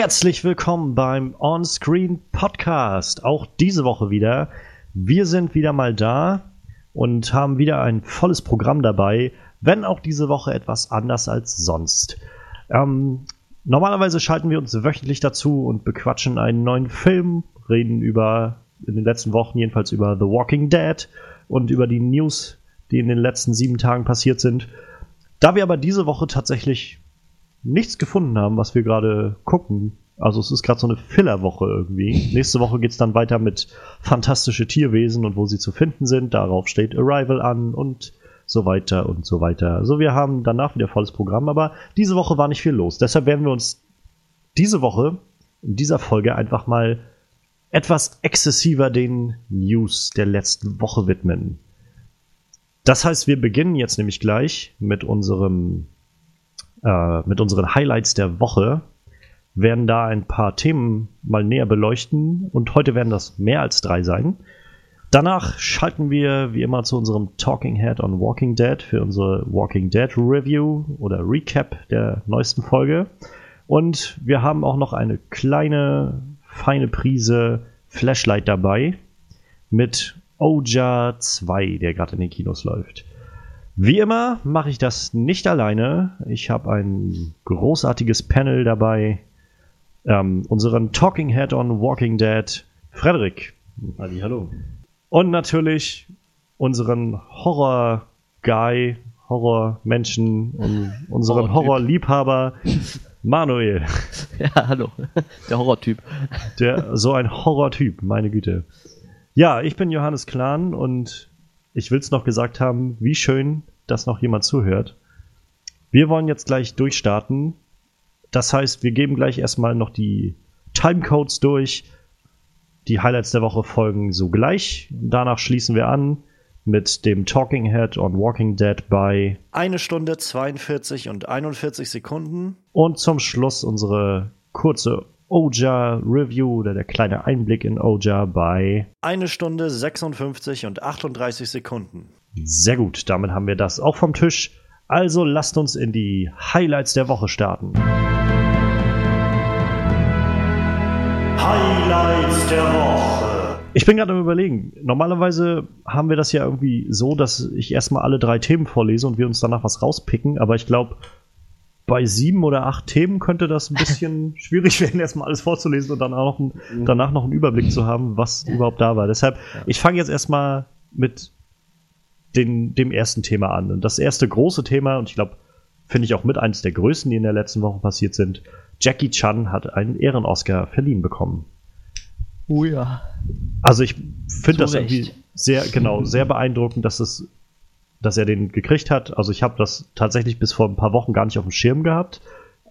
Herzlich willkommen beim On-Screen Podcast. Auch diese Woche wieder. Wir sind wieder mal da und haben wieder ein volles Programm dabei, wenn auch diese Woche etwas anders als sonst. Ähm, normalerweise schalten wir uns wöchentlich dazu und bequatschen einen neuen Film, reden über in den letzten Wochen jedenfalls über The Walking Dead und über die News, die in den letzten sieben Tagen passiert sind. Da wir aber diese Woche tatsächlich nichts gefunden haben, was wir gerade gucken, also es ist gerade so eine Fillerwoche irgendwie. Nächste Woche geht's dann weiter mit fantastische Tierwesen und wo sie zu finden sind. Darauf steht Arrival an und so weiter und so weiter. Also wir haben danach wieder volles Programm, aber diese Woche war nicht viel los. Deshalb werden wir uns diese Woche in dieser Folge einfach mal etwas exzessiver den News der letzten Woche widmen. Das heißt, wir beginnen jetzt nämlich gleich mit unserem äh, mit unseren Highlights der Woche, werden da ein paar Themen mal näher beleuchten und heute werden das mehr als drei sein. Danach schalten wir wie immer zu unserem Talking Head on Walking Dead für unsere Walking Dead Review oder Recap der neuesten Folge. Und wir haben auch noch eine kleine, feine Prise Flashlight dabei mit Oja 2, der gerade in den Kinos läuft. Wie immer mache ich das nicht alleine. Ich habe ein großartiges Panel dabei. Ähm, unseren Talking Head on Walking Dead, Frederik. Halli, hallo. Und natürlich unseren Horror-Guy, Horror-Menschen und unseren Horror-Liebhaber, Manuel. Ja, hallo. Der Horror-Typ. Der, so ein Horror-Typ, meine Güte. Ja, ich bin Johannes Klahn und ich will es noch gesagt haben, wie schön, dass noch jemand zuhört. Wir wollen jetzt gleich durchstarten. Das heißt, wir geben gleich erstmal noch die Timecodes durch. Die Highlights der Woche folgen sogleich. Danach schließen wir an mit dem Talking Head on Walking Dead bei eine Stunde 42 und 41 Sekunden. Und zum Schluss unsere kurze Oja Review oder der kleine Einblick in Oja bei eine Stunde 56 und 38 Sekunden. Sehr gut, damit haben wir das auch vom Tisch. Also lasst uns in die Highlights der Woche starten. Highlights der Woche. Ich bin gerade am Überlegen. Normalerweise haben wir das ja irgendwie so, dass ich erstmal alle drei Themen vorlese und wir uns danach was rauspicken, aber ich glaube, bei sieben oder acht Themen könnte das ein bisschen schwierig werden, erstmal alles vorzulesen und dann auch noch ein, danach noch einen Überblick zu haben, was überhaupt da war. Deshalb, ich fange jetzt erstmal mit den, dem ersten Thema an. Und das erste große Thema, und ich glaube, finde ich auch mit eines der größten, die in der letzten Woche passiert sind, Jackie Chan hat einen Ehren-Oscar verliehen bekommen. Oh ja. Also ich finde das irgendwie sehr, genau, sehr beeindruckend, dass es dass er den gekriegt hat. Also ich habe das tatsächlich bis vor ein paar Wochen gar nicht auf dem Schirm gehabt.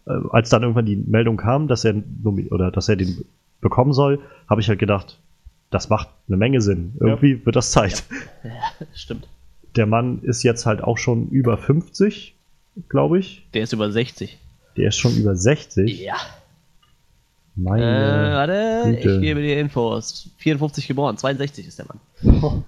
Äh, als dann irgendwann die Meldung kam, dass er oder dass er den bekommen soll, habe ich halt gedacht, das macht eine Menge Sinn. Irgendwie ja. wird das Zeit. Ja, stimmt. Der Mann ist jetzt halt auch schon über 50, glaube ich. Der ist über 60. Der ist schon über 60. Ja. Meine äh, warte, Güte. ich gebe dir Infos. 54 geboren, 62 ist der Mann. Oh.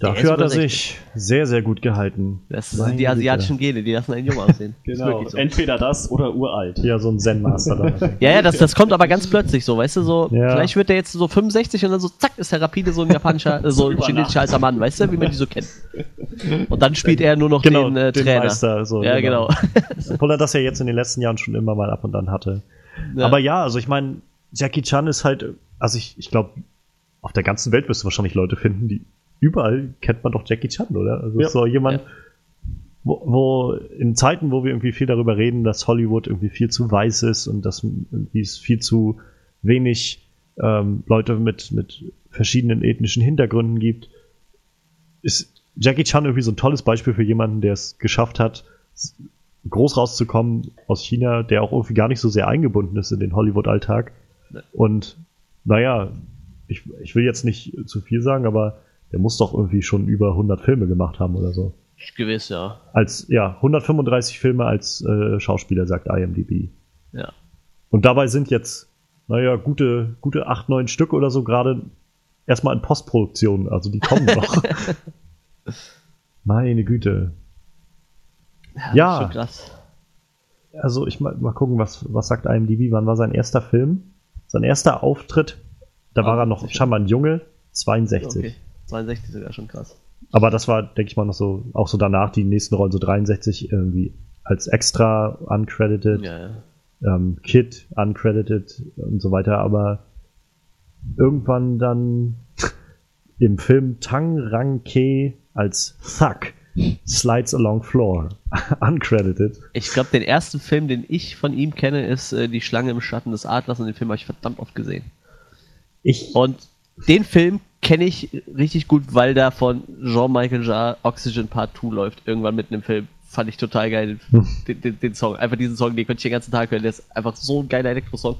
Dafür hat er sich sehr, sehr gut gehalten. Das sind die asiatischen Gene, die lassen einen jung aussehen. genau. So. Entweder das oder uralt. Ja, so ein Zen-Master. ja, ja, das, das kommt aber ganz plötzlich so, weißt du, so, ja. vielleicht wird der jetzt so 65 und dann so, zack, ist der rapide so ein japanischer, äh, so ein chinesischer alter Mann, weißt du, wie man die so kennt. Und dann spielt er nur noch genau, den, äh, den Trainer. Meister, so, ja, genau. genau. Obwohl er das ja jetzt in den letzten Jahren schon immer mal ab und an hatte. Ja. Aber ja, also ich meine, Jackie Chan ist halt, also ich, ich glaube, auf der ganzen Welt wirst du wahrscheinlich Leute finden, die überall kennt man doch Jackie Chan, oder? Also ja. so jemand, ja. wo, wo, in Zeiten, wo wir irgendwie viel darüber reden, dass Hollywood irgendwie viel zu weiß ist und dass irgendwie es viel zu wenig ähm, Leute mit, mit verschiedenen ethnischen Hintergründen gibt, ist Jackie Chan irgendwie so ein tolles Beispiel für jemanden, der es geschafft hat, groß rauszukommen aus China, der auch irgendwie gar nicht so sehr eingebunden ist in den Hollywood-Alltag. Und naja, ich, ich will jetzt nicht zu viel sagen, aber der muss doch irgendwie schon über 100 Filme gemacht haben oder so. Gewiss, ja. Als, ja, 135 Filme als äh, Schauspieler, sagt IMDb. Ja. Und dabei sind jetzt, naja, gute, gute 8, 9 Stück oder so gerade erstmal in Postproduktion. Also die kommen noch. Meine Güte. Ja. ja. krass. also ich mal, mal gucken, was, was sagt IMDb, wann war sein erster Film? Sein erster Auftritt, da oh, war er noch scheinbar ein Junge, 62. Okay. 62 sogar schon krass. Aber das war, denke ich mal, noch so, auch so danach die nächsten Rollen, so 63 irgendwie als extra uncredited, ja, ja. Ähm, Kid uncredited und so weiter, aber irgendwann dann im Film Tang Rang Ke als Thug Slides Along Floor uncredited. Ich glaube, den ersten Film, den ich von ihm kenne, ist äh, Die Schlange im Schatten des Adlers und den Film habe ich verdammt oft gesehen. Ich und den Film kenne ich richtig gut, weil da von Jean-Michel Jarre Oxygen Part 2 läuft, irgendwann mitten im Film. Fand ich total geil, hm. den, den, den, Song. Einfach diesen Song, den konnte ich den ganzen Tag hören. Der ist einfach so ein geiler Elektro-Song.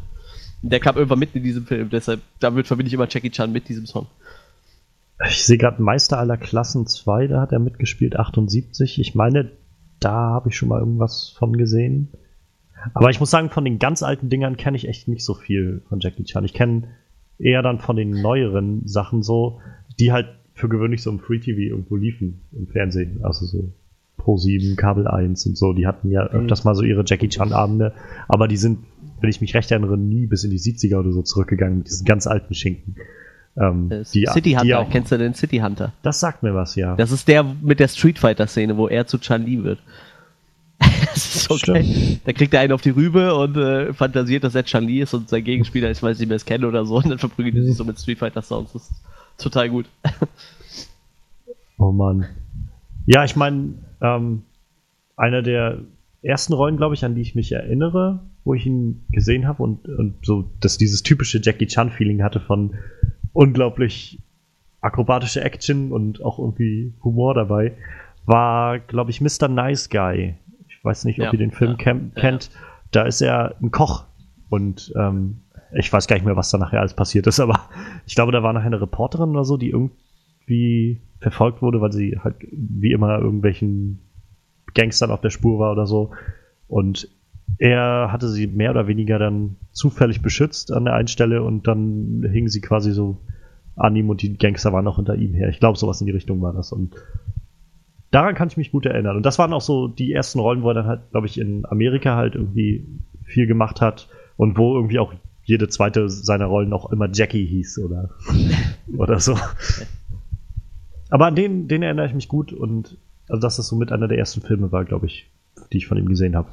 Der kam irgendwann mitten in diesem Film, deshalb, damit verbinde ich immer Jackie Chan mit diesem Song. Ich sehe gerade Meister aller Klassen 2, da hat er mitgespielt, 78. Ich meine, da habe ich schon mal irgendwas von gesehen. Aber ich muss sagen, von den ganz alten Dingern kenne ich echt nicht so viel von Jackie Chan. Ich kenne eher dann von den neueren Sachen so, die halt für gewöhnlich so im Free TV irgendwo liefen im Fernsehen. Also so Pro 7, Kabel 1 und so. Die hatten ja mhm. öfters mal so ihre Jackie Chan Abende, aber die sind, wenn ich mich recht erinnere, nie bis in die 70er oder so zurückgegangen mit diesen ganz alten Schinken. Ähm, äh, die, City Hunter, die auch, kennst du den City Hunter? Das sagt mir was, ja. Das ist der mit der Street Fighter Szene, wo er zu Chan Li wird. Das ist so geil. Da kriegt er einen auf die Rübe und äh, fantasiert, dass er Chan Li ist und sein Gegenspieler, ich weiß nicht mehr, es kennt oder so, und dann verprügelt er sich so mit Street Fighter Sounds. Das ist total gut. oh Mann. Ja, ich meine, ähm, einer der ersten Rollen, glaube ich, an die ich mich erinnere, wo ich ihn gesehen habe und, und so, dass dieses typische Jackie Chan-Feeling hatte von unglaublich akrobatische Action und auch irgendwie Humor dabei, war, glaube ich, Mr. Nice Guy. Ich weiß nicht, ob ja, ihr den Film ja, kennt. Da ist er ein Koch und ähm, ich weiß gar nicht mehr, was da nachher alles passiert ist, aber ich glaube, da war nachher eine Reporterin oder so, die irgendwie verfolgt wurde, weil sie halt wie immer irgendwelchen Gangstern auf der Spur war oder so. Und er hatte sie mehr oder weniger dann zufällig beschützt an der einen Stelle und dann hingen sie quasi so an ihm und die Gangster waren auch hinter ihm her. Ich glaube, sowas in die Richtung war das. Und daran kann ich mich gut erinnern. Und das waren auch so die ersten Rollen, wo er dann halt, glaube ich, in Amerika halt irgendwie viel gemacht hat und wo irgendwie auch jede zweite seiner Rollen auch immer Jackie hieß oder, oder so. Aber an den, den erinnere ich mich gut und also dass das so mit einer der ersten Filme war, glaube ich, die ich von ihm gesehen habe.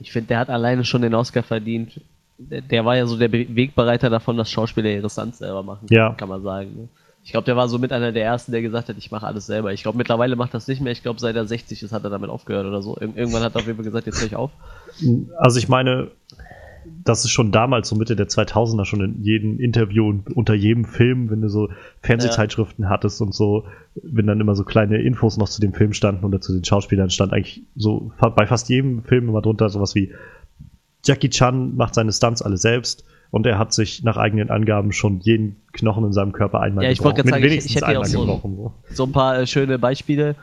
Ich finde, der hat alleine schon den Oscar verdient. Der, der, war ja so der Wegbereiter davon, dass Schauspieler ihre Stunts selber machen, ja. kann man sagen. Ne? Ich glaube, der war so mit einer der ersten, der gesagt hat, ich mache alles selber. Ich glaube, mittlerweile macht das nicht mehr. Ich glaube, seit er 60 ist, hat er damit aufgehört oder so. Ir irgendwann hat er auf jeden Fall gesagt, jetzt höre ich auf. Also ich meine, das ist schon damals, so Mitte der 2000er, schon in jedem Interview und unter jedem Film, wenn du so Fernsehzeitschriften ja. hattest und so, wenn dann immer so kleine Infos noch zu dem Film standen oder zu den Schauspielern stand eigentlich so bei fast jedem Film immer drunter sowas wie Jackie Chan macht seine Stunts alle selbst und er hat sich nach eigenen Angaben schon jeden Knochen in seinem Körper einmal ja, ich gebrochen. Sagen, ich, ich hätte ja auch so, gebrochen, so. so ein paar äh, schöne Beispiele.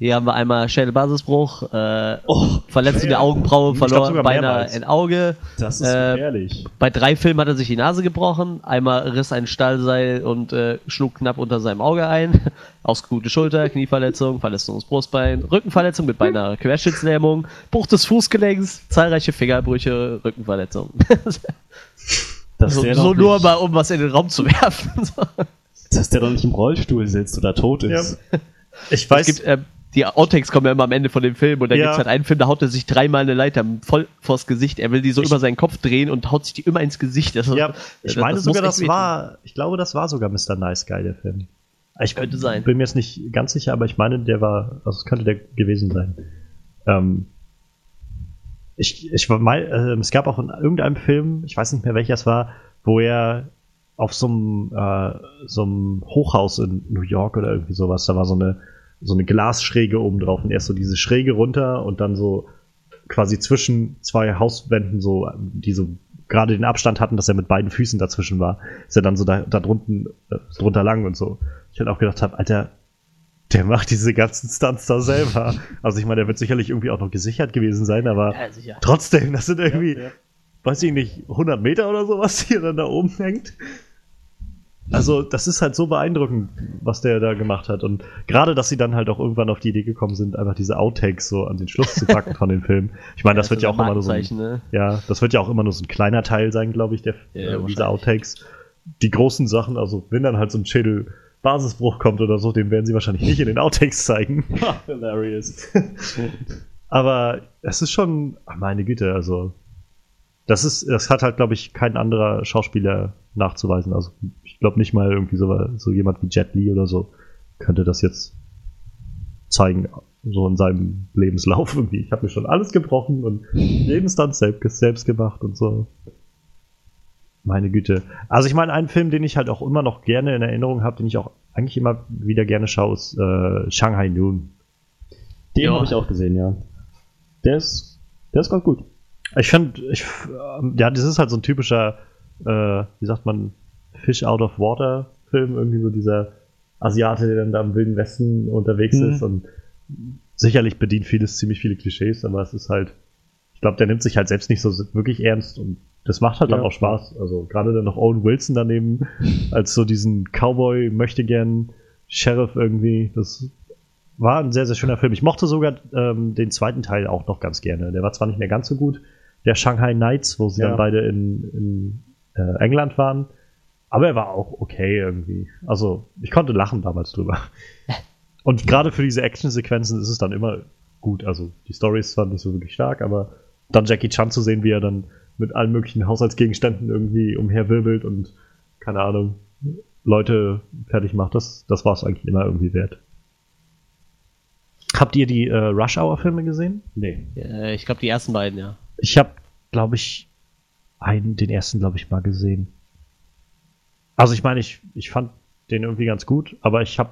Hier haben wir einmal Schädelbasisbruch, äh, oh, Verletzung der Augenbraue, verloren beinahe ein Auge. Das ist äh, ehrlich. Bei drei Filmen hat er sich die Nase gebrochen, einmal riss ein Stallseil und äh, schlug knapp unter seinem Auge ein. Ausgekugte Schulter, Knieverletzung, Verletzung des Brustbein, Rückenverletzung mit beinahe Querschnittslähmung, Bruch des Fußgelenks, zahlreiche Fingerbrüche, Rückenverletzung. das so, so nur mal, um was in den Raum zu werfen. Dass der doch nicht im Rollstuhl sitzt oder tot ist. Ja. Ich weiß. Es gibt, äh, die Outtakes kommen ja immer am Ende von dem Film und da ja. gibt es halt einen Film, da haut er sich dreimal eine Leiter voll vors Gesicht. Er will die so ich, über seinen Kopf drehen und haut sich die immer ins Gesicht. Das, ja, ich das, meine das sogar, das war, ich glaube, das war sogar Mr. Nice Guy, der Film. Ich könnte sein. bin mir jetzt nicht ganz sicher, aber ich meine, der war, also es könnte der gewesen sein. Ähm, ich, ich mal, äh, es gab auch in irgendeinem Film, ich weiß nicht mehr welcher es war, wo er auf so einem, äh, Hochhaus in New York oder irgendwie sowas, da war so eine so eine Glasschräge oben drauf und erst so diese Schräge runter und dann so quasi zwischen zwei Hauswänden so, die so gerade den Abstand hatten, dass er mit beiden Füßen dazwischen war, ist er dann so da, da drunten, äh, drunter lang und so. Ich halt auch gedacht habe, Alter, der macht diese ganzen Stunts da selber. Also ich meine, der wird sicherlich irgendwie auch noch gesichert gewesen sein, aber ja, trotzdem, das sind irgendwie, ja, ja. weiß ich nicht, 100 Meter oder sowas, die er dann da oben hängt. Also, das ist halt so beeindruckend, was der da gemacht hat. Und gerade, dass sie dann halt auch irgendwann auf die Idee gekommen sind, einfach diese Outtakes so an den Schluss zu packen von dem Film. Ich meine, das ja, wird ja auch immer nur so ein, ne? ja, das wird ja auch immer nur so ein kleiner Teil sein, glaube ich, der, äh, diese Outtakes. Die großen Sachen, also wenn dann halt so ein Schädel Basisbruch kommt oder so, den werden sie wahrscheinlich nicht in den Outtakes zeigen. Hilarious. Aber es ist schon, meine Güte, also das ist, das hat halt, glaube ich, kein anderer Schauspieler nachzuweisen. Also ich glaube nicht mal irgendwie so, so jemand wie Jet Li oder so könnte das jetzt zeigen, so in seinem Lebenslauf irgendwie. Ich habe mir schon alles gebrochen und jeden Stunt selbst, selbst gemacht und so. Meine Güte. Also ich meine, ein Film, den ich halt auch immer noch gerne in Erinnerung habe, den ich auch eigentlich immer wieder gerne schaue, ist äh, Shanghai Noon. Den habe ich auch gesehen, ja. Der ist, der ist ganz gut. Ich finde, ich, ja, das ist halt so ein typischer, äh, wie sagt man, Fish out of water Film, irgendwie so dieser Asiate, der dann da im Wilden Westen unterwegs mhm. ist und sicherlich bedient vieles, ziemlich viele Klischees, aber es ist halt, ich glaube, der nimmt sich halt selbst nicht so wirklich ernst und das macht halt ja. dann auch Spaß. Also gerade dann noch Owen Wilson daneben als so diesen Cowboy möchte gern Sheriff irgendwie. Das war ein sehr, sehr schöner Film. Ich mochte sogar ähm, den zweiten Teil auch noch ganz gerne. Der war zwar nicht mehr ganz so gut, der Shanghai Knights, wo sie ja. dann beide in, in äh, England waren. Aber er war auch okay irgendwie. Also, ich konnte lachen damals drüber. Und gerade für diese Actionsequenzen ist es dann immer gut. Also, die Story ist zwar nicht so wirklich stark, aber dann Jackie Chan zu sehen, wie er dann mit allen möglichen Haushaltsgegenständen irgendwie umherwirbelt und keine Ahnung, Leute fertig macht, das, das war es eigentlich immer irgendwie wert. Habt ihr die äh, Rush Hour Filme gesehen? Nee. Äh, ich glaube die ersten beiden, ja. Ich habe, glaube ich, einen, den ersten, glaube ich, mal gesehen. Also ich meine, ich, ich fand den irgendwie ganz gut, aber ich habe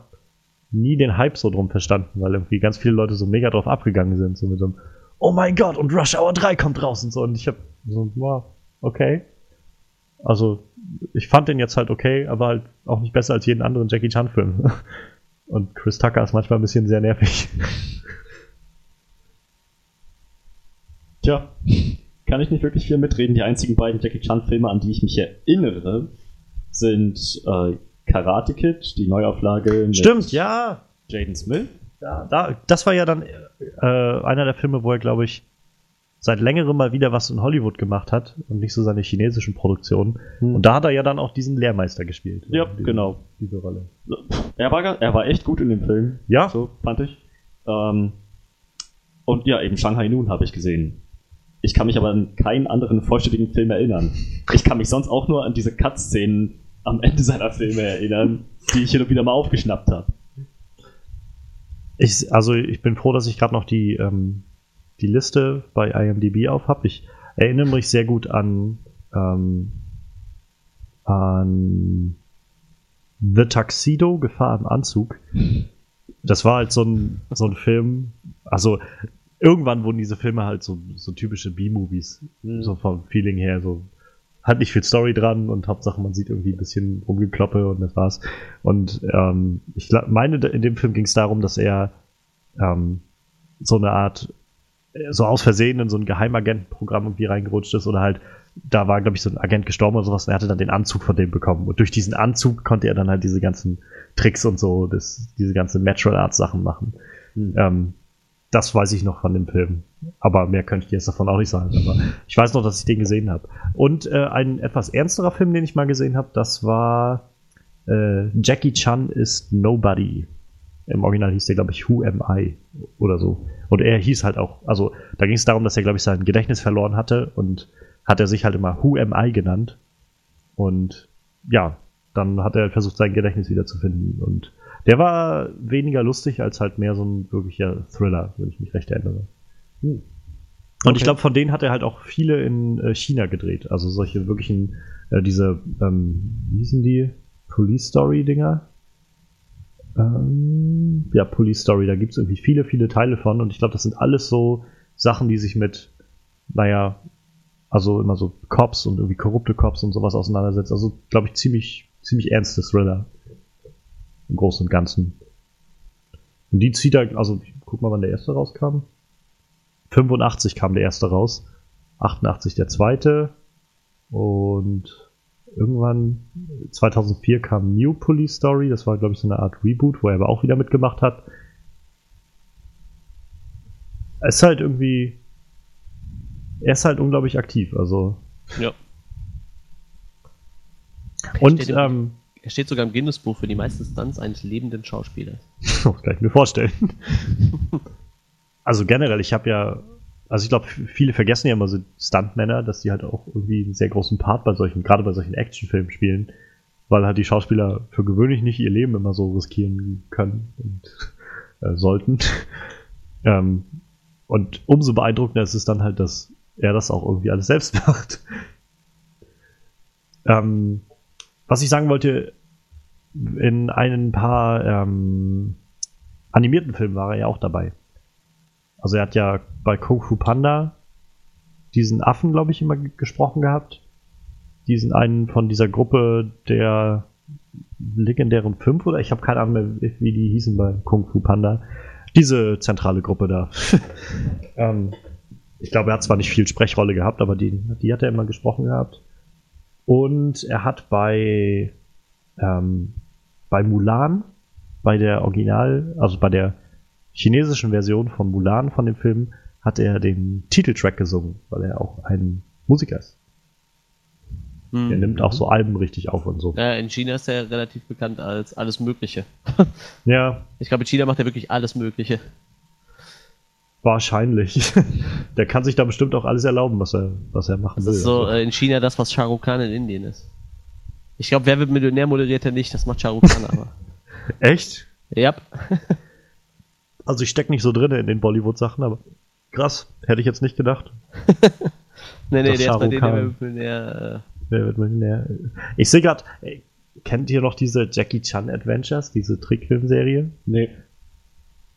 nie den Hype so drum verstanden, weil irgendwie ganz viele Leute so mega drauf abgegangen sind, so mit so einem Oh mein Gott, und Rush Hour 3 kommt raus und so. Und ich habe so, wow, okay. Also, ich fand den jetzt halt okay, aber halt auch nicht besser als jeden anderen Jackie Chan-Film. Und Chris Tucker ist manchmal ein bisschen sehr nervig. Tja, kann ich nicht wirklich viel mitreden. Die einzigen beiden Jackie Chan-Filme, an die ich mich erinnere, sind äh, Karate Kid, die Neuauflage. Stimmt, ja. Jaden Smith. Ja, da, das war ja dann äh, einer der Filme, wo er, glaube ich, seit längerem mal wieder was in Hollywood gemacht hat und nicht so seine chinesischen Produktionen. Hm. Und da hat er ja dann auch diesen Lehrmeister gespielt. Ja, diese, genau. Diese Rolle. Er war, er war echt gut in dem Film. Ja. So, fand ich. Ähm, und ja, eben Shanghai Noon habe ich gesehen. Ich kann mich aber an keinen anderen vollständigen Film erinnern. Ich kann mich sonst auch nur an diese Cut-Szenen am Ende seiner Filme erinnern, die ich hier und wieder mal aufgeschnappt habe. Ich, also ich bin froh, dass ich gerade noch die, ähm, die Liste bei IMDb auf habe. Ich erinnere mich sehr gut an, ähm, an The Tuxedo, Gefahr im Anzug. Das war halt so ein, so ein Film, also irgendwann wurden diese Filme halt so, so typische B-Movies, mhm. so vom Feeling her, so hat nicht viel Story dran und Hauptsache man sieht irgendwie ein bisschen Rumgekloppe und das war's. Und ähm, ich meine, in dem Film ging es darum, dass er ähm, so eine Art, so aus Versehen in so ein Geheimagentenprogramm irgendwie reingerutscht ist oder halt, da war, glaube ich, so ein Agent gestorben oder sowas und er hatte dann den Anzug von dem bekommen. Und durch diesen Anzug konnte er dann halt diese ganzen Tricks und so, das, diese ganzen Natural Arts Sachen machen. Mhm. Ähm, das weiß ich noch von dem Film. Aber mehr könnte ich jetzt davon auch nicht sagen. Aber ich weiß noch, dass ich den gesehen habe. Und äh, ein etwas ernsterer Film, den ich mal gesehen habe, das war äh, Jackie Chan ist Nobody. Im Original hieß der, glaube ich, Who Am I oder so. Und er hieß halt auch, also da ging es darum, dass er, glaube ich, sein Gedächtnis verloren hatte und hat er sich halt immer Who Am I genannt. Und ja, dann hat er versucht, sein Gedächtnis wiederzufinden. Und der war weniger lustig als halt mehr so ein wirklicher Thriller, wenn ich mich recht erinnere. Hm. Und okay. ich glaube, von denen hat er halt auch viele in äh, China gedreht. Also solche wirklichen, äh, diese, ähm, wie hießen die? Police Story-Dinger? Ähm, ja, Police Story, da gibt es irgendwie viele, viele Teile von. Und ich glaube, das sind alles so Sachen, die sich mit, naja, also immer so Cops und irgendwie korrupte Cops und sowas auseinandersetzen. Also, glaube ich, ziemlich, ziemlich ernste Thriller im Großen und Ganzen. Und die zieht er, also ich guck mal, wann der erste rauskam. 85 kam der erste raus, 88 der zweite und irgendwann 2004 kam New Police Story, das war glaube ich so eine Art Reboot, wo er aber auch wieder mitgemacht hat. Es ist halt irgendwie, er ist halt unglaublich aktiv, also. Ja. Und ähm, er steht sogar im Guinness-Buch für die meisten Stunts eines lebenden Schauspielers. Kann ich mir vorstellen. also generell, ich habe ja also ich glaube, viele vergessen ja immer so Stuntmänner, dass die halt auch irgendwie einen sehr großen Part bei solchen, gerade bei solchen Actionfilmen spielen, weil halt die Schauspieler für gewöhnlich nicht ihr Leben immer so riskieren können und äh, sollten. ähm, und umso beeindruckender ist es dann halt, dass er das auch irgendwie alles selbst macht. ähm, was ich sagen wollte, in ein paar ähm, animierten Filmen war er ja auch dabei. Also er hat ja bei Kung Fu Panda diesen Affen, glaube ich, immer gesprochen gehabt. Diesen einen von dieser Gruppe der legendären Fünf oder ich habe keine Ahnung mehr, wie die hießen bei Kung Fu Panda. Diese zentrale Gruppe da. ähm, ich glaube, er hat zwar nicht viel Sprechrolle gehabt, aber die, die hat er immer gesprochen gehabt. Und er hat bei, ähm, bei Mulan, bei der Original, also bei der chinesischen Version von Mulan von dem Film hat er den Titeltrack gesungen, weil er auch ein Musiker ist. Mhm. Er nimmt auch so Alben richtig auf und so. Ja, in China ist er relativ bekannt als alles Mögliche. ja. Ich glaube, in China macht er wirklich alles Mögliche. Wahrscheinlich. Der kann sich da bestimmt auch alles erlauben, was er, was er machen das will. Das ist so also. äh, in China das, was Shah Rukh Khan in Indien ist. Ich glaube, wer wird Millionär moderiert er nicht, das macht Khan aber. Echt? Ja. Also ich stecke nicht so drin in den Bollywood-Sachen, aber krass, hätte ich jetzt nicht gedacht. nee, nee, der ist bei denen der wird Millionär. Äh wer wird Millionär? Ich sehe gerade, kennt ihr noch diese Jackie Chan Adventures, diese Trickfilmserie? Nee.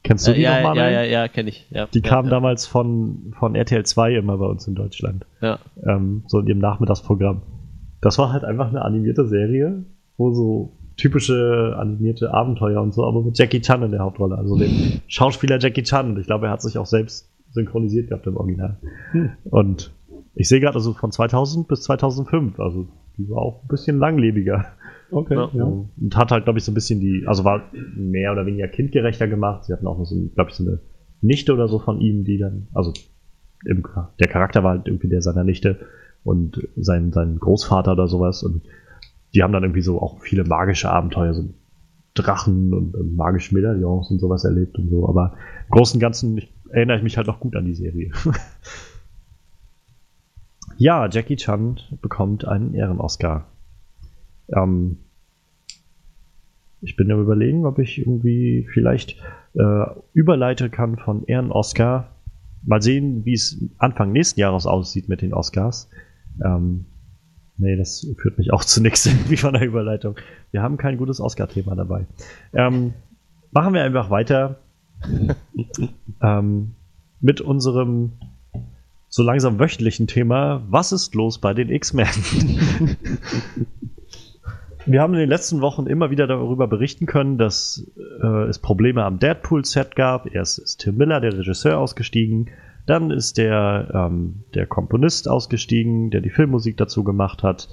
Kennst du die äh, ja, nochmal? Ja, ja, ja, kenne ich. Ja, die ja, kamen ja. damals von, von RTL 2 immer bei uns in Deutschland. Ja. Ähm, so in ihrem Nachmittagsprogramm. Das war halt einfach eine animierte Serie, wo so typische animierte Abenteuer und so, aber mit Jackie Chan in der Hauptrolle, also dem Schauspieler Jackie Chan. Und ich glaube, er hat sich auch selbst synchronisiert gehabt im Original. Hm. Und ich sehe gerade also von 2000 bis 2005, also die war auch ein bisschen langlebiger. Okay. Ja. Ja. Und hat halt, glaube ich, so ein bisschen die, also war mehr oder weniger kindgerechter gemacht. Sie hatten auch noch so, glaube ich, so eine Nichte oder so von ihm, die dann, also im, der Charakter war halt irgendwie der seiner Nichte und sein, sein Großvater oder sowas. Und die haben dann irgendwie so auch viele magische Abenteuer, so Drachen und, und magische Medaillons und sowas erlebt und so. Aber im Großen und Ganzen ich, erinnere ich mich halt noch gut an die Serie. ja, Jackie Chan bekommt einen Ehren-Oscar. Ähm, ich bin am überlegen, ob ich irgendwie vielleicht äh, überleiten kann von Ehren-Oscar. Mal sehen, wie es Anfang nächsten Jahres aussieht mit den Oscars. Ähm, Nee, das führt mich auch zu nichts irgendwie von der Überleitung. Wir haben kein gutes Oscar-Thema dabei. Ähm, machen wir einfach weiter ähm, mit unserem so langsam wöchentlichen Thema. Was ist los bei den X-Men? wir haben in den letzten Wochen immer wieder darüber berichten können, dass äh, es Probleme am Deadpool-Set gab. Erst ist Tim Miller, der Regisseur, ausgestiegen. Dann ist der, ähm, der Komponist ausgestiegen, der die Filmmusik dazu gemacht hat.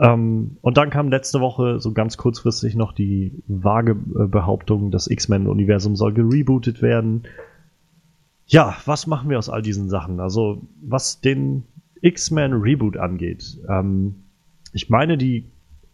Ähm, und dann kam letzte Woche so ganz kurzfristig noch die vage äh, Behauptung, das X-Men-Universum soll gerebootet werden. Ja, was machen wir aus all diesen Sachen? Also, was den X-Men-Reboot angeht. Ähm, ich meine, die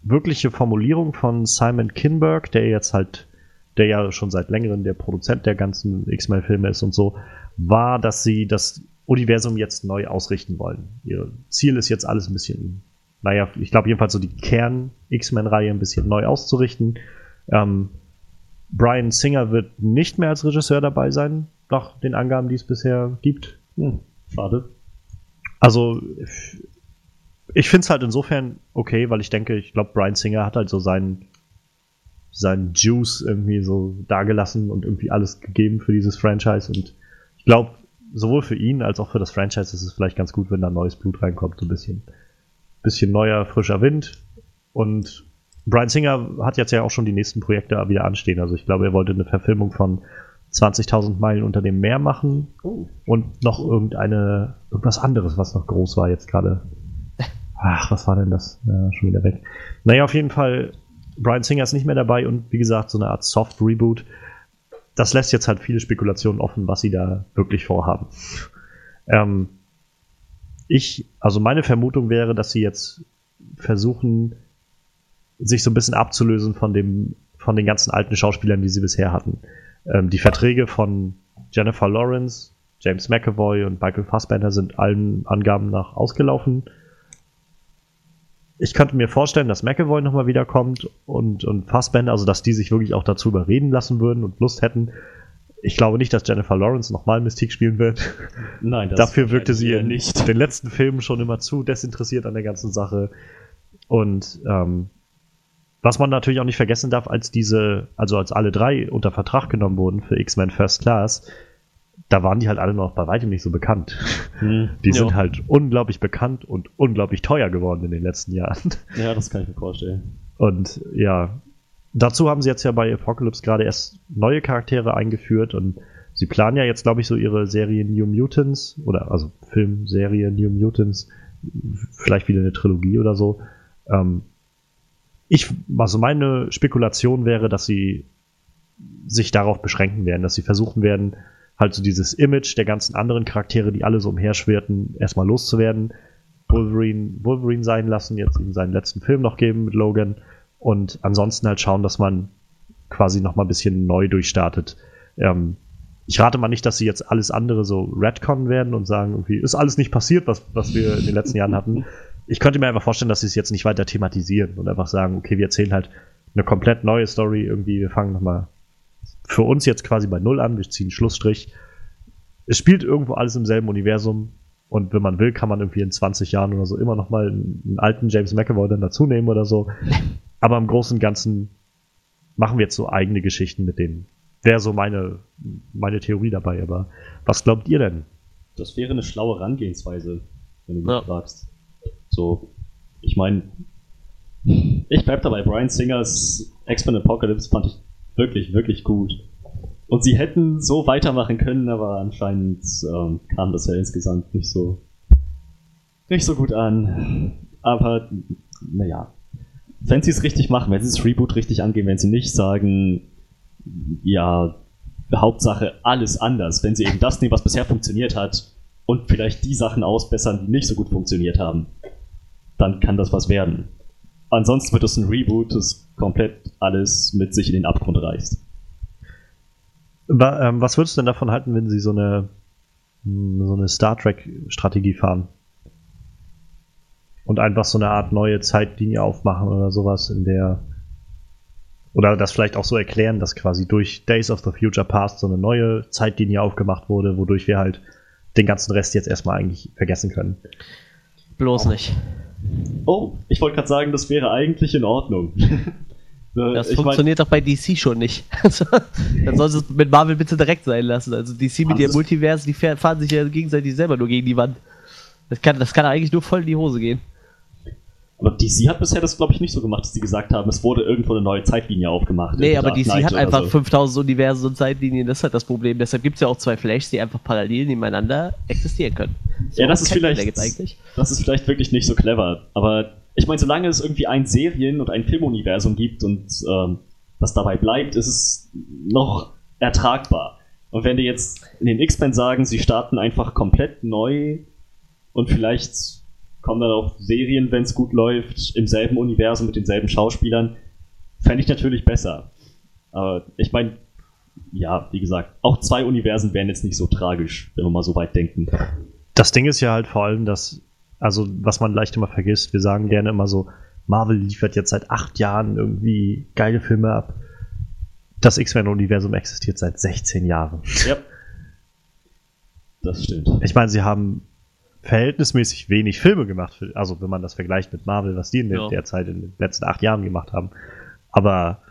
wirkliche Formulierung von Simon Kinberg, der jetzt halt, der ja schon seit längerem der Produzent der ganzen X-Men-Filme ist und so, war, dass sie das Universum jetzt neu ausrichten wollen. Ihr Ziel ist jetzt alles ein bisschen, naja, ich glaube jedenfalls so die Kern-X-Men-Reihe ein bisschen neu auszurichten. Ähm, Brian Singer wird nicht mehr als Regisseur dabei sein, nach den Angaben, die es bisher gibt. Hm, schade. Also, ich finde es halt insofern okay, weil ich denke, ich glaube, Brian Singer hat halt so seinen, seinen Juice irgendwie so dagelassen und irgendwie alles gegeben für dieses Franchise und glaube, sowohl für ihn als auch für das Franchise ist es vielleicht ganz gut, wenn da neues Blut reinkommt, so ein bisschen, bisschen neuer, frischer Wind. Und Brian Singer hat jetzt ja auch schon die nächsten Projekte wieder anstehen. Also ich glaube, er wollte eine Verfilmung von 20.000 Meilen unter dem Meer machen oh. und noch irgendeine, irgendwas anderes, was noch groß war jetzt gerade. ach, was war denn das? Ja, schon wieder weg. Naja, auf jeden Fall, Brian Singer ist nicht mehr dabei und wie gesagt, so eine Art Soft-Reboot. Das lässt jetzt halt viele Spekulationen offen, was sie da wirklich vorhaben. Ähm, ich, also meine Vermutung wäre, dass sie jetzt versuchen, sich so ein bisschen abzulösen von dem, von den ganzen alten Schauspielern, die sie bisher hatten. Ähm, die Verträge von Jennifer Lawrence, James McAvoy und Michael Fassbender sind allen Angaben nach ausgelaufen. Ich könnte mir vorstellen, dass McAvoy nochmal wiederkommt und, und Fassbender, also dass die sich wirklich auch dazu überreden lassen würden und Lust hätten. Ich glaube nicht, dass Jennifer Lawrence nochmal Mystique spielen wird. Nein, das Dafür wirkte sie in nicht. den letzten Filmen schon immer zu desinteressiert an der ganzen Sache. Und ähm, was man natürlich auch nicht vergessen darf, als diese, also als alle drei unter Vertrag genommen wurden für X-Men First Class, da waren die halt alle noch bei weitem nicht so bekannt. Hm, die jo. sind halt unglaublich bekannt und unglaublich teuer geworden in den letzten Jahren. Ja, das kann ich mir vorstellen. Und ja, dazu haben sie jetzt ja bei Apocalypse gerade erst neue Charaktere eingeführt und sie planen ja jetzt, glaube ich, so ihre Serie New Mutants oder also Filmserie New Mutants, vielleicht wieder eine Trilogie oder so. Ähm, ich, also meine Spekulation wäre, dass sie sich darauf beschränken werden, dass sie versuchen werden, halt so dieses Image der ganzen anderen Charaktere, die alle so umherschwirrten, erstmal loszuwerden. Wolverine, Wolverine sein lassen, jetzt ihm seinen letzten Film noch geben mit Logan und ansonsten halt schauen, dass man quasi noch mal ein bisschen neu durchstartet. Ähm, ich rate mal nicht, dass sie jetzt alles andere so retconnen werden und sagen, irgendwie ist alles nicht passiert, was, was wir in den letzten Jahren hatten. Ich könnte mir einfach vorstellen, dass sie es jetzt nicht weiter thematisieren und einfach sagen, okay, wir erzählen halt eine komplett neue Story irgendwie, wir fangen nochmal für uns jetzt quasi bei Null an, wir ziehen Schlussstrich. Es spielt irgendwo alles im selben Universum und wenn man will, kann man irgendwie in 20 Jahren oder so immer nochmal einen, einen alten James McAvoy dann dazu nehmen oder so. Aber im Großen und Ganzen machen wir jetzt so eigene Geschichten mit denen. Wäre so meine, meine Theorie dabei, aber was glaubt ihr denn? Das wäre eine schlaue Herangehensweise, wenn du mich ja. fragst. So, ich meine, ich bleib dabei, Brian Singers X-Men Apocalypse fand ich wirklich, wirklich gut. Und sie hätten so weitermachen können, aber anscheinend ähm, kam das ja insgesamt nicht so nicht so gut an. Aber naja, wenn sie es richtig machen, wenn sie das Reboot richtig angehen, wenn sie nicht sagen, ja, Hauptsache alles anders, wenn sie eben das nehmen, was bisher funktioniert hat und vielleicht die Sachen ausbessern, die nicht so gut funktioniert haben, dann kann das was werden. Ansonsten wird es ein Reboot, das komplett alles mit sich in den Abgrund reißt. Ähm, was würdest du denn davon halten, wenn sie so eine, hm, so eine Star Trek-Strategie fahren? Und einfach so eine Art neue Zeitlinie aufmachen oder sowas, in der. Oder das vielleicht auch so erklären, dass quasi durch Days of the Future Past so eine neue Zeitlinie aufgemacht wurde, wodurch wir halt den ganzen Rest jetzt erstmal eigentlich vergessen können. Bloß nicht. Oh, ich wollte gerade sagen, das wäre eigentlich in Ordnung. Das ich funktioniert mein, doch bei DC schon nicht. Dann soll es mit Marvel bitte direkt sein lassen. Also DC mit ihrem Multiverse, die fahren sich ja gegenseitig selber nur gegen die Wand. Das kann, das kann eigentlich nur voll in die Hose gehen. Aber DC hat bisher das, glaube ich, nicht so gemacht, dass sie gesagt haben, es wurde irgendwo eine neue Zeitlinie aufgemacht. Nee, aber DC Knight hat einfach so. 5000 Universen und Zeitlinien, das ist halt das Problem. Deshalb gibt es ja auch zwei Flashs, die einfach parallel nebeneinander existieren können. So ja, das ist vielleicht. Das ist vielleicht wirklich nicht so clever. Aber ich meine, solange es irgendwie ein Serien- und ein Filmuniversum gibt und ähm, das dabei bleibt, ist es noch ertragbar. Und wenn die jetzt in den X-Men sagen, sie starten einfach komplett neu und vielleicht kommen dann auch Serien, wenn es gut läuft, im selben Universum mit denselben Schauspielern. Fände ich natürlich besser. Aber ich meine, ja, wie gesagt, auch zwei Universen wären jetzt nicht so tragisch, wenn wir mal so weit denken. Das Ding ist ja halt vor allem, dass, also was man leicht immer vergisst, wir sagen gerne immer so, Marvel liefert jetzt seit acht Jahren irgendwie geile Filme ab. Das X-Men-Universum existiert seit 16 Jahren. Ja. Das stimmt. Ich meine, sie haben verhältnismäßig wenig Filme gemacht, für, also wenn man das vergleicht mit Marvel, was die in ja. der Zeit in den letzten acht Jahren gemacht haben. Aber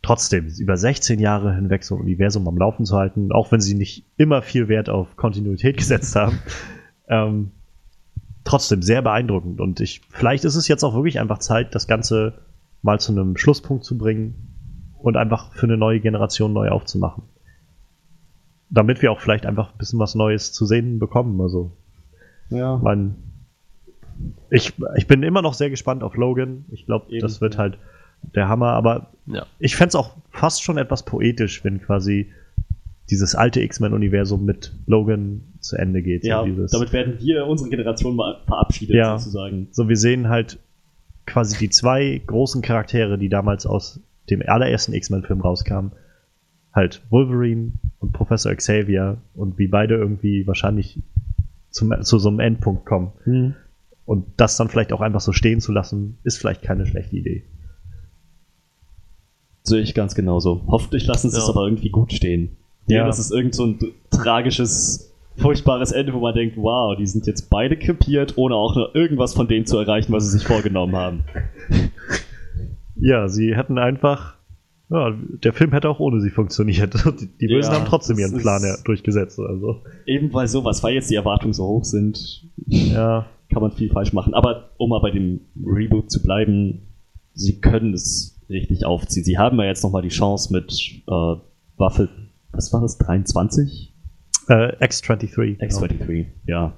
trotzdem, über 16 Jahre hinweg so ein Universum am Laufen zu halten, auch wenn sie nicht immer viel Wert auf Kontinuität gesetzt haben, ähm, trotzdem sehr beeindruckend. Und ich, vielleicht ist es jetzt auch wirklich einfach Zeit, das Ganze mal zu einem Schlusspunkt zu bringen und einfach für eine neue Generation neu aufzumachen. Damit wir auch vielleicht einfach ein bisschen was Neues zu sehen bekommen. Also ja. Man, ich, ich bin immer noch sehr gespannt auf Logan. Ich glaube, das wird halt der Hammer, aber Ja. ich fände es auch fast schon etwas poetisch, wenn quasi dieses alte X-Men-Universum mit Logan zu Ende geht. Ja, so, dieses, damit werden wir unsere Generation mal verabschiedet, Ja. sozusagen. so wir sehen halt quasi die zwei großen Charaktere, die damals aus dem allerersten X-Men-Film rauskamen. Halt Wolverine und Professor Xavier und wie beide irgendwie wahrscheinlich zum, zu so einem Endpunkt kommen. Und das dann vielleicht auch einfach so stehen zu lassen, ist vielleicht keine schlechte Idee. Sehe ich ganz genauso. Hoffentlich lassen sie es Ja. aber irgendwie gut stehen. Ja. Ja. Das ist irgend so ein tragisches, furchtbares Ende, wo man denkt, wow, die sind jetzt beide krepiert, ohne auch nur irgendwas von dem zu erreichen, was sie sich vorgenommen haben. Ja, sie hätten einfach. Ja, der Film hätte auch ohne sie funktioniert. Die, die Bösen Ja, haben trotzdem ihren Plan ja durchgesetzt. Also, Eben weil sowas, weil jetzt die Erwartungen so hoch sind, ja. kann man viel falsch machen. Aber um mal bei dem Reboot zu bleiben, sie können es richtig aufziehen. Sie haben ja jetzt nochmal die Chance mit äh, Waffe, was war das, 23? Äh, X-23. genau. X23, ja.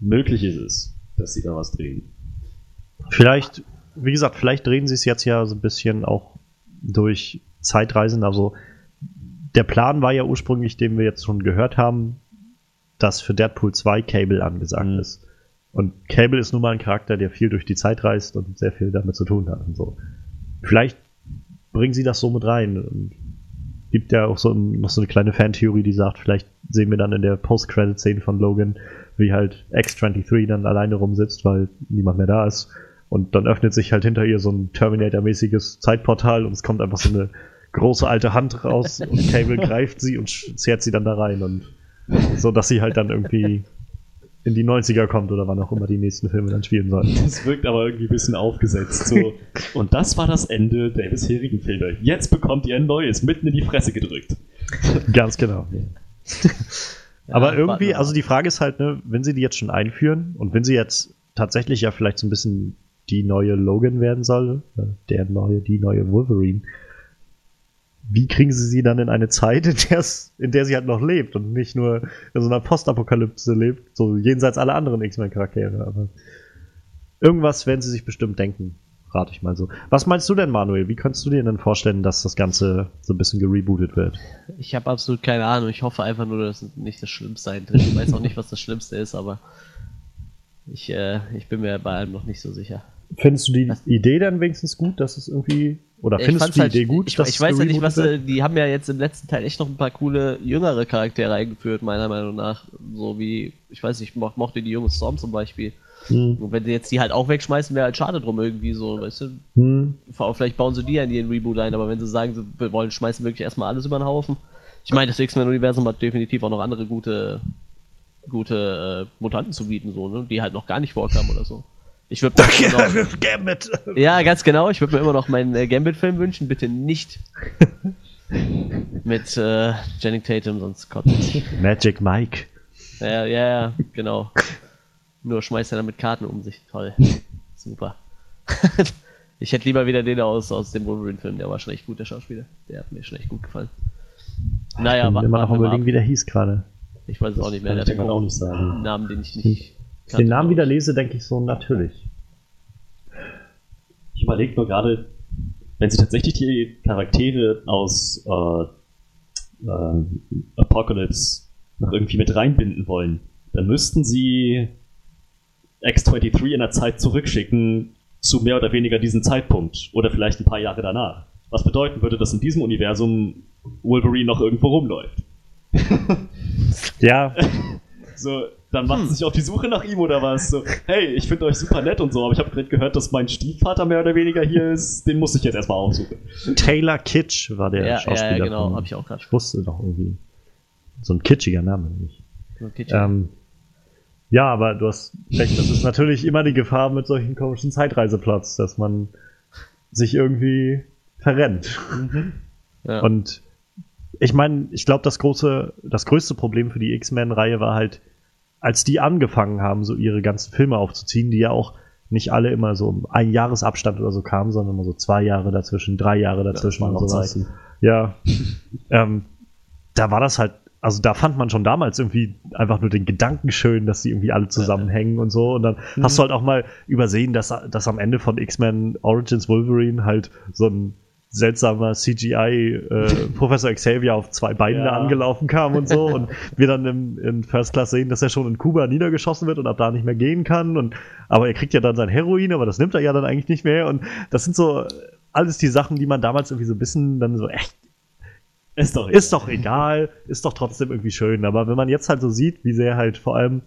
Möglich ist es, dass sie da was drehen. Vielleicht, wie gesagt, vielleicht drehen sie es jetzt ja so ein bisschen auch durch Zeitreisen. Also der Plan war ja ursprünglich, den wir jetzt schon gehört haben, dass für Deadpool 2 Cable angesagt Mhm. ist. Und Cable ist nun mal ein Charakter, der viel durch die Zeit reist und sehr viel damit zu tun hat und so. Vielleicht bringen sie das so mit rein. Und gibt ja auch so ein, noch so eine kleine Fantheorie, die sagt, vielleicht sehen wir dann in der Post-Credit-Szene von Logan, wie halt X-23 dann alleine rumsitzt, weil niemand mehr da ist. Und dann öffnet sich halt hinter ihr so ein Terminator-mäßiges Zeitportal und es kommt einfach so eine große alte Hand raus und Cable greift sie und zerrt sie dann da rein und so, dass sie halt dann irgendwie in die 90er kommt oder wann auch immer die nächsten Filme dann spielen sollen. Das wirkt aber irgendwie ein bisschen aufgesetzt. So. Und das war das Ende der bisherigen Filme. Jetzt bekommt ihr ein neues, mitten in die Fresse gedrückt. Ganz genau. Ja, Aber irgendwie, also die Frage ist halt, ne, wenn sie die jetzt schon einführen und wenn sie jetzt tatsächlich ja vielleicht so ein bisschen die neue Logan werden soll, äh, der neue, die neue Wolverine, wie kriegen sie sie dann in eine Zeit, in, in der sie halt noch lebt und nicht nur in so einer Postapokalypse lebt, so jenseits aller anderen X-Men-Charaktere. Aber irgendwas werden sie sich bestimmt denken, rate ich mal so. Was meinst du denn, Manuel? Wie könntest du dir denn vorstellen, dass das Ganze so ein bisschen gerebootet wird? Ich habe absolut keine Ahnung. Ich hoffe einfach nur, dass es nicht das Schlimmste eintritt. Ich weiß auch nicht, was das Schlimmste ist, aber ich, äh, ich bin mir bei allem noch nicht so sicher. Findest du die Idee dann wenigstens gut, dass es irgendwie. Oder Ich findest du die halt- Idee gut? Ich, ich es weiß ja nicht, was äh, die haben ja jetzt im letzten Teil echt noch ein paar coole jüngere Charaktere eingeführt, meiner Meinung nach. So wie, ich weiß nicht, ich mo mochte die junge Storm zum Beispiel. Hm. Und wenn sie jetzt die halt auch wegschmeißen, wäre halt schade drum irgendwie so, weißt du. Hm. Vielleicht bauen sie die ja in ihren Reboot ein, aber wenn sie sagen, sie wollen, schmeißen wirklich erstmal alles über den Haufen. Ich meine, das X-Men-Universum hat definitiv auch noch andere gute, gute äh, Mutanten zu bieten, so, ne? die halt noch gar nicht vorkamen oder so. Ich würde noch- Gambit! ja, ganz genau. Ich würde mir immer noch meinen äh, Gambit-Film wünschen. Bitte nicht mit äh, Channing Tatum, sonst ich. Magic Mike. Ja, ja, ja, genau. Nur schmeißt er damit Karten um sich. Toll. Super. ich hätte lieber wieder den aus, aus dem Wolverine-Film. Der war schon echt gut, der Schauspieler. Der hat mir schon echt gut gefallen. Naja, ich bin immer noch überlegen, wie der hieß gerade. Ich weiß es auch nicht mehr. Kann Der hat auch nicht sagen. Namen, den ich nicht. Den Namen wieder lese, denke ich so natürlich. Ich überlege nur gerade, wenn sie tatsächlich die Charaktere aus äh, äh, Apocalypse noch irgendwie mit reinbinden wollen, dann müssten sie X-23 in der Zeit zurückschicken zu mehr oder weniger diesem Zeitpunkt oder vielleicht ein paar Jahre danach. Was bedeuten würde, dass in diesem Universum Wolverine noch irgendwo rumläuft. Ja, So, dann macht sie sich auf die Suche nach ihm oder was? So, hey, ich finde euch super nett und so, aber ich habe gerade gehört, dass mein Stiefvater mehr oder weniger hier ist. Den muss ich jetzt erstmal aufsuchen. Taylor Kitsch war der Ja, Schauspieler. ja, genau. Habe ich auch gerade. Ich wusste doch irgendwie. So ein kitschiger Name. nämlich. Okay, Ähm, ja, aber du hast recht, das ist natürlich immer die Gefahr mit solchen komischen Zeitreiseplots, dass man sich irgendwie verrennt. ja. Und ich meine, ich glaube, das große, das größte Problem für die X-Men-Reihe war halt, als die angefangen haben, so ihre ganzen Filme aufzuziehen, die ja auch nicht alle immer so um ein Jahresabstand oder so kamen, sondern immer so zwei Jahre dazwischen, drei Jahre dazwischen waren und so weiter. Ja. ähm, da war das halt also da fand man schon damals irgendwie einfach nur den Gedanken schön, dass die irgendwie alle zusammenhängen und so. Und dann mhm. hast du halt auch mal übersehen, dass, dass am Ende von X-Men Origins Wolverine halt so ein seltsamer CGI äh, Professor Xavier auf zwei Beinen ja. da angelaufen kam und so und wir dann im, in First Class sehen, dass er schon in Kuba niedergeschossen wird und ab da nicht mehr gehen kann und aber er kriegt ja dann sein Heroin, aber das nimmt er ja dann eigentlich nicht mehr und das sind so alles die Sachen, die man damals irgendwie so ein bisschen dann so echt ist doch, ist doch egal, ist doch trotzdem irgendwie schön, aber wenn man jetzt halt so sieht, wie sehr halt vor allem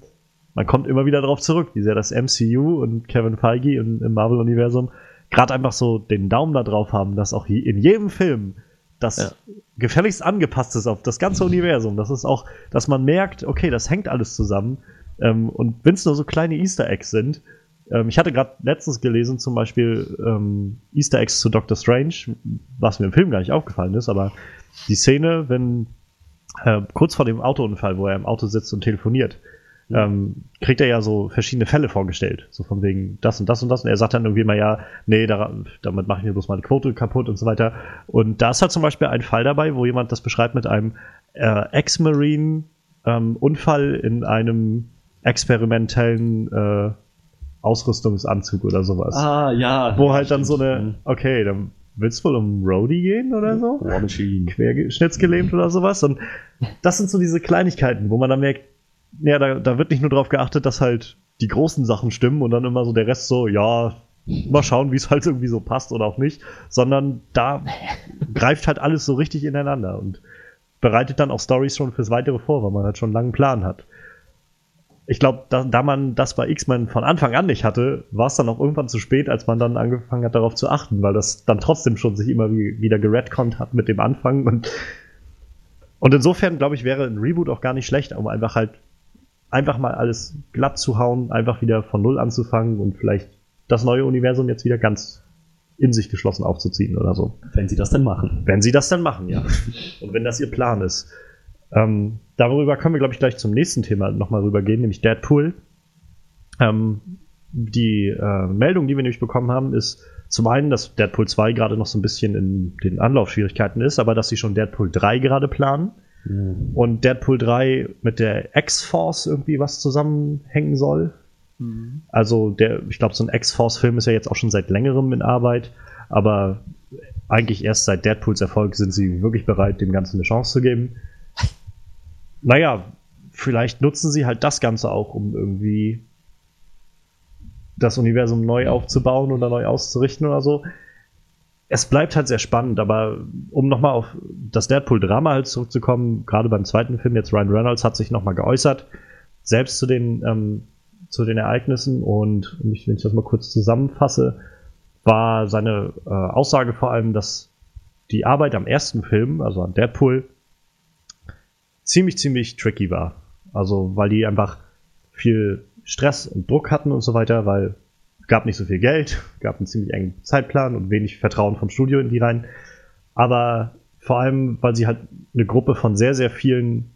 man kommt immer wieder darauf zurück, wie sehr das MCU und Kevin Feige im Marvel Universum gerade einfach so den Daumen da drauf haben, dass auch in jedem Film das ja. gefälligst angepasst ist auf das ganze Universum. Das ist auch, dass man merkt, okay, das hängt alles zusammen. Ähm, und wenn es nur so kleine Easter Eggs sind, ähm, ich hatte gerade letztens gelesen, zum Beispiel ähm, Easter Eggs zu Doctor Strange, was mir im Film gar nicht aufgefallen ist, aber die Szene, wenn äh, kurz vor dem Autounfall, wo er im Auto sitzt und telefoniert, ähm, kriegt er ja so verschiedene Fälle vorgestellt. So von wegen das und das und das. Und er sagt dann irgendwie mal, ja, nee, daran, damit mache ich mir bloß meine Quote kaputt und so weiter. Und da ist halt zum Beispiel ein Fall dabei, wo jemand das beschreibt mit einem äh, Ex-Marine-Unfall ähm, in einem experimentellen äh, Ausrüstungsanzug oder sowas. Ah, ja. Wo halt dann so eine, okay, dann willst du wohl um Roadie gehen oder so? Querschnittsgelähmt oder sowas. Und das sind so diese Kleinigkeiten, wo man dann merkt, ja, da, da wird nicht nur darauf geachtet, dass halt die großen Sachen stimmen und dann immer so der Rest so, ja, mal schauen, wie es halt irgendwie so passt oder auch nicht, sondern da greift halt alles so richtig ineinander und bereitet dann auch Stories schon fürs Weitere vor, weil man halt schon einen langen Plan hat. Ich glaube, da, da, man das bei X-Men von Anfang an nicht hatte, war es dann auch irgendwann zu spät, als man dann angefangen hat, darauf zu achten, weil das dann trotzdem schon sich immer wie, wieder geredconnt hat mit dem Anfang und und insofern, glaube ich, wäre ein Reboot auch gar nicht schlecht, um einfach halt einfach mal alles glatt zu hauen, einfach wieder von Null anzufangen und vielleicht das neue Universum jetzt wieder ganz in sich geschlossen aufzuziehen oder so. Wenn sie das denn machen. Wenn sie das dann machen, ja. und wenn das ihr Plan ist. Ähm, darüber können wir, glaube ich, gleich zum nächsten Thema nochmal rübergehen, nämlich Deadpool. Ähm, die äh, Meldung, die wir nämlich bekommen haben, ist zum einen, dass Deadpool 2 gerade noch so ein bisschen in den Anlaufschwierigkeiten ist, aber dass sie schon Deadpool 3 gerade planen. Mhm. Und Deadpool 3 mit der X-Force irgendwie was zusammenhängen soll. Mhm. Also, der, ich glaube, so ein X-Force-Film ist ja jetzt auch schon seit längerem in Arbeit, aber eigentlich erst seit Deadpools Erfolg sind sie wirklich bereit, dem Ganzen eine Chance zu geben. Naja, vielleicht nutzen sie halt das Ganze auch, um irgendwie das Universum neu aufzubauen oder neu auszurichten oder so es bleibt halt sehr spannend, aber um nochmal auf das Deadpool-Drama halt zurückzukommen, gerade beim zweiten Film, jetzt Ryan Reynolds hat sich nochmal geäußert, selbst zu den, ähm, zu den Ereignissen und wenn ich das mal kurz zusammenfasse, war seine äh, Aussage vor allem, dass die Arbeit am ersten Film, also an Deadpool, ziemlich, ziemlich tricky war. Also, weil die einfach viel Stress und Druck hatten und so weiter, weil gab nicht so viel Geld, gab einen ziemlich engen Zeitplan und wenig Vertrauen vom Studio in die rein. Aber vor allem, weil sie halt eine Gruppe von sehr, sehr vielen,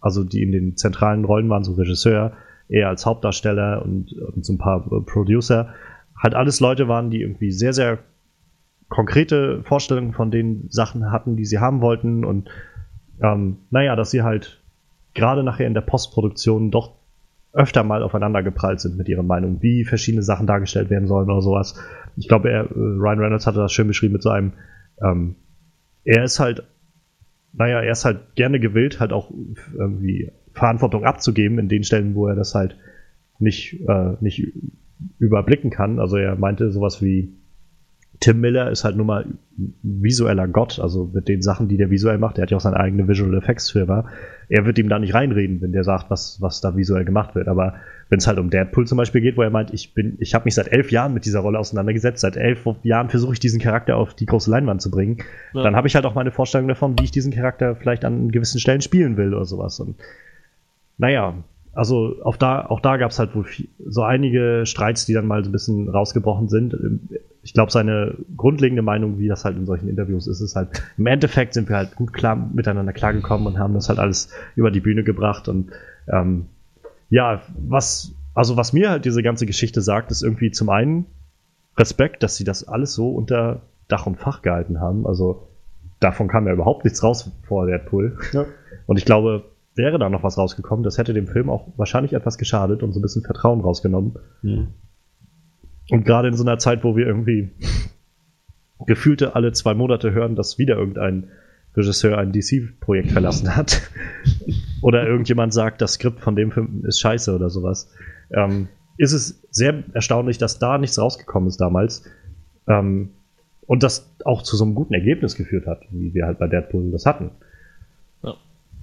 also die in den zentralen Rollen waren, so Regisseur, eher als Hauptdarsteller und, und so ein paar äh, Producer, halt alles Leute waren, die irgendwie sehr, sehr konkrete Vorstellungen von den Sachen hatten, die sie haben wollten und ähm, naja, dass sie halt gerade nachher in der Postproduktion doch öfter mal aufeinander geprallt sind mit ihrer Meinung, wie verschiedene Sachen dargestellt werden sollen oder sowas. Ich glaube, er, äh, Ryan Reynolds hatte das schön beschrieben mit so einem, ähm, er ist halt, naja, er ist halt gerne gewillt, halt auch irgendwie Verantwortung abzugeben in den Stellen, wo er das halt nicht, äh, nicht überblicken kann. Also er meinte sowas wie, Tim Miller ist halt nun mal visueller Gott, also mit den Sachen, die der visuell macht. Er hat ja auch seine eigene Visual Effects Firma. Er wird ihm da nicht reinreden, wenn der sagt, was, was da visuell gemacht wird. Aber wenn es halt um Deadpool zum Beispiel geht, wo er meint, ich bin, ich habe mich seit elf Jahren mit dieser Rolle auseinandergesetzt, seit elf Jahren versuche ich diesen Charakter auf die große Leinwand zu bringen, ja. dann habe ich halt auch meine Vorstellung davon, wie ich diesen Charakter vielleicht an gewissen Stellen spielen will oder sowas. Und naja, also auf da, auch da gab es halt wohl viel, so einige Streits, die dann mal so ein bisschen rausgebrochen sind. Ich glaube, seine grundlegende Meinung, wie das halt in solchen Interviews ist, ist halt, im Endeffekt sind wir halt gut klar miteinander klargekommen und haben das halt alles über die Bühne gebracht. Und ähm, ja, was, also was mir halt diese ganze Geschichte sagt, ist irgendwie zum einen Respekt, dass sie das alles so unter Dach und Fach gehalten haben. Also davon kam ja überhaupt nichts raus vor Deadpool. Ja. Und ich glaube, wäre da noch was rausgekommen, das hätte dem Film auch wahrscheinlich etwas geschadet und so ein bisschen Vertrauen rausgenommen. Mhm. Und gerade in so einer Zeit, wo wir irgendwie gefühlte alle zwei Monate hören, dass wieder irgendein Regisseur ein DC-Projekt verlassen hat. oder irgendjemand sagt, das Skript von dem Film ist scheiße oder sowas. Ähm, ist es sehr erstaunlich, dass da nichts rausgekommen ist damals. Ähm, und das auch zu so einem guten Ergebnis geführt hat, wie wir halt bei Deadpool das hatten. Ja.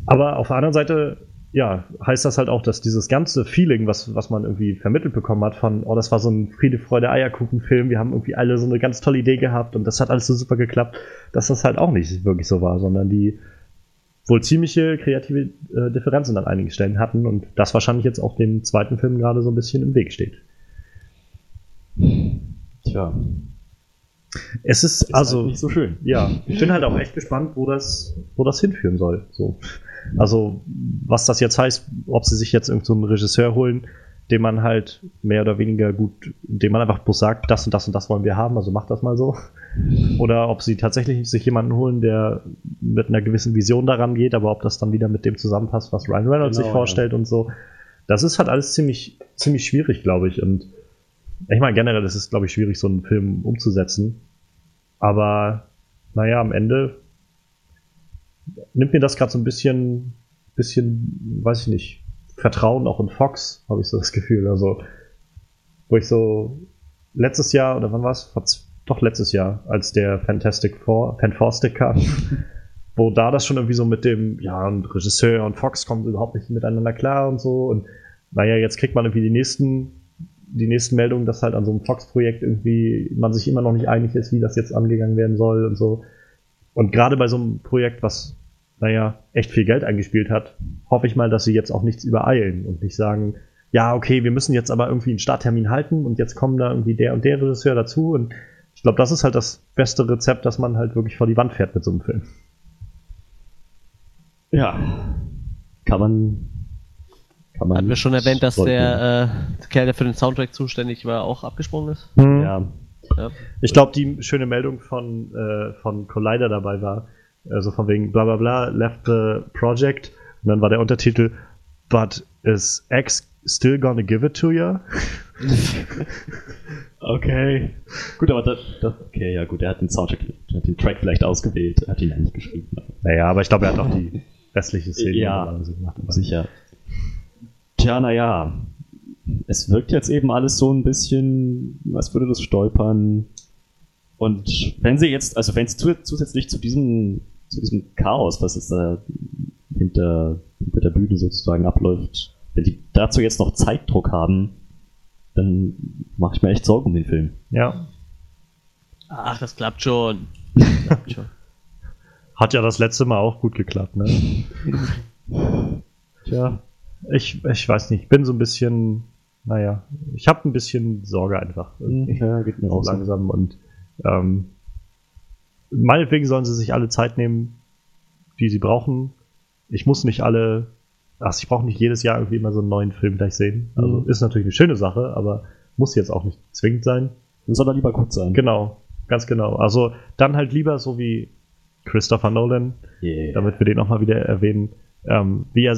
Aber auf der anderen Seite, ja, heißt das halt auch, dass dieses ganze Feeling, was, was man irgendwie vermittelt bekommen hat, von, oh, das war so ein Friede, Freude, Eierkuchen-Film, wir haben irgendwie alle so eine ganz tolle Idee gehabt und das hat alles so super geklappt, dass das halt auch nicht wirklich so war, sondern die wohl ziemliche kreative äh, Differenzen an einigen Stellen hatten und das wahrscheinlich jetzt auch dem zweiten Film gerade so ein bisschen im Weg steht. Tja, es ist, ist also halt nicht so schön. Ja, ich bin halt auch echt gespannt, wo das, wo das hinführen soll. So. Also, was das jetzt heißt, ob sie sich jetzt irgendeinen so Regisseur holen, den man halt mehr oder weniger gut, dem man einfach bloß sagt, das und das und das wollen wir haben, also macht das mal so. Oder ob sie tatsächlich sich jemanden holen, der mit einer gewissen Vision daran geht, aber ob das dann wieder mit dem zusammenpasst, was Ryan Reynolds genau, sich vorstellt ja. und so. Das ist halt alles ziemlich, ziemlich schwierig, glaube ich. Und ich meine, generell ist es, glaube ich, schwierig, so einen Film umzusetzen. Aber naja, am Ende nimmt mir das gerade so ein bisschen, bisschen, weiß ich nicht, Vertrauen auch in Fox, habe ich so das Gefühl. Also, wo ich so letztes Jahr, oder wann war es? Doch letztes Jahr, als der Fantastic Four, Fantastic kam, wo da das schon irgendwie so mit dem, ja, und Regisseur und Fox kommen überhaupt nicht miteinander klar und so. Und naja, jetzt kriegt man irgendwie die nächsten die nächsten Meldungen, dass halt an so einem Fox-Projekt irgendwie man sich immer noch nicht einig ist, wie das jetzt angegangen werden soll und so. Und gerade bei so einem Projekt, was, naja, echt viel Geld eingespielt hat, hoffe ich mal, dass sie jetzt auch nichts übereilen und nicht sagen, ja, okay, wir müssen jetzt aber irgendwie einen Starttermin halten und jetzt kommen da irgendwie der und der Regisseur dazu und ich glaube, das ist halt das beste Rezept, dass man halt wirklich vor die Wand fährt mit so einem Film. Ja, kann man kann man Hatten wir schon erwähnt, dass der äh, Kerl, der für den Soundtrack zuständig war, auch abgesprungen ist? Mhm. Ja. Ja. Ich glaube, die schöne Meldung von, äh, von Collider dabei war, also von wegen bla bla bla, left the project. Und dann war der Untertitel, but is X still gonna give it to you? okay. Gut, aber das, das, okay, ja gut, er hat den Soundtrack, hat den Track vielleicht ausgewählt, er hat ihn ja nicht geschrieben. Naja, aber ich glaube, er hat auch die restliche Szene ja, gemacht. Sicher. Tja, naja, es wirkt jetzt eben alles so ein bisschen, was würde das stolpern. Und wenn sie jetzt, also wenn es zusätzlich zu diesem, zu diesem Chaos, was jetzt da hinter, hinter der Bühne sozusagen abläuft, wenn die dazu jetzt noch Zeitdruck haben, dann mache ich mir echt Sorgen um den Film. Ja. Ach, das klappt schon. Das klappt schon. Hat ja das letzte Mal auch gut geklappt, ne? Tja ich, ich weiß nicht, ich bin so ein bisschen, naja, ich habe ein bisschen Sorge einfach. Ja, geht mir auch langsam und ähm, meinetwegen sollen sie sich alle Zeit nehmen, die sie brauchen. Ich muss nicht alle, also ich brauche nicht jedes Jahr irgendwie immer so einen neuen Film gleich sehen. Also mhm. ist natürlich eine schöne Sache, aber muss jetzt auch nicht zwingend sein. Soll er lieber gut sein. Genau, ganz genau. Also dann halt lieber so wie Christopher Nolan, yeah. damit wir den auch mal wieder erwähnen ähm, wie er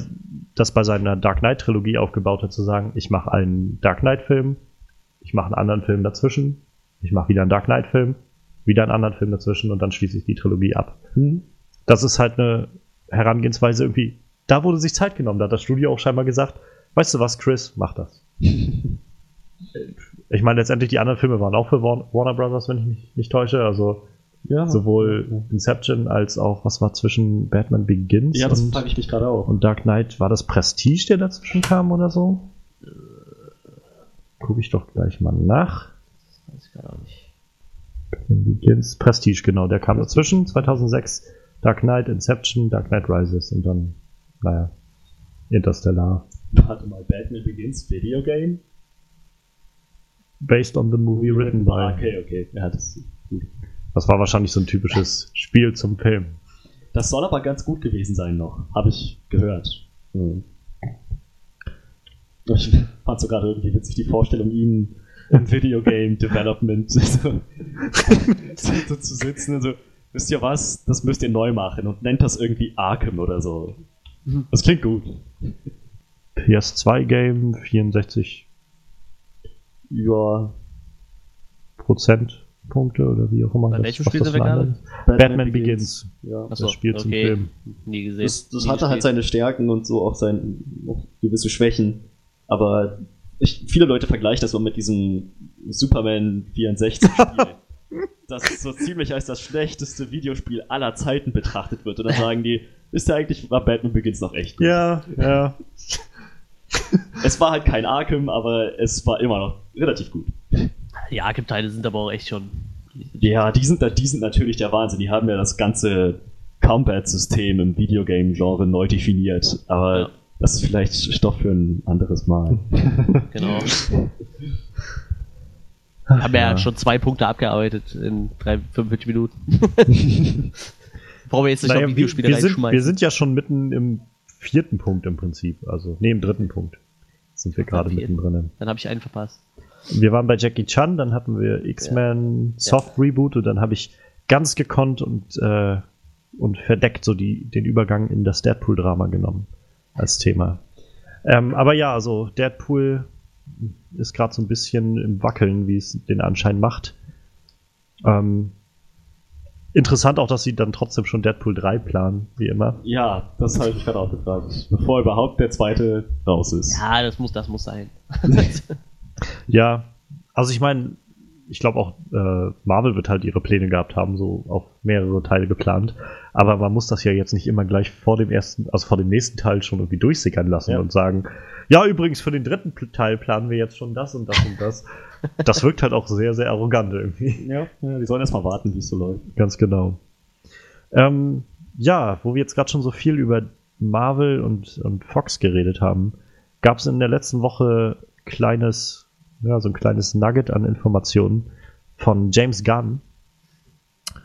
das bei seiner Dark Knight-Trilogie aufgebaut hat, zu sagen, ich mache einen Dark Knight-Film, ich mache einen anderen Film dazwischen, ich mache wieder einen Dark Knight-Film, wieder einen anderen Film dazwischen und dann schließe ich die Trilogie ab. Mhm. Das ist halt eine Herangehensweise irgendwie, da wurde sich Zeit genommen, da hat das Studio auch scheinbar gesagt, weißt du was, Chris, mach das. ich meine, letztendlich die anderen Filme waren auch für Warner Brothers, wenn ich mich nicht täusche, also ja. Sowohl Inception als auch, was war zwischen Batman Begins ja, das und, frage ich mich gerade auch. und Dark Knight. War das Prestige, der dazwischen kam oder so? Gucke ich doch gleich mal nach. Das weiß ich auch nicht. Batman Begins, Prestige, genau. Der kam dazwischen, 2006. Dark Knight, Inception, Dark Knight Rises und dann, naja, Interstellar. Warte mal, Batman Begins Video Game? Based on the movie written by. Ah, okay, okay. Ja, das ist gut. Das war wahrscheinlich so ein typisches Spiel zum Film. Das soll aber ganz gut gewesen sein noch, habe ich gehört. Mhm. Ich fand so gerade irgendwie witzig die Vorstellung, ihn im Videogame Development so, so, zu sitzen und so, wisst ihr was, das müsst ihr neu machen und nennt das irgendwie Arkham oder so. Das klingt gut. PS2-Game, 64 Ja, Prozentpunkte oder wie auch immer. Bei das- welchem Spiel sind wir gerade? ein- Batman Begins. Ja. Das Spiel zum Film. Nie gesehen. Das, das Nie hatte halt gespielt. seine Stärken und so auch, sein, auch gewisse Schwächen. Aber ich, viele Leute vergleichen das so mit diesem Superman 64 Spiel. das so ziemlich als das schlechteste Videospiel aller Zeiten betrachtet wird. Und dann sagen die, ist ja eigentlich, war Batman Begins noch echt gut. Ja, ja. Es war halt kein Arkham, aber es war immer noch relativ gut. Die Arkham-Teile sind aber auch echt schon. Ja, die sind, da- die sind natürlich der Wahnsinn. Die haben ja das ganze Combat-System im Videogame-Genre neu definiert. Aber Ja. das ist vielleicht Stoff für ein anderes Mal. Genau. Haben wir ja. schon zwei Punkte abgearbeitet in drei, 45 Minuten. Brauchen wir jetzt nicht Naja, noch wir, Videospiele wir, sind, reinschmeißen. wir sind ja schon mitten im vierten Punkt im Prinzip. Also, nee, im dritten Punkt sind wir gerade mittendrin. Dann habe ich einen verpasst. Wir waren bei Jackie Chan, dann hatten wir X-Men Soft Reboot und dann habe ich ganz gekonnt und, äh, und verdeckt so die, den Übergang in das Deadpool-Drama genommen als Thema. Ähm, aber ja, also Deadpool ist gerade so ein bisschen im Wackeln, wie es den Anschein macht. Ähm, interessant auch, dass sie dann trotzdem schon Deadpool 3 planen, wie immer. Ja, das habe ich gerade auch gefragt. Bevor überhaupt der zweite raus ist. Ja, das muss, das muss sein. Ja, also ich meine, ich glaube auch äh, Marvel wird halt ihre Pläne gehabt haben, so auf mehrere Teile geplant. Aber man muss das ja jetzt nicht immer gleich vor dem ersten, also vor dem nächsten Teil schon irgendwie durchsickern lassen Ja. und sagen, ja, übrigens für den dritten Teil planen wir jetzt schon das und das und das. Das wirkt halt auch sehr, sehr arrogant irgendwie. Ja, ja die sollen erstmal warten, wie es so läuft. Ganz genau. Ähm, ja, wo wir jetzt gerade schon so viel über Marvel und, und Fox geredet haben, gab es in der letzten Woche kleines, ja, so ein kleines Nugget an Informationen von James Gunn,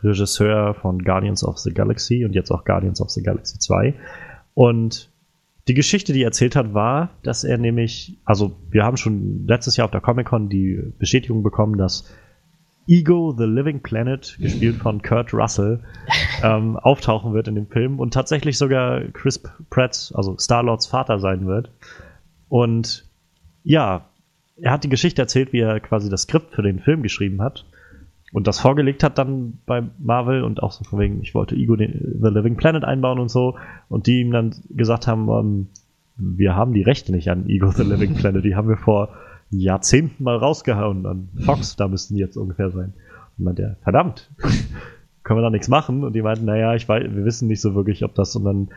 Regisseur von Guardians of the Galaxy und jetzt auch Guardians of the Galaxy 2. Und die Geschichte, die er erzählt hat, war, dass er nämlich, also wir haben schon letztes Jahr auf der Comic-Con die Bestätigung bekommen, dass Ego the Living Planet, gespielt von Kurt Russell, ähm, auftauchen wird in dem Film und tatsächlich sogar Chris Pratt, also Star-Lords Vater sein wird. Und ja, er hat die Geschichte erzählt, wie er quasi das Skript für den Film geschrieben hat und das vorgelegt hat dann bei Marvel und auch so von wegen, ich wollte Ego den, the Living Planet einbauen und so und die ihm dann gesagt haben, ähm, wir haben die Rechte nicht an Ego the Living Planet, die haben wir vor Jahrzehnten mal rausgehauen an Fox, da müssten die jetzt ungefähr sein. Und meinte er, verdammt, können wir da nichts machen? Und die meinten, naja, ich weiß, wir wissen nicht so wirklich, ob das und dann,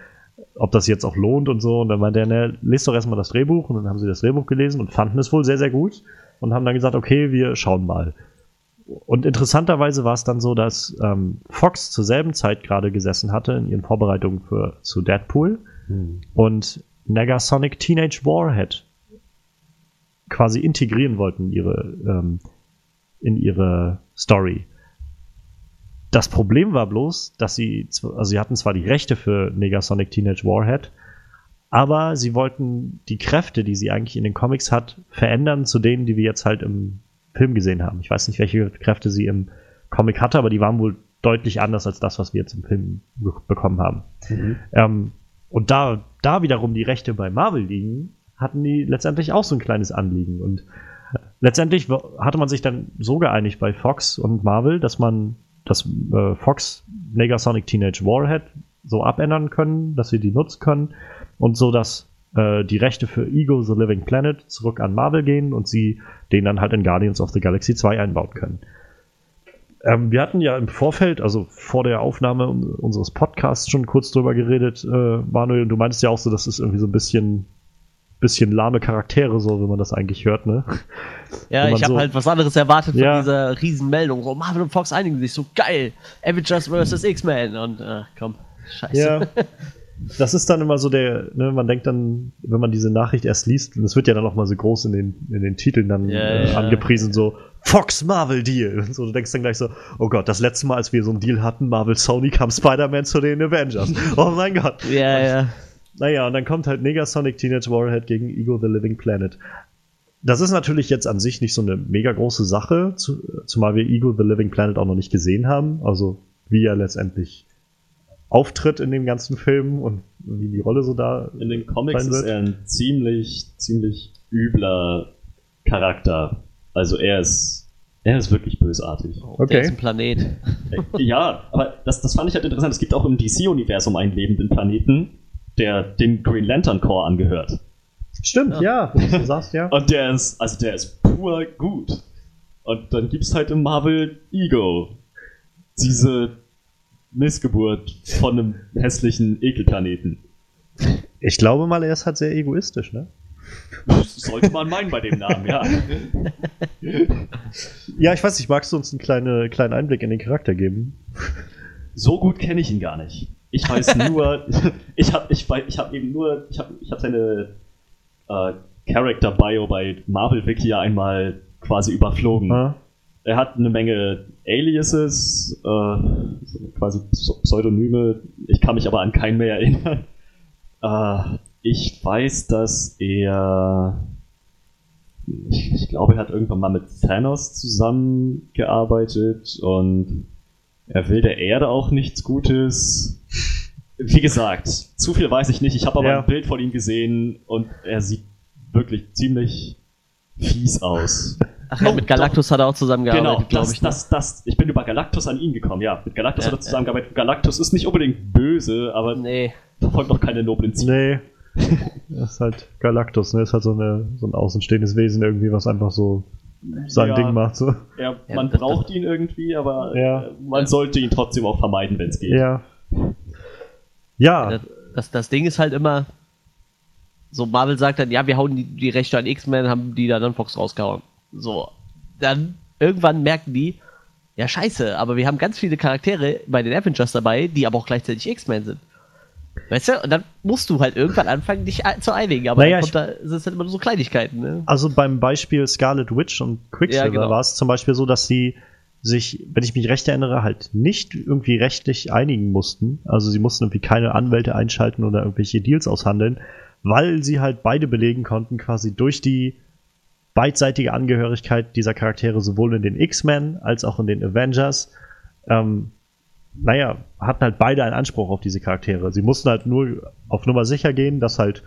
ob das jetzt auch lohnt und so. Und dann meinte er, ne, lest doch erstmal das Drehbuch und dann haben sie das Drehbuch gelesen und fanden es wohl sehr, sehr gut und haben dann gesagt, okay, wir schauen mal. Und interessanterweise war es dann so, dass ähm, Fox zur selben Zeit gerade gesessen hatte in ihren Vorbereitungen für, zu Deadpool und Negasonic Teenage Warhead quasi integrieren wollten in ihre, ähm, in ihre Story. Das Problem war bloß, dass sie, also sie hatten zwar die Rechte für Negasonic Teenage Warhead, aber sie wollten die Kräfte, die sie eigentlich in den Comics hat, verändern zu denen, die wir jetzt halt im Film gesehen haben. Ich weiß nicht, welche Kräfte sie im Comic hatte, aber die waren wohl deutlich anders als das, was wir jetzt im Film be bekommen haben. Ähm, und da, da wiederum die Rechte bei Marvel liegen, hatten die letztendlich auch so ein kleines Anliegen. Und letztendlich hatte man sich dann so geeinigt bei Fox und Marvel, dass man das äh, Fox Negasonic Teenage Warhead so abändern können, dass sie die nutzen können und so, dass äh, die Rechte für Ego the Living Planet zurück an Marvel gehen und sie den dann halt in Guardians of the Galaxy 2 einbauen können. Ähm, wir hatten ja im Vorfeld, also vor der Aufnahme un- unseres Podcasts schon kurz drüber geredet, äh, Manuel, und du meintest ja auch so, das ist irgendwie so ein bisschen, bisschen lahme Charaktere, so wie man das eigentlich hört, ne? Ja, Wenn ich habe so- halt was anderes erwartet von Ja. dieser Riesenmeldung. So, Marvel und Fox einigen sich, so geil. Avengers vs. X-Men. Und, äh, komm, scheiße. Ja. Das ist dann immer so der, ne, man denkt dann, wenn man diese Nachricht erst liest, und es wird ja dann auch mal so groß in den, in den Titeln dann Ja, äh, ja. angepriesen, so Fox Marvel Deal. Und so, du denkst dann gleich so, oh Gott, das letzte Mal, als wir so einen Deal hatten, Marvel Sony, kam Spider-Man zu den Avengers. Oh mein Gott. Ja, ja. Naja, und dann kommt halt Negasonic Teenage Warhead gegen Ego the Living Planet. Das ist natürlich jetzt an sich nicht so eine mega große Sache, zu, zumal wir Ego the Living Planet auch noch nicht gesehen haben. Also wie er letztendlich auftritt in dem ganzen Film und wie die Rolle so da. In den Comics ist er ein ziemlich, ziemlich übler Charakter. Also er ist, er ist wirklich bösartig. Oh, okay. Der ist ein Planet. Äh, ja, aber das, das fand ich halt interessant. Es gibt auch im DC-Universum einen lebenden Planeten, der dem Green Lantern Corps angehört. Stimmt, ja, ja du sagst, ja. Und der ist, also der ist pur gut. Und dann gibt's halt im Marvel Ego. Diese Missgeburt von einem hässlichen Ekelplaneten. Ich glaube mal, er ist halt sehr egoistisch, ne? Das sollte man meinen bei dem Namen, ja. ja, ich weiß nicht, magst du uns einen kleine, kleinen Einblick in den Charakter geben? So gut kenne ich ihn gar nicht. Ich weiß nur, ich habe ich, ich hab eben nur, ich habe ich hab seine äh, Character Bio bei Marvel Wiki ja einmal quasi überflogen. Ah. Er hat eine Menge Aliases, äh, quasi Pseudonyme. Ich kann mich aber an keinen mehr erinnern. Äh, ich weiß, dass er. Ich, ich, glaube, er hat irgendwann mal mit Thanos zusammengearbeitet und er will der Erde auch nichts Gutes. Wie gesagt, zu viel weiß ich nicht. Ich habe aber ja. ein Bild von ihm gesehen und er sieht wirklich ziemlich fies aus. Ach ja, mit Galactus hat er auch zusammengearbeitet, genau, glaube ich. Ne? Das, das, ich bin über Galactus an ihn gekommen, ja. Mit Galactus ja, hat er zusammengearbeitet. Ja. Galactus ist nicht unbedingt böse, aber nee. verfolgt noch keine noblen Ziele. Nee. das ist halt Galactus, ne? Ist halt so, eine, so ein außenstehendes Wesen irgendwie, was einfach so sein ja, Ding macht. So. Ja, man braucht ihn irgendwie, aber ja. man sollte ihn trotzdem auch vermeiden, wenn es geht. Ja. Ja. Das, das Ding ist halt immer, so Marvel sagt dann, ja, wir hauen die, die Rechte an X-Men, haben die dann an Fox rausgehauen. So, dann irgendwann merken die, ja scheiße, aber wir haben ganz viele Charaktere bei den Avengers dabei, die aber auch gleichzeitig X-Men sind. Weißt du? Und dann musst du halt irgendwann anfangen, dich zu einigen. Aber naja, da sind halt immer nur so Kleinigkeiten. Ne? Also beim Beispiel Scarlet Witch und Quicksilver ja, genau. war es zum Beispiel so, dass sie sich, wenn ich mich recht erinnere, halt nicht irgendwie rechtlich einigen mussten. Also sie mussten irgendwie keine Anwälte einschalten oder irgendwelche Deals aushandeln, weil sie halt beide belegen konnten, quasi durch die beidseitige Angehörigkeit dieser Charaktere sowohl in den X-Men als auch in den Avengers. Ähm, naja, hatten halt beide einen Anspruch auf diese Charaktere. Sie mussten halt nur auf Nummer sicher gehen, dass halt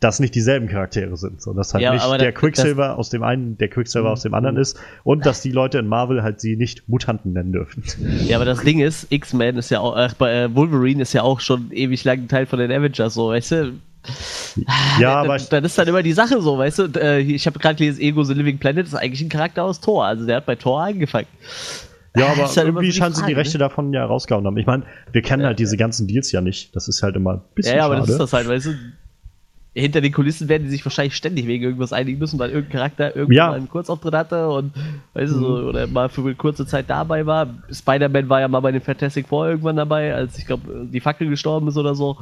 das nicht dieselben Charaktere sind. So, dass halt ja, nicht der Quicksilver aus dem einen der Quicksilver mhm. aus dem anderen ist und dass die Leute in Marvel halt sie nicht Mutanten nennen dürfen. Ja, aber das Ding ist, X-Men ist ja auch, äh, Wolverine ist ja auch schon ewig lang ein Teil von den Avengers, so, weißt du? Ja, aber dann, dann ist dann immer die Sache so, weißt du? Äh, ich habe gerade gelesen, Ego the Living Planet ist eigentlich ein Charakter aus Thor. Also der hat bei Thor angefangen. Ja, aber halt irgendwie so scheinen sie die Rechte ne? davon ja rausgehauen haben. Ich meine, wir kennen ja, halt diese ganzen Deals ja nicht. Das ist halt immer ein bisschen. Ja, ja aber schade. das ist das halt, weißt du? Hinter den Kulissen werden die sich wahrscheinlich ständig wegen irgendwas einigen müssen, weil irgendein Charakter irgendwann ja. einen Kurzauftritt hatte und weißt du, so, mhm. oder mal für eine kurze Zeit dabei war. Spider-Man war ja mal bei den Fantastic Four irgendwann dabei, als ich glaube, die Fackel gestorben ist oder so.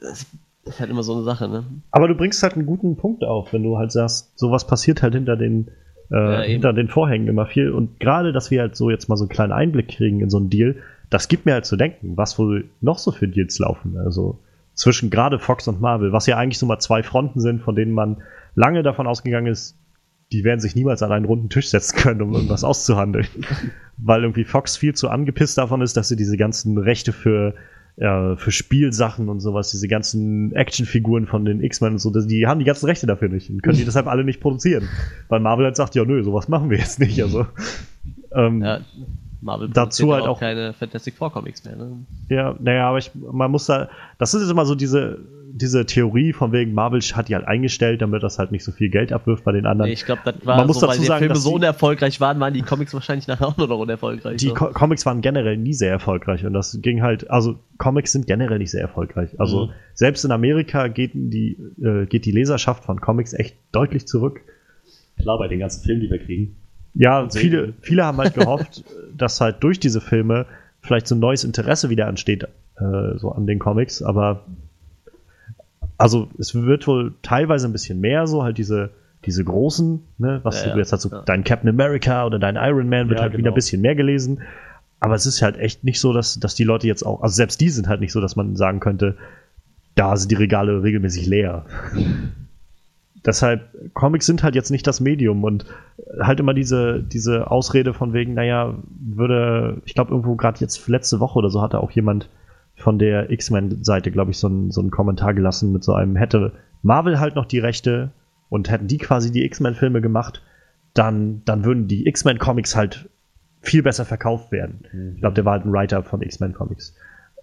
Das das ist halt immer so eine Sache, ne? Aber du bringst halt einen guten Punkt auf, wenn du halt sagst, sowas passiert halt hinter den, äh, ja, hinter den Vorhängen immer viel. Und gerade, dass wir halt so jetzt mal so einen kleinen Einblick kriegen in so einen Deal, das gibt mir halt zu denken, was wohl noch so für Deals laufen. Also zwischen gerade Fox und Marvel, was ja eigentlich so mal zwei Fronten sind, von denen man lange davon ausgegangen ist, die werden sich niemals an einen runden Tisch setzen können, um irgendwas auszuhandeln. Weil irgendwie Fox viel zu angepisst davon ist, dass sie diese ganzen Rechte für ja, für Spielsachen und sowas, diese ganzen Actionfiguren von den X-Men und so, die haben die ganzen Rechte dafür nicht und können die deshalb alle nicht produzieren. Weil Marvel halt sagt, ja nö, sowas machen wir jetzt nicht. Also ähm, ja, Marvel dazu halt auch keine Fantastic Four Comics mehr. Ne? Ja, naja, aber ich, man muss da, das ist jetzt immer so diese diese Theorie von wegen Marvel hat die halt eingestellt, damit das halt nicht so viel Geld abwirft bei den anderen. Nee, ich glaube, das war Man muss so, dazu weil sagen, die Filme so unerfolgreich waren, waren die Comics wahrscheinlich nachher auch nur noch unerfolgreich. Die so. Co Comics waren generell nie sehr erfolgreich und das ging halt, also Comics sind generell nicht sehr erfolgreich. Also mhm. selbst in Amerika geht die, äh, geht die Leserschaft von Comics echt deutlich zurück. Klar, bei den ganzen Filmen, die wir kriegen. Ja, viele, viele haben halt gehofft, dass halt durch diese Filme vielleicht so ein neues Interesse wieder entsteht, äh, so an den Comics, aber also es wird wohl teilweise ein bisschen mehr so, halt diese, diese großen, ne, was ja, du jetzt hast, so ja. dein Captain America oder dein Iron Man wird ja, halt genau. wieder ein bisschen mehr gelesen. Aber es ist halt echt nicht so, dass, dass die Leute jetzt auch, also selbst die sind halt nicht so, dass man sagen könnte, da sind die Regale regelmäßig leer. Deshalb, Comics sind halt jetzt nicht das Medium und halt immer diese, diese Ausrede von wegen, naja, würde, ich glaube, irgendwo gerade jetzt letzte Woche oder so hatte auch jemand von der X-Men-Seite, glaube ich, so, ein, so einen Kommentar gelassen mit so einem, hätte Marvel halt noch die Rechte und hätten die quasi die X-Men-Filme gemacht, dann, dann würden die X-Men-Comics halt viel besser verkauft werden. Mhm. Ich glaube, der war halt ein Writer von X-Men-Comics.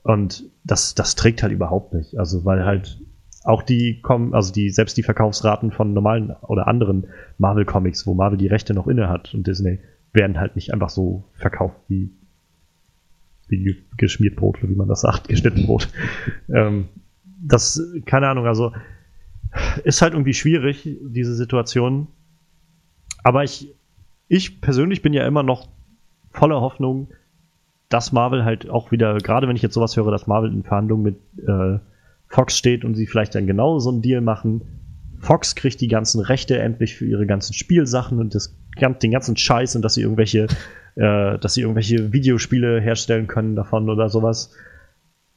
Und das, das trägt halt überhaupt nicht. Also, weil halt auch die kommen, also die, selbst die Verkaufsraten von normalen oder anderen Marvel-Comics, wo Marvel die Rechte noch inne hat und Disney, werden halt nicht einfach so verkauft wie, wie geschmiert Brot, wie man das sagt, geschnitten Brot. ähm, das, keine Ahnung, also ist halt irgendwie schwierig, diese Situation. Aber ich, ich persönlich bin ja immer noch voller Hoffnung, dass Marvel halt auch wieder, gerade wenn ich jetzt sowas höre, dass Marvel in Verhandlungen mit äh, Fox steht und sie vielleicht dann genau so einen Deal machen. Fox kriegt die ganzen Rechte endlich für ihre ganzen Spielsachen und das, den ganzen Scheiß und dass sie irgendwelche, äh, dass sie irgendwelche Videospiele herstellen können davon oder sowas.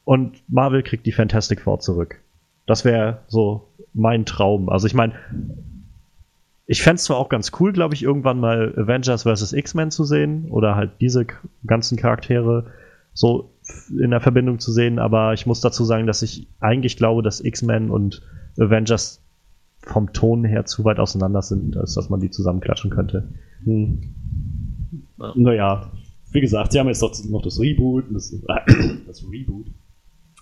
Und Marvel kriegt die Fantastic Four zurück. Das wäre so mein Traum. Also ich meine, ich fände es zwar auch ganz cool, glaube ich, irgendwann mal Avengers vs. X-Men zu sehen oder halt diese ganzen Charaktere so in der Verbindung zu sehen, aber ich muss dazu sagen, dass ich eigentlich glaube, dass X-Men und Avengers vom Ton her zu weit auseinander sind, als dass man die zusammenklatschen könnte. Hm. Naja, wie gesagt, sie haben jetzt noch das Reboot, das, das Reboot.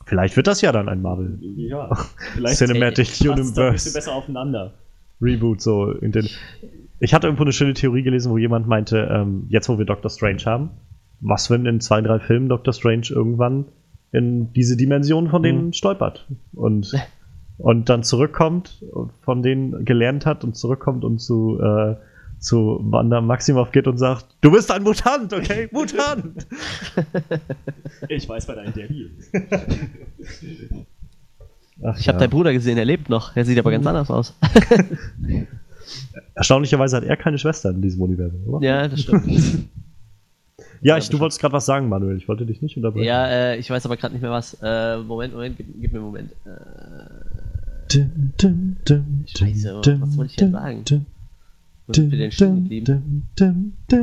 Vielleicht wird das ja dann ein Marvel. Ja, vielleicht Cinematic Universe. Ein bisschen besser aufeinander. Reboot so. In den ich hatte irgendwo eine schöne Theorie gelesen, wo jemand meinte, ähm, jetzt wo wir Doctor Strange haben, was, wenn in zwei, drei Filmen Doctor Strange irgendwann in diese Dimension von denen mhm. stolpert und, und dann zurückkommt, von denen gelernt hat und zurückkommt und zu, äh, zu Wanda Maximoff geht und sagt, du bist ein Mutant, okay? Mutant! ich weiß, wer dein Daddy ist. Ach, ich habe deinen Bruder gesehen, er lebt noch. Er sieht aber ganz mhm. anders aus. Erstaunlicherweise hat er keine Schwester in diesem Universum, oder? Ja, das stimmt. Ja, ich, du wolltest gerade was sagen, Manuel. Ich wollte dich nicht unterbrechen. Ja, äh, ich weiß aber gerade nicht mehr was. Äh, Moment, Moment, gib, gib mir einen Moment. Äh, Scheiße, was wollte ich jetzt sagen? Wo wir denn stehen geblieben?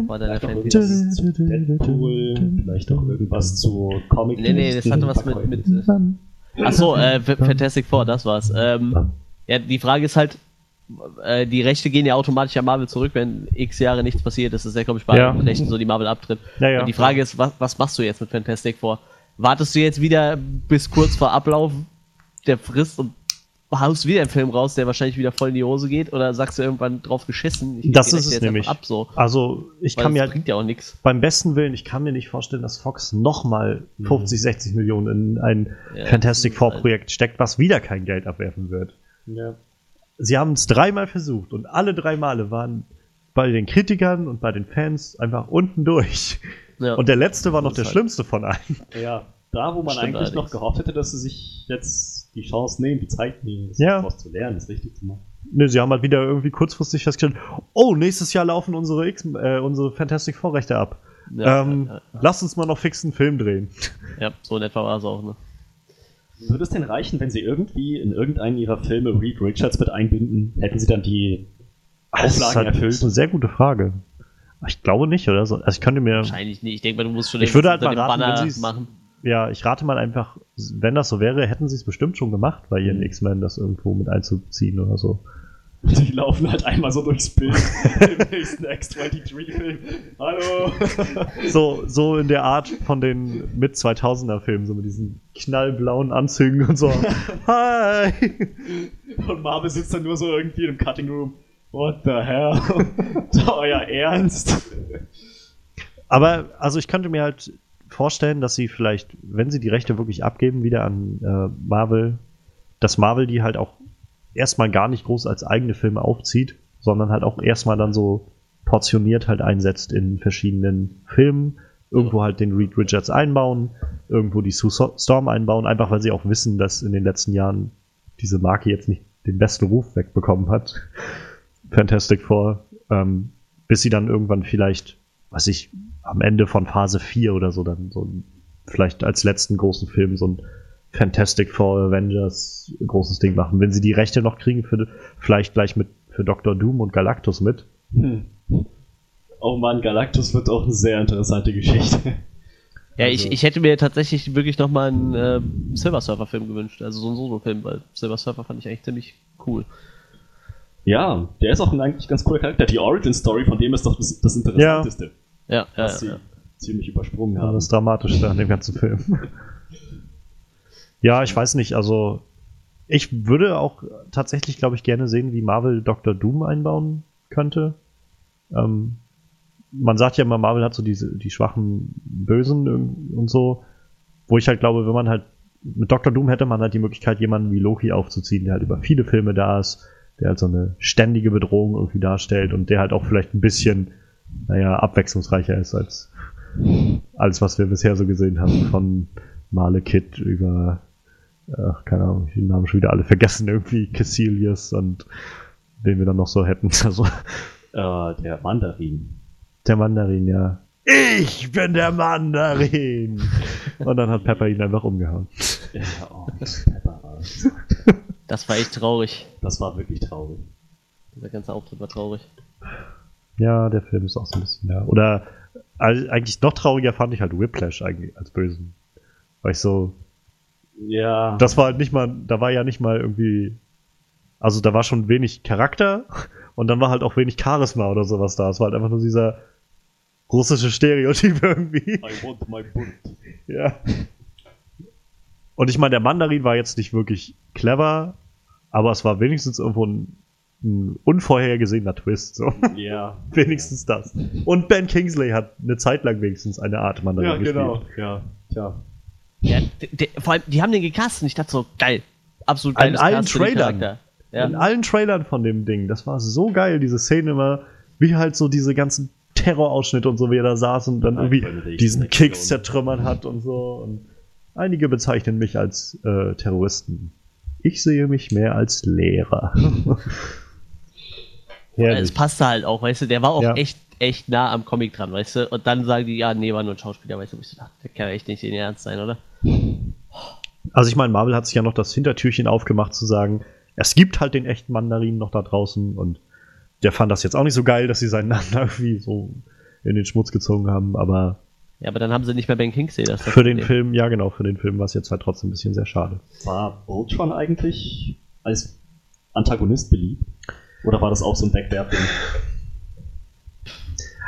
War da der Deadpool, vielleicht auch irgendwas zu Comic. Nee, nee, das hatte was mit. mit Achso, äh, Fantastic Four, das war's. Ähm, ja, die Frage ist halt, äh, die Rechte gehen ja automatisch an Marvel zurück, wenn x Jahre nichts passiert. Das ist ja, glaube ich, bei ja. Rechten so, die Marvel abtritt. Ja, ja. Und die Frage ist, was, was machst du jetzt mit Fantastic Four? Wartest du jetzt wieder bis kurz vor Ablauf der Frist und haust wieder einen Film raus, der wahrscheinlich wieder voll in die Hose geht? Oder sagst du irgendwann drauf geschissen? Ich das ist es nämlich. Ab, so. Also ich Weil kann mir halt bringt ja auch nichts. Beim besten Willen, ich kann mir nicht vorstellen, dass Fox nochmal 50, mhm. 60 Millionen in ein ja, Fantastic Four Projekt steckt, was wieder kein Geld abwerfen wird. Ja sie haben es dreimal versucht und alle drei Male waren bei den Kritikern und bei den Fans einfach unten durch. Ja. Und der letzte war noch der halt schlimmste von allen. Ja, da wo man Stimmt eigentlich allerdings. noch gehofft hätte, dass sie sich jetzt die Chance nehmen, die Zeit nehmen, das ja. was zu lernen, das richtig zu machen. Nö, sie haben halt wieder irgendwie kurzfristig festgestellt, oh, nächstes Jahr laufen unsere, X, äh, unsere Fantastic Vorrechte ab. Ja, ähm, ja, Lass uns mal noch fix einen Film drehen. Ja, so in etwa war es auch, ne? Würde es denn reichen, wenn sie irgendwie in irgendeinen ihrer Filme Reed Richards mit einbinden? Hätten sie dann die Auflagen halt, erfüllt? Das ist eine sehr gute Frage. Ich glaube nicht, oder? Also ich könnte mir. Wahrscheinlich nicht. Ich denke mal, du musst schon ich würde halt mal raten, Banner wenn machen. Ja, ich rate mal einfach, wenn das so wäre, hätten sie es bestimmt schon gemacht, bei ihren mhm. X-Men das irgendwo mit einzuziehen oder so. Die laufen halt einmal so durchs Bild im nächsten X-23-Film. Hallo! So, so in der Art von den mit 2000er Filmen, so mit diesen knallblauen Anzügen und so. Hi! Und Marvel sitzt dann nur so irgendwie im Cutting Room. What the hell? euer Ernst? Aber, also ich könnte mir halt vorstellen, dass sie vielleicht, wenn sie die Rechte wirklich abgeben, wieder an äh, Marvel, dass Marvel die halt auch erstmal gar nicht groß als eigene Filme aufzieht, sondern halt auch erstmal dann so portioniert halt einsetzt in verschiedenen Filmen. Irgendwo halt den Reed Richards einbauen, irgendwo die Sue Storm einbauen, einfach weil sie auch wissen, dass in den letzten Jahren diese Marke jetzt nicht den besten Ruf wegbekommen hat. Fantastic Four. Ähm, bis sie dann irgendwann vielleicht, was ich, am Ende von Phase 4 oder so dann so vielleicht als letzten großen Film so ein Fantastic Four Avengers großes Ding machen. Wenn sie die Rechte noch kriegen, für, vielleicht gleich mit für Dr. Doom und Galactus mit. Hm. Oh Mann, Galactus wird auch eine sehr interessante Geschichte. Ja, also. ich, ich hätte mir tatsächlich wirklich nochmal einen äh, Silver Surfer-Film gewünscht, also so ein Solo-Film, weil Silver Surfer fand ich eigentlich ziemlich cool. Ja, der ist auch ein eigentlich ganz cooler Charakter. Die Origin-Story von dem ist doch das, das Interessanteste. Ja, ja, ja, ja, ziemlich übersprungen haben. Ja, das Dramatischste an dem ganzen Film. Ja, ich weiß nicht, also ich würde auch tatsächlich, glaube ich, gerne sehen, wie Marvel Dr. Doom einbauen könnte. Ähm, man sagt ja immer, Marvel hat so diese, die schwachen Bösen und so, wo ich halt glaube, wenn man halt mit Dr. Doom hätte man halt die Möglichkeit, jemanden wie Loki aufzuziehen, der halt über viele Filme da ist, der halt so eine ständige Bedrohung irgendwie darstellt und der halt auch vielleicht ein bisschen, naja, abwechslungsreicher ist als alles, was wir bisher so gesehen haben, von Male Kid über ach, keine Ahnung, ich den Namen schon wieder alle vergessen, irgendwie Cassilius und den wir dann noch so hätten. Also, äh, der Mandarin. Der Mandarin, ja. Ich bin der Mandarin! und dann hat Pepper ihn einfach umgehauen. Ja, oh, Pepper war Das war echt traurig. Das war wirklich traurig. Der ganze Auftritt war traurig. Ja, der Film ist auch so ein bisschen, ja. Oder also, eigentlich noch trauriger fand ich halt Whiplash eigentlich als Bösen. Weil ich so, ja. Das war halt nicht mal, da war ja nicht mal irgendwie, also da war schon wenig Charakter und dann war halt auch wenig Charisma oder sowas da. Es war halt einfach nur dieser russische Stereotyp irgendwie. I want my boot. Ja. Und ich meine, der Mandarin war jetzt nicht wirklich clever, aber es war wenigstens irgendwo ein, ein unvorhergesehener Twist. So. Ja. wenigstens das. Und Ben Kingsley hat eine Zeit lang wenigstens eine Art Mandarin ja, gespielt. Genau. Ja, tja. Ja, de, vor allem, die haben den gecastet und ich dachte so, geil. Absolut geil. In allen Trailern. Ja. In allen Trailern von dem Ding. Das war so geil, diese Szene immer, wie halt so diese ganzen Terrorausschnitte und so, wie er da saß und dann irgendwie diesen Kicks zertrümmert hat und so. Und einige bezeichnen mich als äh, Terroristen. Ich sehe mich mehr als Lehrer. es passte halt auch, weißt du, der war auch ja. echt echt nah am Comic dran, weißt du? Und dann sagen die, ja, nee, war nur ein Schauspieler, weißt du? Ich ach, der kann echt nicht in Ernst sein, oder? Also ich meine, Marvel hat sich ja noch das Hintertürchen aufgemacht zu sagen, es gibt halt den echten Mandarin noch da draußen und der fand das jetzt auch nicht so geil, dass sie seinen Namen irgendwie so in den Schmutz gezogen haben, aber ja, aber dann haben sie nicht mehr Ben Kingsley. Das für den Film, ja genau, für den Film war es jetzt halt trotzdem ein bisschen sehr schade. War Ultron eigentlich als Antagonist beliebt? Oder war das auch so ein Backwerfen?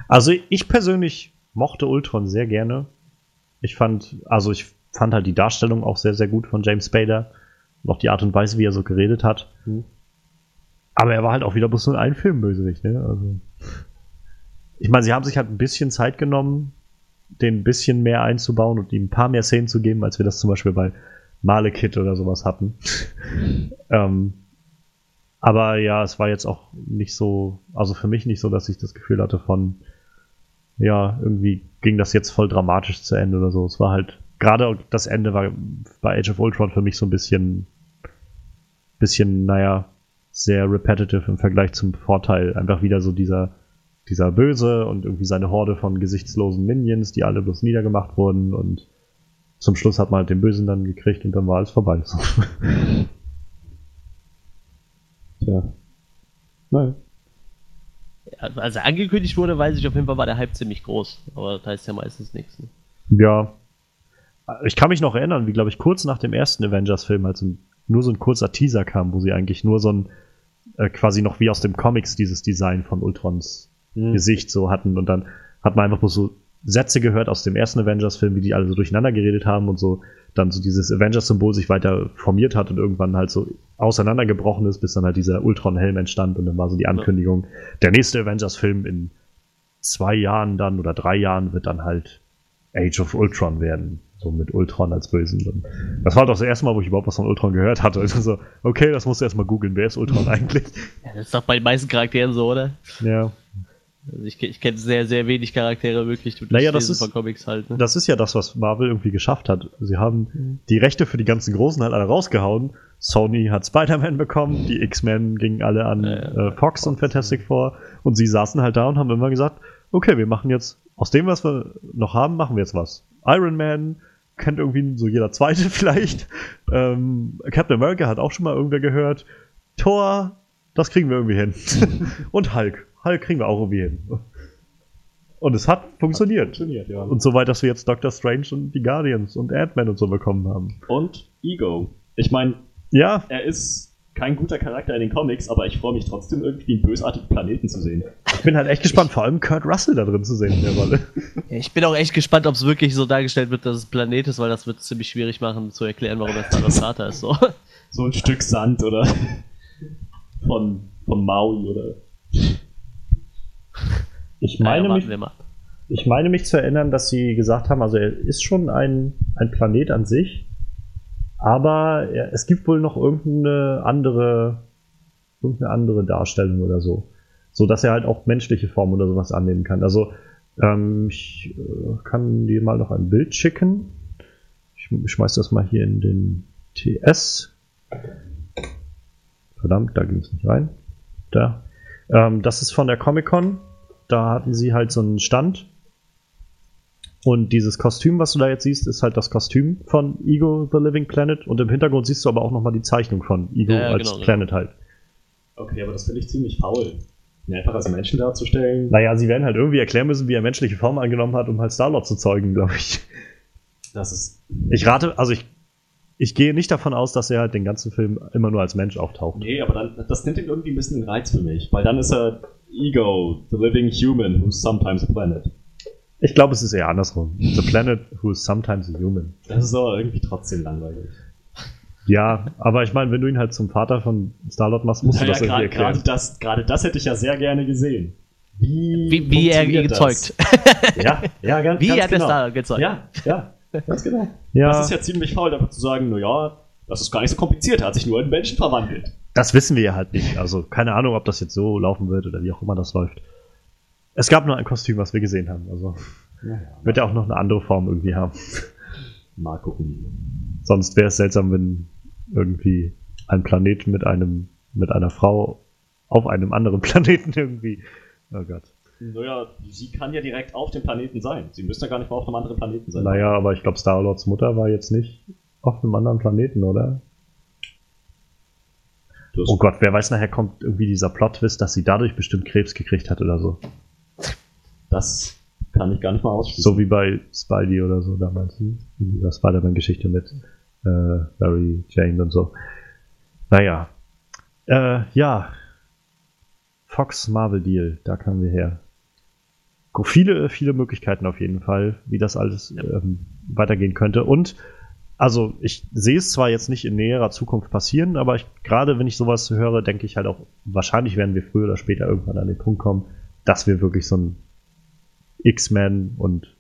Also ich persönlich mochte Ultron sehr gerne. Ich fand, also ich fand halt die Darstellung auch sehr, sehr gut von James Spader. Noch die Art und Weise, wie er so geredet hat. Mhm. Aber er war halt auch wieder bloß nur ein Filmbösewicht, ne? Also. Ich meine, sie haben sich halt ein bisschen Zeit genommen, den ein bisschen mehr einzubauen und ihm ein paar mehr Szenen zu geben, als wir das zum Beispiel bei Malekith oder sowas hatten. ähm, aber ja, es war jetzt auch nicht so, also für mich nicht so, dass ich das Gefühl hatte von, ja, irgendwie ging das jetzt voll dramatisch zu Ende oder so. Es war halt, gerade das Ende war bei Age of Ultron für mich so ein bisschen, bisschen, naja, sehr repetitive im Vergleich zum Vorteil. Einfach wieder so dieser, dieser Böse und irgendwie seine Horde von gesichtslosen Minions, die alle bloß niedergemacht wurden und zum Schluss hat man halt den Bösen dann gekriegt und dann war alles vorbei. Tja. Nein als er angekündigt wurde, weiß ich auf jeden Fall, war der Hype ziemlich groß. Aber das heißt ja meistens nichts. Ne? Ja. Ich kann mich noch erinnern, wie, glaube ich, kurz nach dem ersten Avengers-Film, als nur so ein kurzer Teaser kam, wo sie eigentlich nur so ein, äh, quasi noch wie aus dem Comics dieses Design von Ultrons mhm. Gesicht so hatten. Und dann hat man einfach bloß so Sätze gehört aus dem ersten Avengers-Film, wie die alle so durcheinander geredet haben und so dann so dieses Avengers-Symbol sich weiter formiert hat und irgendwann halt so auseinandergebrochen ist, bis dann halt dieser Ultron-Helm entstand und dann war so die Ankündigung, ja. der nächste Avengers-Film in zwei Jahren dann oder drei Jahren wird dann halt Age of Ultron werden. So mit Ultron als Bösen. Das war doch das erste Mal, wo ich überhaupt was von Ultron gehört hatte. Also so, okay, das musst du erstmal googeln. Wer ist Ultron eigentlich? Ja, das ist doch bei den meisten Charakteren so, oder? Ja. Also ich, ich kenne sehr, sehr wenig Charaktere wirklich durch naja, das ist, von Comics halt. Ne? Das ist ja das, was Marvel irgendwie geschafft hat. Sie haben mhm. die Rechte für die ganzen Großen halt alle rausgehauen. Sony hat Spider-Man bekommen, die X-Men gingen alle an ja, ja. Äh, Fox, Fox und Fantastic ja. Four und sie saßen halt da und haben immer gesagt, okay, wir machen jetzt aus dem, was wir noch haben, machen wir jetzt was. Iron Man, kennt irgendwie so jeder zweite vielleicht. Ähm, Captain America hat auch schon mal irgendwer gehört. Thor, das kriegen wir irgendwie hin. und Hulk. Hulk kriegen wir auch irgendwie hin. Und es hat funktioniert. Hat funktioniert ja. Und soweit, dass wir jetzt Doctor Strange und die Guardians und Ant-Man und so bekommen haben. Und Ego. Ich meine, ja. er ist kein guter Charakter in den Comics, aber ich freue mich trotzdem irgendwie einen bösartigen Planeten zu sehen. Ich bin halt echt gespannt, vor allem Kurt Russell da drin zu sehen in der Rolle. Ich bin auch echt gespannt, ob es wirklich so dargestellt wird, dass es Planet ist, weil das wird ziemlich schwierig machen zu erklären, warum er Stardust Vater ist. So. so ein Stück Sand oder von, von Maui oder. Ich meine, ja, mich, ich meine mich zu erinnern, dass sie gesagt haben, also er ist schon ein, ein Planet an sich, aber es gibt wohl noch irgendeine andere, irgendeine andere Darstellung oder so. So dass er halt auch menschliche Formen oder sowas annehmen kann. Also, ähm, ich äh, kann dir mal noch ein Bild schicken. Ich, ich schmeiß das mal hier in den TS. Verdammt, da ging es nicht rein. Da. Ähm, das ist von der Comic-Con. Da hatten sie halt so einen Stand und dieses Kostüm, was du da jetzt siehst, ist halt das Kostüm von Ego the Living Planet. Und im Hintergrund siehst du aber auch nochmal die Zeichnung von Ego ja, als genau, Planet genau. halt. Okay, aber das finde ich ziemlich faul. Ihn einfach als Menschen darzustellen. Naja, sie werden halt irgendwie erklären müssen, wie er menschliche Form angenommen hat, um halt Star-Lord zu zeugen, glaube ich. Das ist. Ich rate, also ich, ich gehe nicht davon aus, dass er halt den ganzen Film immer nur als Mensch auftaucht. Nee, aber dann, das nimmt ihm irgendwie ein bisschen den Reiz für mich, weil dann ist er Ego, the living human who's sometimes a planet. Ich glaube, es ist eher andersrum. The planet who is sometimes a human. Das ist aber irgendwie trotzdem langweilig. Ja, aber ich meine, wenn du ihn halt zum Vater von Starlord machst, musst naja, du das irgendwie erklären. Gerade das, gerade das hätte ich ja sehr gerne gesehen. Wie, wie, wie er gezeugt. ja, ja, ganz, wie ganz hat genau. er Starlord gezeugt? Ja, ja, ganz genau. Ja. Das ist ja ziemlich faul, einfach zu sagen, naja, das ist gar nicht so kompliziert, er hat sich nur in Menschen verwandelt. Das wissen wir ja halt nicht. Also keine Ahnung, ob das jetzt so laufen wird oder wie auch immer das läuft. Es gab nur ein Kostüm, was wir gesehen haben. Also ja, wird ja auch noch eine andere Form irgendwie haben. Mal gucken. Sonst wäre es seltsam, wenn irgendwie ein Planet mit einem mit einer Frau auf einem anderen Planeten irgendwie. Oh Gott. Naja, sie kann ja direkt auf dem Planeten sein. Sie müsste ja gar nicht mal auf einem anderen Planeten sein. Naja, aber ich glaube, Star-Lords Mutter war jetzt nicht auf einem anderen Planeten, oder? Oh Gott, wer weiß, nachher kommt irgendwie dieser Plot-Twist, dass sie dadurch bestimmt Krebs gekriegt hat oder so. Das kann ich gar nicht mal ausschließen. So wie bei Spidey oder so damals. In dieser Spider-Man-Geschichte mit äh, Barry Jane und so. Naja. Äh, ja. Fox Marvel Deal, da kamen wir her. Viele, viele Möglichkeiten auf jeden Fall, wie das alles ähm, weitergehen könnte. Und also ich sehe es zwar jetzt nicht in näherer Zukunft passieren, aber gerade wenn ich sowas höre, denke ich halt auch, wahrscheinlich werden wir früher oder später irgendwann an den Punkt kommen, dass wir wirklich so ein X-Men und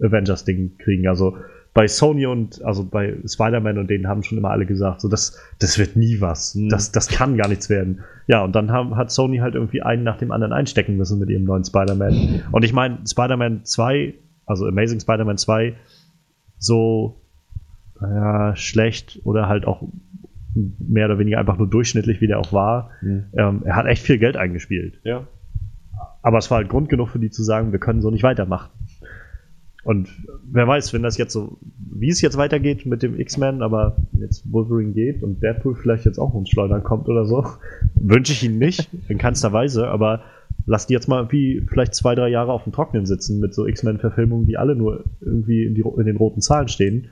Avengers-Ding kriegen. Also bei Sony und also bei Spider-Man und denen haben schon immer alle gesagt, so das, das wird nie was. Mhm. Das, das kann gar nichts werden. Ja, und dann haben, hat Sony halt irgendwie einen nach dem anderen einstecken müssen mit ihrem neuen Spider-Man. Und ich meine, Spider-Man 2, also Amazing Spider-Man 2, so ja, schlecht oder halt auch mehr oder weniger einfach nur durchschnittlich, wie der auch war. Mhm. Ähm, er hat echt viel Geld eingespielt. Ja. Aber es war halt Grund genug für die zu sagen, wir können so nicht weitermachen. Und wer weiß, wenn das jetzt so, wie es jetzt weitergeht mit dem X-Men, aber jetzt Wolverine geht und Deadpool vielleicht jetzt auch ins Schleudern kommt oder so, wünsche ich ihn nicht, in keinster Weise, aber lass die jetzt mal irgendwie vielleicht zwei, drei Jahre auf dem Trocknen sitzen mit so X-Men-Verfilmungen, die alle nur irgendwie in, die, in den roten Zahlen stehen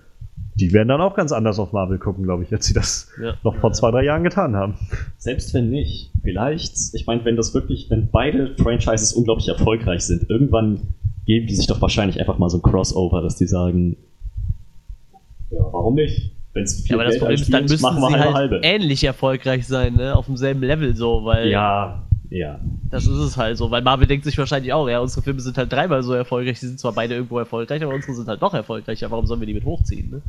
die werden dann auch ganz anders auf Marvel gucken, glaube ich, als sie das ja. noch vor zwei, drei Jahren getan haben. Selbst wenn nicht, vielleicht, ich meine, wenn das wirklich, wenn beide Franchises unglaublich erfolgreich sind, irgendwann geben die sich doch wahrscheinlich einfach mal so ein Crossover, dass die sagen, ja, warum nicht? Wenn es viel ja, aber Geld das Problem ist, dann müssen sie halt halbe. ähnlich erfolgreich sein, ne? Auf demselben Level so, weil. Ja, ja. Das ist es halt so, weil Marvel denkt sich wahrscheinlich auch, ja, unsere Filme sind halt dreimal so erfolgreich, die sind zwar beide irgendwo erfolgreich, aber unsere sind halt doch erfolgreicher. Warum sollen wir die mit hochziehen, ne?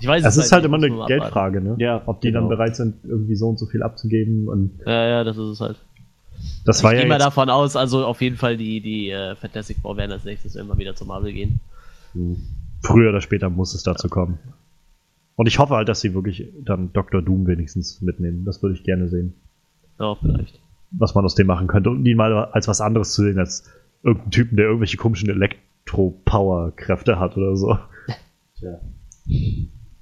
Ich weiß es, es ist halt, immer eine Geldfrage, ne? Ja, Ob die genau. dann bereit sind, irgendwie so und so viel abzugeben und. Ja, ja, das ist es halt. Das war ich ja gehe mal davon aus, also auf jeden Fall die, die äh, Fantastic Four werden als nächstes immer wieder zu Marvel gehen. Hm. Früher oder später muss es dazu kommen. Und ich hoffe halt, dass sie wirklich dann Dr. Doom wenigstens mitnehmen. Das würde ich gerne sehen. Ja, vielleicht was man aus dem machen könnte und ihn mal als was anderes zu sehen, als irgendeinen Typen, der irgendwelche komischen Elektro-Power-Kräfte hat oder so. Ja.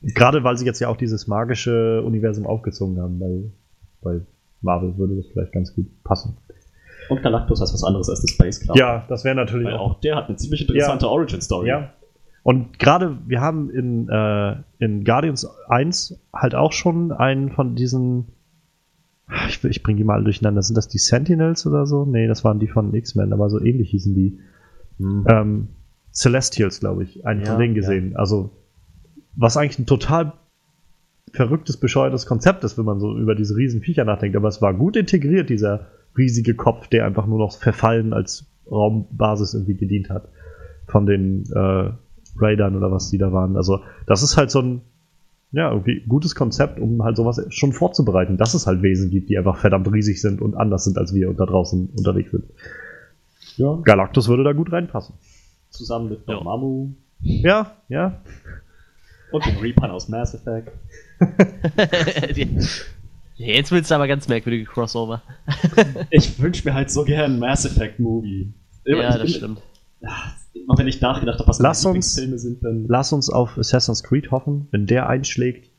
Gerade weil sie jetzt ja auch dieses magische Universum aufgezogen haben, weil bei Marvel würde das vielleicht ganz gut passen. Und Galactus heißt was anderes als The Space Club. Ja, das wäre natürlich Weil auch. der hat eine ziemlich interessante ja. Origin-Story. Ja. Und gerade, wir haben in, äh, in Guardians 1 halt auch schon einen von diesen. Ich, ich bringe die mal durcheinander. Sind das die Sentinels oder so? Nee, das waren die von X-Men, aber so ähnlich hießen die. Mhm. Ähm, Celestials, glaube ich, einen ja, von denen gesehen. Ja. Also, was eigentlich ein total verrücktes, bescheuertes Konzept ist, wenn man so über diese riesen Viecher nachdenkt. Aber es war gut integriert, dieser riesige Kopf, der einfach nur noch verfallen als Raumbasis irgendwie gedient hat. Von den äh, Raidern oder was die da waren. Also, das ist halt so ein ja, irgendwie gutes Konzept, um halt sowas schon vorzubereiten, dass es halt Wesen gibt, die einfach verdammt riesig sind und anders sind als wir und da draußen unterwegs sind. Ja. Galactus würde da gut reinpassen. Zusammen mit ja. Mamu. Ja, ja. Und den Reaper aus Mass Effect. Jetzt willst du aber ganz merkwürdige Crossover. ich wünsche mir halt so gern einen Mass Effect Movie. Ja, das stimmt. Immer wenn ich nachgedacht habe, was lass uns, Filme sind, dann. Lass uns auf Assassin's Creed hoffen. Wenn der einschlägt,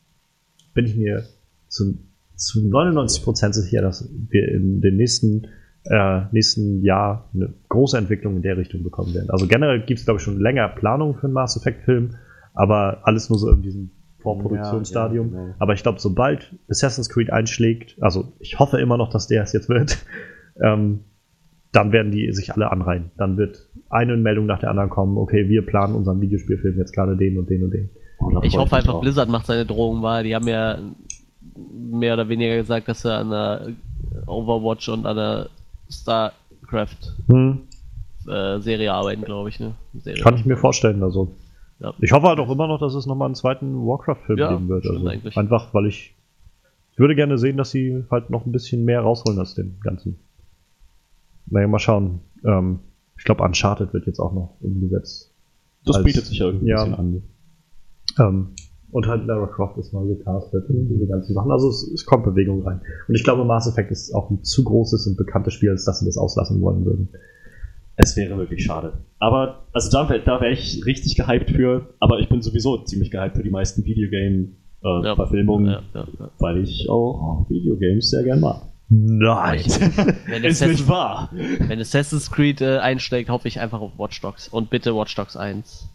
bin ich mir zu, zu 99% sicher, dass wir in den nächsten, äh, nächsten Jahr eine große Entwicklung in der Richtung bekommen werden. Also generell gibt es, glaube ich, schon länger Planungen für einen Mass Effect-Film, aber alles nur so in diesem Vorproduktionsstadium. Ja, ja, genau. Aber ich glaube, sobald Assassin's Creed einschlägt, also ich hoffe immer noch, dass der es jetzt wird, ähm, dann werden die sich alle anreihen. Dann wird eine Meldung nach der anderen kommen, okay, wir planen unseren Videospielfilm jetzt gerade den und den und den. Oh, ich hoffe einfach, auch. Blizzard macht seine Drohung wahr. Die haben ja mehr oder weniger gesagt, dass sie an der Overwatch und an der StarCraft hm. äh, Serie arbeiten, glaube ich. Ne? Serie. Kann ich mir vorstellen, also. Ja. Ich hoffe halt auch immer noch, dass es nochmal einen zweiten Warcraft-Film ja, geben wird. Also einfach, weil ich, ich würde gerne sehen, dass sie halt noch ein bisschen mehr rausholen aus dem Ganzen. Naja, mal schauen. Ähm, ich glaube, Uncharted wird jetzt auch noch umgesetzt. Das als, bietet sich ja irgendwie ja, ein bisschen an. Ähm, und halt Lara Croft ist neu gecastet und diese ganzen Sachen. Also es, es, kommt Bewegung rein. Und ich glaube, Mass Effect ist auch ein zu großes und bekanntes Spiel, als dass sie das auslassen wollen würden. Es wäre wirklich schade. Aber, also da, da wäre ich richtig gehypt für, aber ich bin sowieso ziemlich gehypt für die meisten Videogame-Verfilmungen, äh, ja, ja, ja, weil ich auch Videogames sehr gern mag. Nein. Wenn ist nicht wahr. Wenn Assassin's Creed äh, einschlägt, hoffe ich einfach auf Watch Dogs. Und bitte Watch Dogs 1.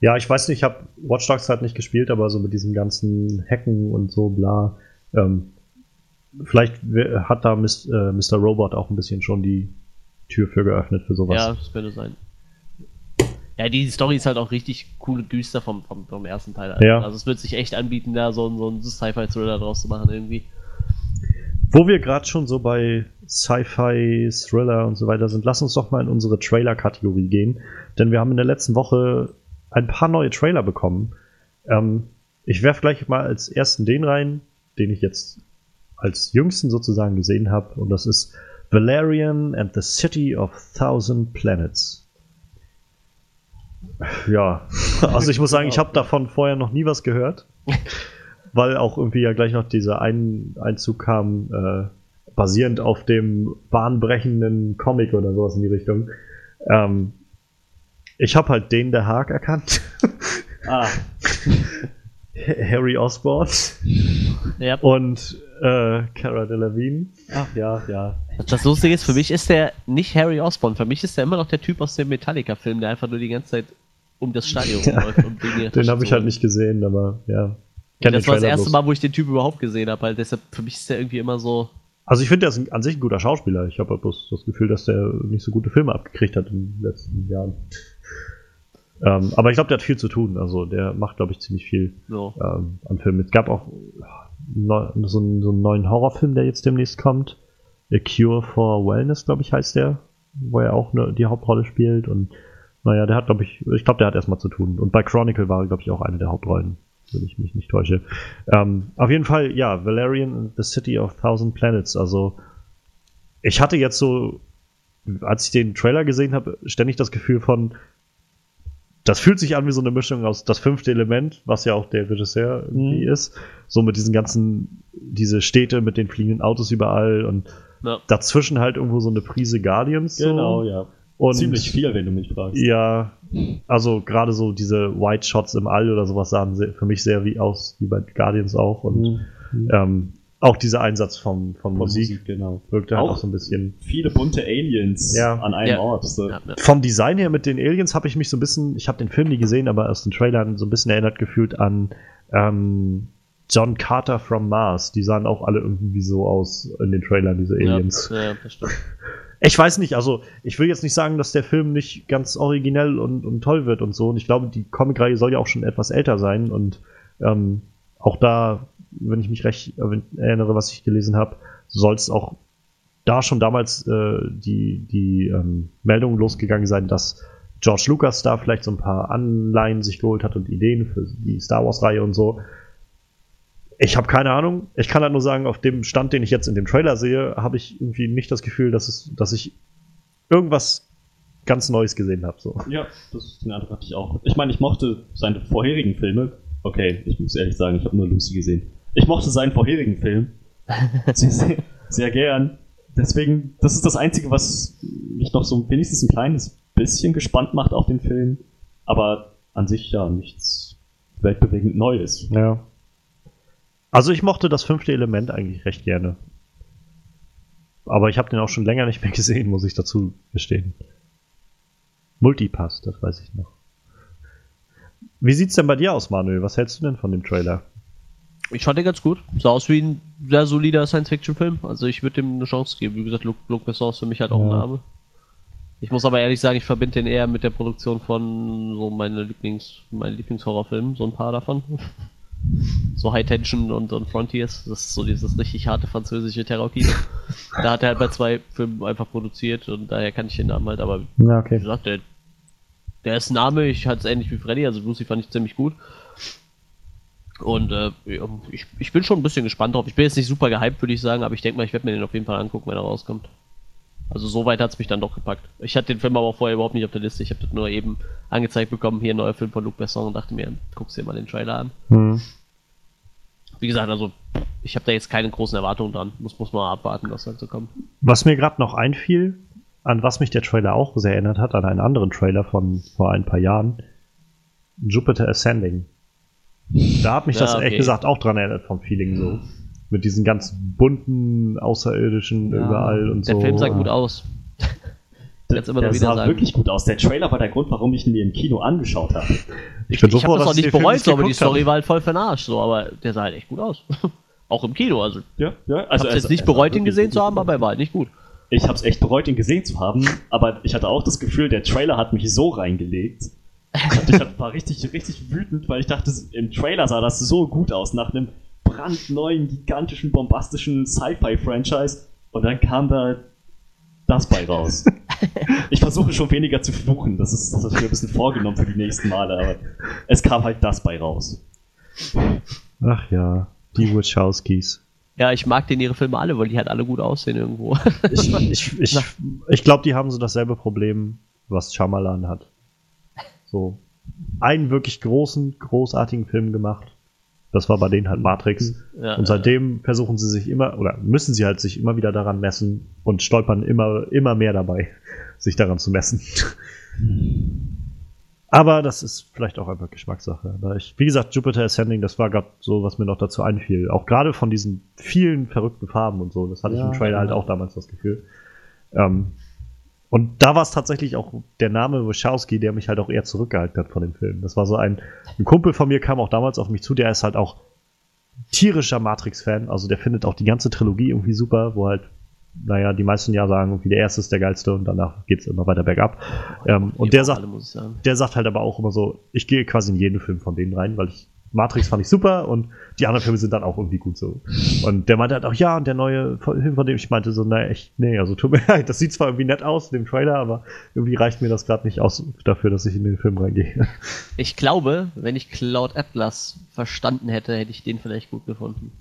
Ja, ich weiß nicht, ich habe Watch Dogs halt nicht gespielt, aber so mit diesem ganzen Hacken und so bla. Ähm, vielleicht hat da Mr. Äh, Robot auch ein bisschen schon die Tür für geöffnet für sowas. Ja, das könnte sein. Ja, die Story ist halt auch richtig cool und düster vom, vom, vom ersten Teil. Ja. Also es wird sich echt anbieten, da so, so einen Sci-Fi-Thriller draus zu machen irgendwie. Wo wir gerade schon so bei Sci-Fi, Thriller und so weiter sind, lass uns doch mal in unsere Trailer-Kategorie gehen. Denn wir haben in der letzten Woche ein paar neue Trailer bekommen. Ähm, ich werfe gleich mal als ersten den rein, den ich jetzt als jüngsten sozusagen gesehen habe. Und das ist Valerian and the City of Thousand Planets. Ja, also ich muss sagen, ich habe davon vorher noch nie was gehört. weil auch irgendwie ja gleich noch dieser ein Einzug kam, äh, basierend auf dem bahnbrechenden Comic oder sowas in die Richtung. Ähm, ich habe halt den der Haag erkannt. Ah. Harry Osborn. Ja. Und äh, Cara Delevingne. Ach ja, ja. Das Lustige ist, für mich ist der nicht Harry Osborn. Für mich ist der immer noch der Typ aus dem Metallica-Film, der einfach nur die ganze Zeit um das Stadion ja. läuft. Um den habe ich halt nicht gesehen, aber ja. Kenn das war das erste bloß. Mal, wo ich den Typ überhaupt gesehen habe. Halt. Deshalb, für mich ist der irgendwie immer so. Also ich finde, der ist an sich ein guter Schauspieler. Ich habe bloß das Gefühl, dass der nicht so gute Filme abgekriegt hat in den letzten Jahren. Ähm, aber ich glaube, der hat viel zu tun. Also der macht, glaube ich, ziemlich viel so. ähm, an Filmen. Es gab auch neu, so, einen, so, einen, neuen Horrorfilm, der jetzt demnächst kommt. A Cure for Wellness, glaube ich, heißt der. Wo er auch ne, die Hauptrolle spielt. Und naja, der hat, glaube ich, ich glaube, der hat erstmal zu tun. Und bei Chronicle war er, glaube ich, auch eine der Hauptrollen wenn ich mich nicht täusche. Ähm, auf jeden Fall, ja, Valerian and the City of Thousand Planets. Also, ich hatte jetzt so, als ich den Trailer gesehen habe, ständig das Gefühl von, das fühlt sich an wie so eine Mischung aus das fünfte Element, was ja auch der Regisseur irgendwie mhm. ist. So mit diesen ganzen, diese Städte mit den fliegenden Autos überall und ja. dazwischen halt irgendwo so eine Prise Guardians. Genau, so. ja. Und Ziemlich viel, wenn du mich fragst. Ja, also gerade so diese White Shots im All oder sowas sahen sehr, für mich sehr wie aus, wie bei Guardians auch. Und Mhm. ähm, auch dieser Einsatz von, von Musik, Musik, genau. wirkte halt Auch auch so ein bisschen. Viele bunte Aliens Ja. an einem Ja. Ort. So. Ja, ja. Vom Design her mit den Aliens habe ich mich so ein bisschen, ich habe den Film nie gesehen, aber aus den Trailern so ein bisschen erinnert gefühlt an ähm, John Carter from Mars. Die sahen auch alle irgendwie so aus in den Trailern, diese Aliens. Ja, ja, das stimmt. Ich weiß nicht, also ich will jetzt nicht sagen, dass der Film nicht ganz originell und, und toll wird und so. Und ich glaube, die Comicreihe soll ja auch schon etwas älter sein. Und ähm, auch da, wenn ich mich recht erinnere, was ich gelesen habe, soll es auch da schon damals äh, die, die ähm, Meldung losgegangen sein, dass George Lucas da vielleicht so ein paar Anleihen sich geholt hat und Ideen für die Star Wars-Reihe und so. Ich habe keine Ahnung. Ich kann halt nur sagen, auf dem Stand, den ich jetzt in dem Trailer sehe, habe ich irgendwie nicht das Gefühl, dass, es, dass ich irgendwas ganz Neues gesehen habe. So. Ja, das den Eindruck hatte ich auch. Ich meine, ich mochte seine vorherigen Filme. Okay, ich muss ehrlich sagen, ich habe nur Lucy gesehen. Ich mochte seinen vorherigen Film sehr, sehr, sehr gern. Deswegen, das ist das Einzige, was mich noch so wenigstens ein kleines bisschen gespannt macht auf den Film. Aber an sich ja nichts weltbewegend Neues. Ja. Also ich mochte das fünfte Element eigentlich recht gerne. Aber ich habe den auch schon länger nicht mehr gesehen, muss ich dazu gestehen. Multipass, das weiß ich noch. Wie sieht's denn bei dir aus, Manuel? Was hältst du denn von dem Trailer? Ich fand den ganz gut. Sah aus wie ein sehr solider Science-Fiction-Film. Also ich würde dem eine Chance geben. Wie gesagt, Luc, Luc Besson ist für mich halt auch ein Ja. Name. Ich muss aber ehrlich sagen, ich verbinde den eher mit der Produktion von so meine Lieblings, meinen Lieblingshorrorfilmen, so ein paar davon. So High Tension und, und Frontiers, das ist so dieses richtig harte französische Terrorkino. da hat er halt bei zwei Filmen einfach produziert und daher kann ich den Namen halt, aber Ja, wie gesagt, der, der ist ein Name, ich hatte es ähnlich wie Freddy, also Lucy fand ich ziemlich gut. Und äh, ich, ich bin schon ein bisschen gespannt drauf. Ich bin jetzt nicht super gehypt, würde ich sagen, aber ich denke mal, ich werde mir den auf jeden Fall angucken, wenn er rauskommt. Also so weit hat es mich dann doch gepackt. Ich hatte den Film aber vorher überhaupt nicht auf der Liste. Ich habe das nur eben angezeigt bekommen, hier ein neuer Film von Luc Besson und dachte mir, guckst dir mal den Trailer an. Hm. Wie gesagt, also ich habe da jetzt keine großen Erwartungen dran. Muss, muss mal abwarten, was dann so kommt. Was mir gerade noch einfiel, an was mich der Trailer auch sehr erinnert hat, an einen anderen Trailer von vor ein paar Jahren, Jupiter Ascending. Da hat mich das Ja, okay. ehrlich gesagt auch dran erinnert vom Feeling so. Mit diesen ganz bunten Außerirdischen Ja, überall und Der so. Film sah gut aus. Jetzt immer der sah sagen. wirklich gut aus. Der Trailer war der Grund, warum ich ihn mir im Kino angeschaut habe. Ich bin so ich froh, habe das auch ich nicht bereut, so, aber die. Story war halt voll verarscht, so, aber der sah halt echt gut aus. auch im Kino, also Ja, ja. ich Also hab's es- jetzt nicht bereut, ihn gesehen zu haben, aber er war halt nicht gut. Ich habe es echt bereut, ihn gesehen zu haben, aber ich hatte auch das Gefühl, der Trailer hat mich so reingelegt. Und ich war richtig, richtig wütend, weil ich dachte, im Trailer sah das so gut aus, nach einem brandneuen, gigantischen, bombastischen Sci-Fi-Franchise. Und dann kam da das bei raus. Ich versuche schon weniger zu fluchen, das ist, das ist mir ein bisschen vorgenommen für die nächsten Male, aber es kam halt das bei raus. Ach ja, die Wachowskis. Ja, ich mag den ihre Filme alle, weil die halt alle gut aussehen irgendwo. Ich, ich, ich, ich glaube, die haben so dasselbe Problem, was Shyamalan hat. So einen wirklich großen, großartigen Film gemacht. Das war bei denen halt Matrix. Ja, und seitdem versuchen sie sich immer, oder müssen sie halt sich immer wieder daran messen und stolpern immer, immer mehr dabei, sich daran zu messen. Aber das ist vielleicht auch einfach Geschmackssache. Aber ich, wie gesagt, Jupiter Ascending, das war gerade so, was mir noch dazu einfiel. Auch gerade von diesen vielen verrückten Farben und so. Das hatte ich Ja, im Trailer halt auch damals das Gefühl. Ähm, und da war es tatsächlich auch der Name Wachowski, der mich halt auch eher zurückgehalten hat von dem Film. Das war so ein, ein Kumpel von mir kam auch damals auf mich zu, der ist halt auch tierischer Matrix-Fan. Also der findet auch die ganze Trilogie irgendwie super, wo halt, naja, die meisten ja sagen, irgendwie der erste ist der geilste und danach geht's immer weiter bergab. Ähm, und der sagt, der sagt halt aber auch immer so, ich gehe quasi in jeden Film von denen rein, weil ich Matrix fand ich super und die anderen Filme sind dann auch irgendwie gut so. Und der meinte halt auch, ja, und der neue Film von dem ich meinte so, naja, echt, nee, also tut mir leid, das sieht zwar irgendwie nett aus, in dem Trailer, aber irgendwie reicht mir das gerade nicht aus dafür, dass ich in den Film reingehe. Ich glaube, wenn ich Cloud Atlas verstanden hätte, hätte ich den vielleicht gut gefunden.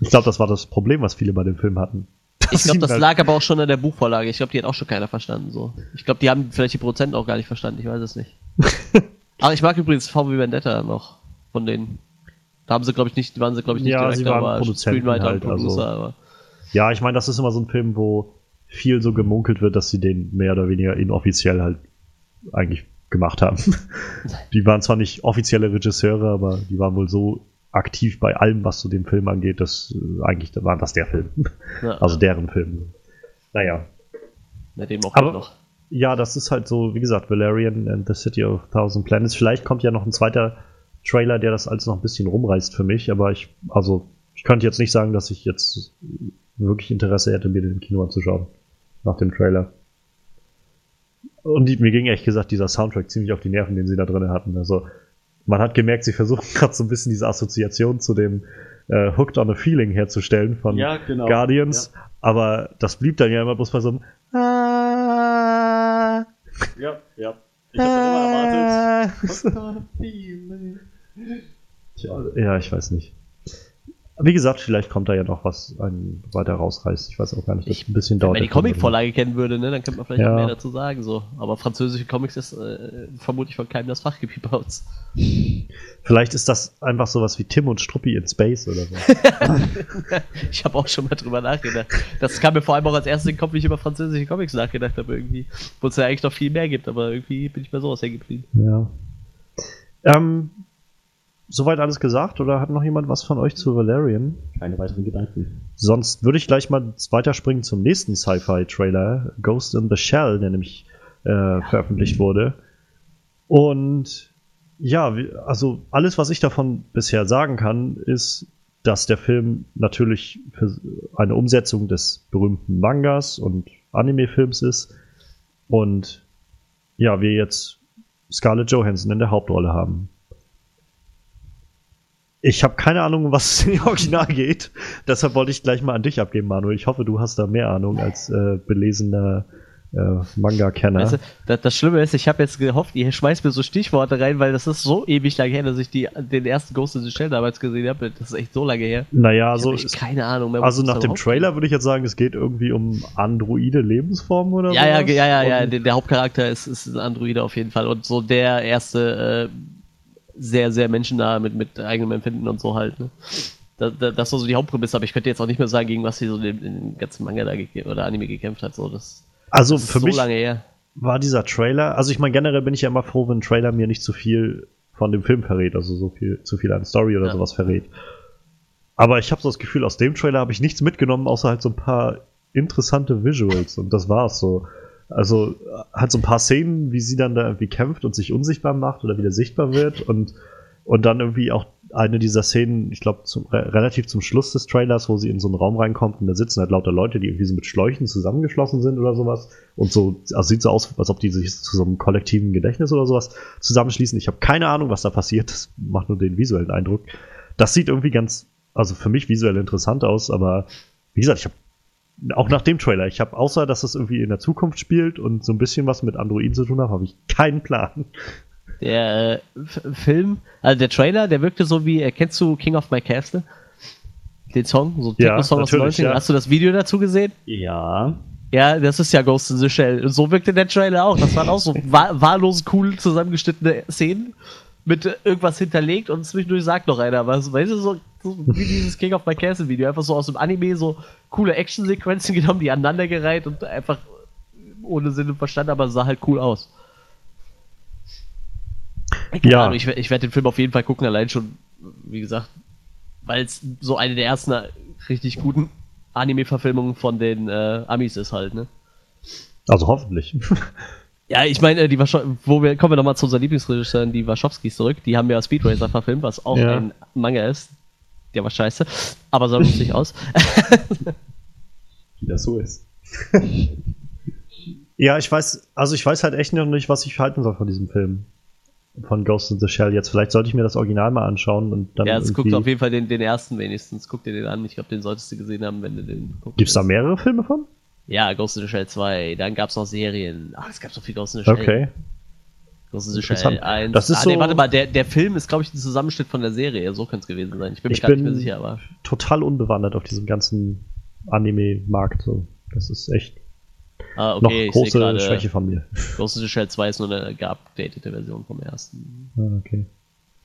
Ich glaube, das war das Problem, was viele bei dem Film hatten. Ich glaube, das halt- lag aber auch schon an der Buchvorlage. Ich glaube, die hat auch schon keiner verstanden. So. Ich glaube, die haben vielleicht die Prozent auch gar nicht verstanden. Ich weiß es nicht. aber ich mag übrigens VW Vendetta noch von denen. Da haben sie, glaube ich, nicht, waren sie, glaube ich, nicht Ja, direkt, sie waren aber Produzenten halt, Producer. also- aber Ja, ich meine, das ist immer so ein Film, wo viel so gemunkelt wird, dass sie den mehr oder weniger inoffiziell halt eigentlich gemacht haben. die waren zwar nicht offizielle Regisseure, aber die waren wohl so aktiv bei allem, was zu dem Film angeht, dass äh, eigentlich war das der Film. Ja, also deren Film. Naja. Mit dem auch aber, noch. Ja, das ist halt so, wie gesagt, Valerian and the City of Thousand Planets. Vielleicht kommt ja noch ein zweiter Trailer, der das alles noch ein bisschen rumreißt für mich, aber ich, also, ich könnte jetzt nicht sagen, dass ich jetzt wirklich Interesse hätte, mir den Kino anzuschauen. Nach dem Trailer. Und die, mir ging ehrlich gesagt dieser Soundtrack ziemlich auf die Nerven, den sie da drin hatten. Also, man hat gemerkt, sie versuchen gerade so ein bisschen diese Assoziation zu dem äh, Hooked on a Feeling herzustellen von ja, genau. Guardians. Ja. Aber das blieb dann ja immer bloß bei so einem ah. Ja, ja. Ich hab dann immer erwartet. Hooked on a Feeling. Tja. Ja, ich weiß nicht. Wie gesagt, vielleicht kommt da ja noch was ein weiter rausreißt. Ich weiß auch gar nicht, das ich, ein bisschen dauert. Wenn man die Comic-Vorlage kennen würde, ne, dann könnte man vielleicht ja. noch mehr dazu sagen. So. Aber französische Comics ist äh, vermutlich von keinem das Fachgebiet bei uns. Vielleicht ist das einfach sowas wie Tim und Struppi in Space oder so. ich habe auch schon mal drüber nachgedacht. Das kam mir vor allem auch als erstes in den Kopf, wie ich über französische Comics nachgedacht habe irgendwie. Wo es ja eigentlich noch viel mehr gibt, aber irgendwie bin ich bei sowas hängen geblieben. Ja. Ähm, soweit alles gesagt oder hat noch jemand was von euch zu Valerian? Keine weiteren Gedanken. Sonst würde ich gleich mal weiterspringen zum nächsten Sci-Fi-Trailer, Ghost in the Shell, der nämlich äh, veröffentlicht wurde. Und ja, also alles, was ich davon bisher sagen kann, ist, dass der Film natürlich eine Umsetzung des berühmten Mangas und Anime-Films ist. Und ja, wir jetzt Scarlett Johansson in der Hauptrolle haben. Ich habe keine Ahnung, was in Original geht. Deshalb wollte ich gleich mal an dich abgeben, Manuel. Ich hoffe, du hast da mehr Ahnung als äh, belesener äh, Manga-Kenner. Also, das, das, Schlimme ist, ich habe jetzt gehofft, ihr schmeißt mir so Stichworte rein, weil das ist so ewig lange her, dass ich die, den ersten Ghost in the Shell damals gesehen habe. Das ist echt so lange her. Naja, so. Ich keine Ahnung mehr. Also nach dem Trailer würde ich jetzt sagen, es geht irgendwie um androide Lebensformen oder so. Ja, ja, ja, ja, ja. Der, der, Hauptcharakter ist, ist ein Androide auf jeden Fall. Und so der erste äh, sehr, sehr menschennah mit, mit eigenem Empfinden und so halt. Ne? Das, das, war so die Hauptprämisse, aber ich könnte jetzt auch nicht mehr sagen, gegen was sie so in den ganzen Manga da oder Anime gekämpft hat. So, das, also das für so mich war dieser Trailer, also ich meine, generell bin ich ja immer froh, wenn ein Trailer mir nicht zu viel von dem Film verrät, also so viel, zu viel an Story oder ja. sowas verrät. Aber ich habe so das Gefühl, aus dem Trailer habe ich nichts mitgenommen, außer halt so ein paar interessante Visuals und das war's so. Also hat so ein paar Szenen, wie sie dann da irgendwie kämpft und sich unsichtbar macht oder wieder sichtbar wird und, und dann irgendwie auch eine dieser Szenen, ich glaube, re relativ zum Schluss des Trailers, wo sie in so einen Raum reinkommt und da sitzen halt lauter Leute, die irgendwie so mit Schläuchen zusammengeschlossen sind oder sowas. Und so, also sieht so aus, als ob die sich zu so einem kollektiven Gedächtnis oder sowas zusammenschließen. Ich habe keine Ahnung, was da passiert. Das macht nur den visuellen Eindruck. Das sieht irgendwie ganz, also für mich visuell interessant aus, aber wie gesagt, ich habe auch nach dem Trailer. Ich habe außer, dass es irgendwie in der Zukunft spielt und so ein bisschen was mit Androiden zu tun hat, habe ich keinen Plan. Der äh, Film, also der Trailer, der wirkte so wie, kennst du King of My Castle? Den Song, so Techno-Song aus 90 ja. Hast du das Video dazu gesehen? Ja. Ja, das ist ja Ghost in the Shell. So wirkte der Trailer auch. Das waren auch so wahllos cool zusammengeschnittene Szenen mit irgendwas hinterlegt und zwischendurch sagt noch einer was. Weißt du, so, so wie dieses King of My Castle Video. Einfach so aus dem Anime so coole Actionsequenzen genommen, die aneinandergereiht und einfach ohne Sinn und Verstand, aber sah halt cool aus. Ja. Ahnung, ich, ich werde den Film auf jeden Fall gucken, allein schon, wie gesagt, weil es so eine der ersten richtig guten Anime-Verfilmungen von den äh, Amis ist halt, ne? Also hoffentlich. Ja, ich meine, äh, die wo wir kommen wir nochmal zu unseren Lieblingsregisseuren, die Wachowskis zurück. Die haben ja Speed Racer verfilmt, was auch ja. ein Manga ist. Der war scheiße, aber sah lustig aus. Wie das so ist. ja, ich weiß, also ich weiß halt echt noch nicht, was ich halten soll von diesem Film. Von Ghost in the Shell jetzt. Vielleicht sollte ich mir das Original mal anschauen und dann. Ja, jetzt guckt auf jeden Fall den, den ersten wenigstens. Guck dir den an. Ich glaube, den solltest du gesehen haben, wenn du den guckst. Gibt's da mehrere Filme von? Ja, Ghost in the Shell 2, dann gab's noch Serien. Ach, es gab so viel Ghost in the Shell. Okay. Ghost in the Shell 1. Das ist ah, so nee, warte mal, der, der Film ist, glaube ich, ein Zusammenschnitt von der Serie. So könnte es gewesen sein. Ich bin mir gar nicht mehr sicher, aber. Total unbewandert auf diesem ganzen Anime-Markt. So. Das ist echt ah, okay, noch große grade, Schwäche von mir. Ghost in the Shell 2 ist nur eine geupdatete Version vom ersten. Ah, okay.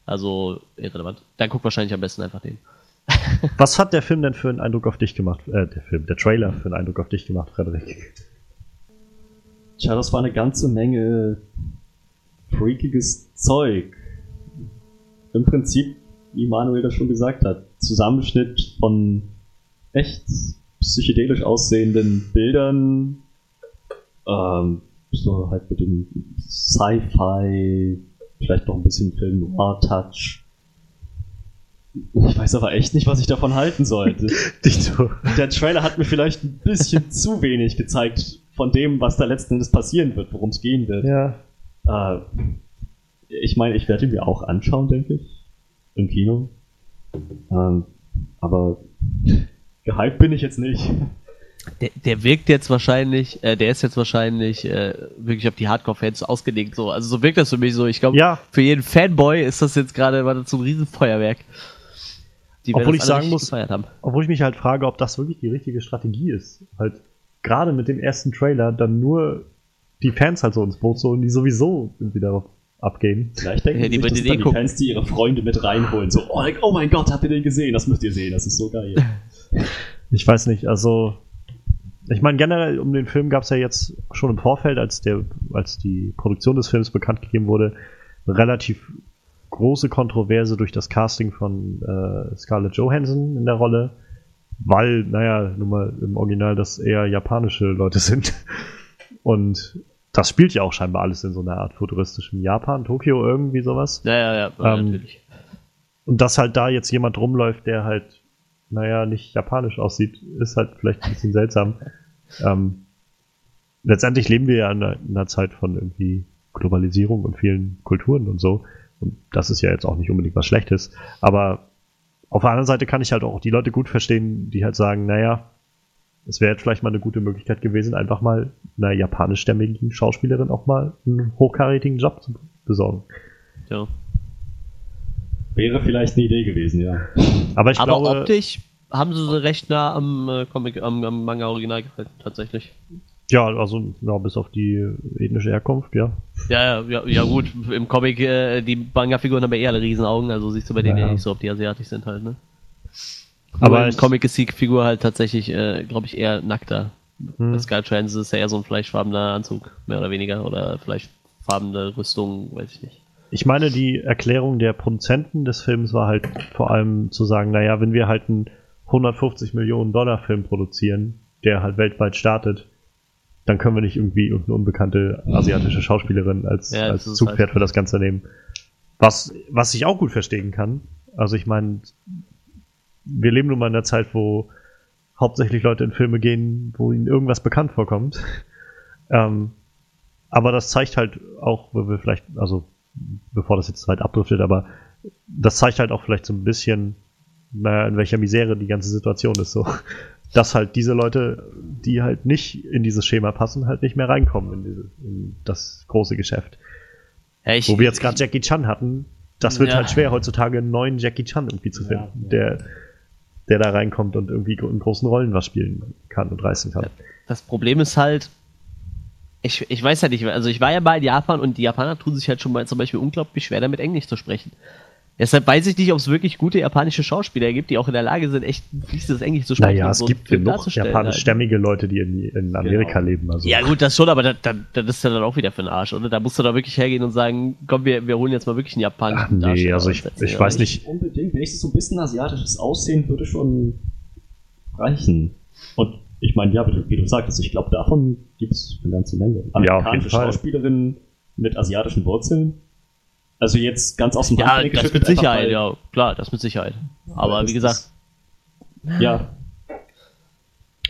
Also irrelevant. Dann guck wahrscheinlich am besten einfach den. Was hat der Film denn für einen Eindruck auf dich gemacht? Äh, der Film, der Trailer für einen Eindruck auf dich gemacht, Frederik? Tja, das war eine ganze Menge freakiges Zeug. Im Prinzip, wie Manuel das schon gesagt hat, Zusammenschnitt von echt psychedelisch aussehenden Bildern, ähm, so halt mit dem Sci-Fi, vielleicht noch ein bisschen Film Noir-Touch. Ich weiß aber echt nicht, was ich davon halten sollte. Der Trailer hat mir vielleicht ein bisschen zu wenig gezeigt von dem, was da letzten Endes passieren wird, worum es gehen wird. Ja. Äh, ich meine, ich werde ihn mir auch anschauen, denke ich. Im Kino. Ähm, aber gehypt bin ich jetzt nicht. Der, der wirkt jetzt wahrscheinlich, äh, der ist jetzt wahrscheinlich äh, wirklich auf die Hardcore-Fans ausgelegt. So. Also so wirkt das für mich so. Ich glaube, Ja. für jeden Fanboy ist das jetzt gerade das so ein Riesenfeuerwerk. Die Obwohl ich alle sagen muss- gefeiert haben. Obwohl ich mich halt frage, ob das wirklich die richtige Strategie ist. Halt, gerade mit dem ersten Trailer dann nur die Fans halt so ins Boot holen, die sowieso irgendwie darauf abgehen. Vielleicht denken Ja, ja, die die, sich, die gucken. Fans, die ihre Freunde mit reinholen. So, oh, like, oh mein Gott, habt ihr den gesehen? Das müsst ihr sehen, das ist so geil. Ich weiß nicht, also ich meine generell um den Film gab es ja jetzt schon im Vorfeld, als der, als die Produktion des Films bekannt gegeben wurde, relativ große Kontroverse durch das Casting von äh, Scarlett Johansson in der Rolle, weil, naja, nun mal im Original das eher japanische Leute sind. Und das spielt ja auch scheinbar alles in so einer Art futuristischem Japan, Tokio, irgendwie sowas. Ja, ja, ja, ja Ähm, natürlich. Und dass halt da jetzt jemand rumläuft, der halt, naja, nicht japanisch aussieht, ist halt vielleicht ein bisschen seltsam. Ähm, letztendlich leben wir ja in einer, in einer Zeit von irgendwie Globalisierung und vielen Kulturen und so. Und das ist ja jetzt auch nicht unbedingt was Schlechtes. Aber auf der anderen Seite kann ich halt auch die Leute gut verstehen, die halt sagen, naja, es wäre jetzt vielleicht mal eine gute Möglichkeit gewesen, einfach mal einer japanischstämmigen Schauspielerin auch mal einen hochkarätigen Job zu besorgen. Ja. Wäre vielleicht eine Idee gewesen, ja. Aber ich Aber glaube, optisch haben sie sie recht nah am äh, Comic, am, am Manga-Original gehalten, tatsächlich. Ja, also ja, bis auf die ethnische Herkunft, ja. Ja, ja, ja, gut, im Comic, äh, die Manga-Figuren haben ja eher alle Riesenaugen, also siehst du bei denen Ja. ja nicht so, ob die asiatisch sind halt, ne? Aber Aber im Comic ist die Figur halt tatsächlich, äh, glaube ich, eher nackter. Hm. Bei Skytrans ist ja eher so ein fleischfarbener Anzug, mehr oder weniger, oder fleischfarbene Rüstung, weiß ich nicht. Ich meine, die Erklärung der Produzenten des Films war halt vor allem zu sagen, naja, wenn wir halt einen 150 Millionen Dollar Film produzieren, der halt weltweit startet, dann können wir nicht irgendwie irgendeine unbekannte asiatische Schauspielerin als, Ja, als Zugpferd halt- für das Ganze nehmen. Was, was ich auch gut verstehen kann. Also ich meine, wir leben nun mal in einer Zeit, wo hauptsächlich Leute in Filme gehen, wo ihnen irgendwas bekannt vorkommt. ähm, aber das zeigt halt auch, wo wir vielleicht, also bevor das jetzt weit abdriftet, aber das zeigt halt auch vielleicht so ein bisschen, naja, in welcher Misere die ganze Situation ist so. Dass halt diese Leute, die halt nicht in dieses Schema passen, halt nicht mehr reinkommen in, diese, in das große Geschäft. Ja, ich, Wo wir jetzt gerade Jackie Chan hatten, das wird Ja. halt schwer heutzutage einen neuen Jackie Chan irgendwie zu finden, Ja, ja. der der da reinkommt und irgendwie in großen Rollen was spielen kann und reißen kann. Das Problem ist halt, ich, ich weiß ja nicht, also ich war ja mal in Japan und die Japaner tun sich halt schon mal zum Beispiel unglaublich schwer damit Englisch zu sprechen. Deshalb weiß ich nicht, ob es wirklich gute japanische Schauspieler gibt, die auch in der Lage sind, echt fließendes Englisch zu sprechen. Naja, es so gibt genug darzustellen halt. japanischstämmige Leute, die in, in Amerika Genau. leben. Also. Ja gut, das schon, aber das, das, das ist ja dann auch wieder für den Arsch, oder? Da musst du da wirklich hergehen und sagen, komm, wir, wir holen jetzt mal wirklich einen japanischen Ach, nee, Darsteller also ich, setzen ich weiß nicht. Unbedingt, wenigstens so ein bisschen asiatisches Aussehen würde schon reichen. Und ich meine, ja, wie du, sagtest, ich glaube, davon gibt es eine ganze Menge. Ja, auf jeden Fall. Schauspielerinnen mit asiatischen Wurzeln. Also jetzt ganz aus dem Ja, das mit Sicherheit, ja, klar, das mit Sicherheit. Aber wie gesagt, Ja,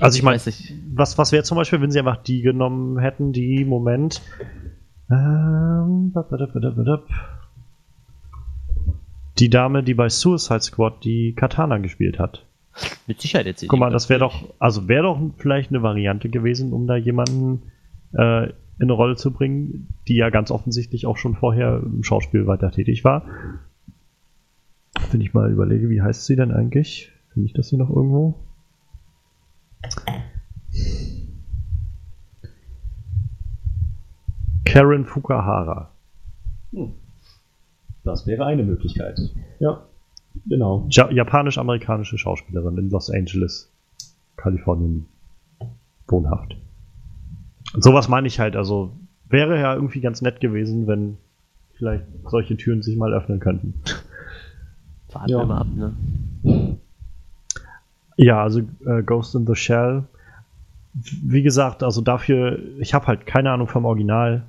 Also ich meine, was, was wäre zum Beispiel, wenn sie einfach die genommen hätten, die Moment. Ähm, die Dame, die bei Suicide Squad die Katana gespielt hat. Mit Sicherheit jetzt Guck mal, das wäre doch, also wäre doch vielleicht eine Variante gewesen, um da jemanden äh, in eine Rolle zu bringen, die ja ganz offensichtlich auch schon vorher im Schauspiel weiter tätig war. Wenn ich mal überlege, wie heißt sie denn eigentlich? Finde ich das hier noch irgendwo? Karen Fukuhara. das wäre eine Möglichkeit. Ja. Genau. Ja Japanisch-amerikanische Schauspielerin in Los Angeles, Kalifornien wohnhaft. Sowas meine ich halt, also wäre ja irgendwie ganz nett gewesen, wenn vielleicht solche Türen sich mal öffnen könnten. Warten ja. wir mal ab, ne? Ja, also äh, Ghost in the Shell. Wie gesagt, also dafür, ich habe halt keine Ahnung vom Original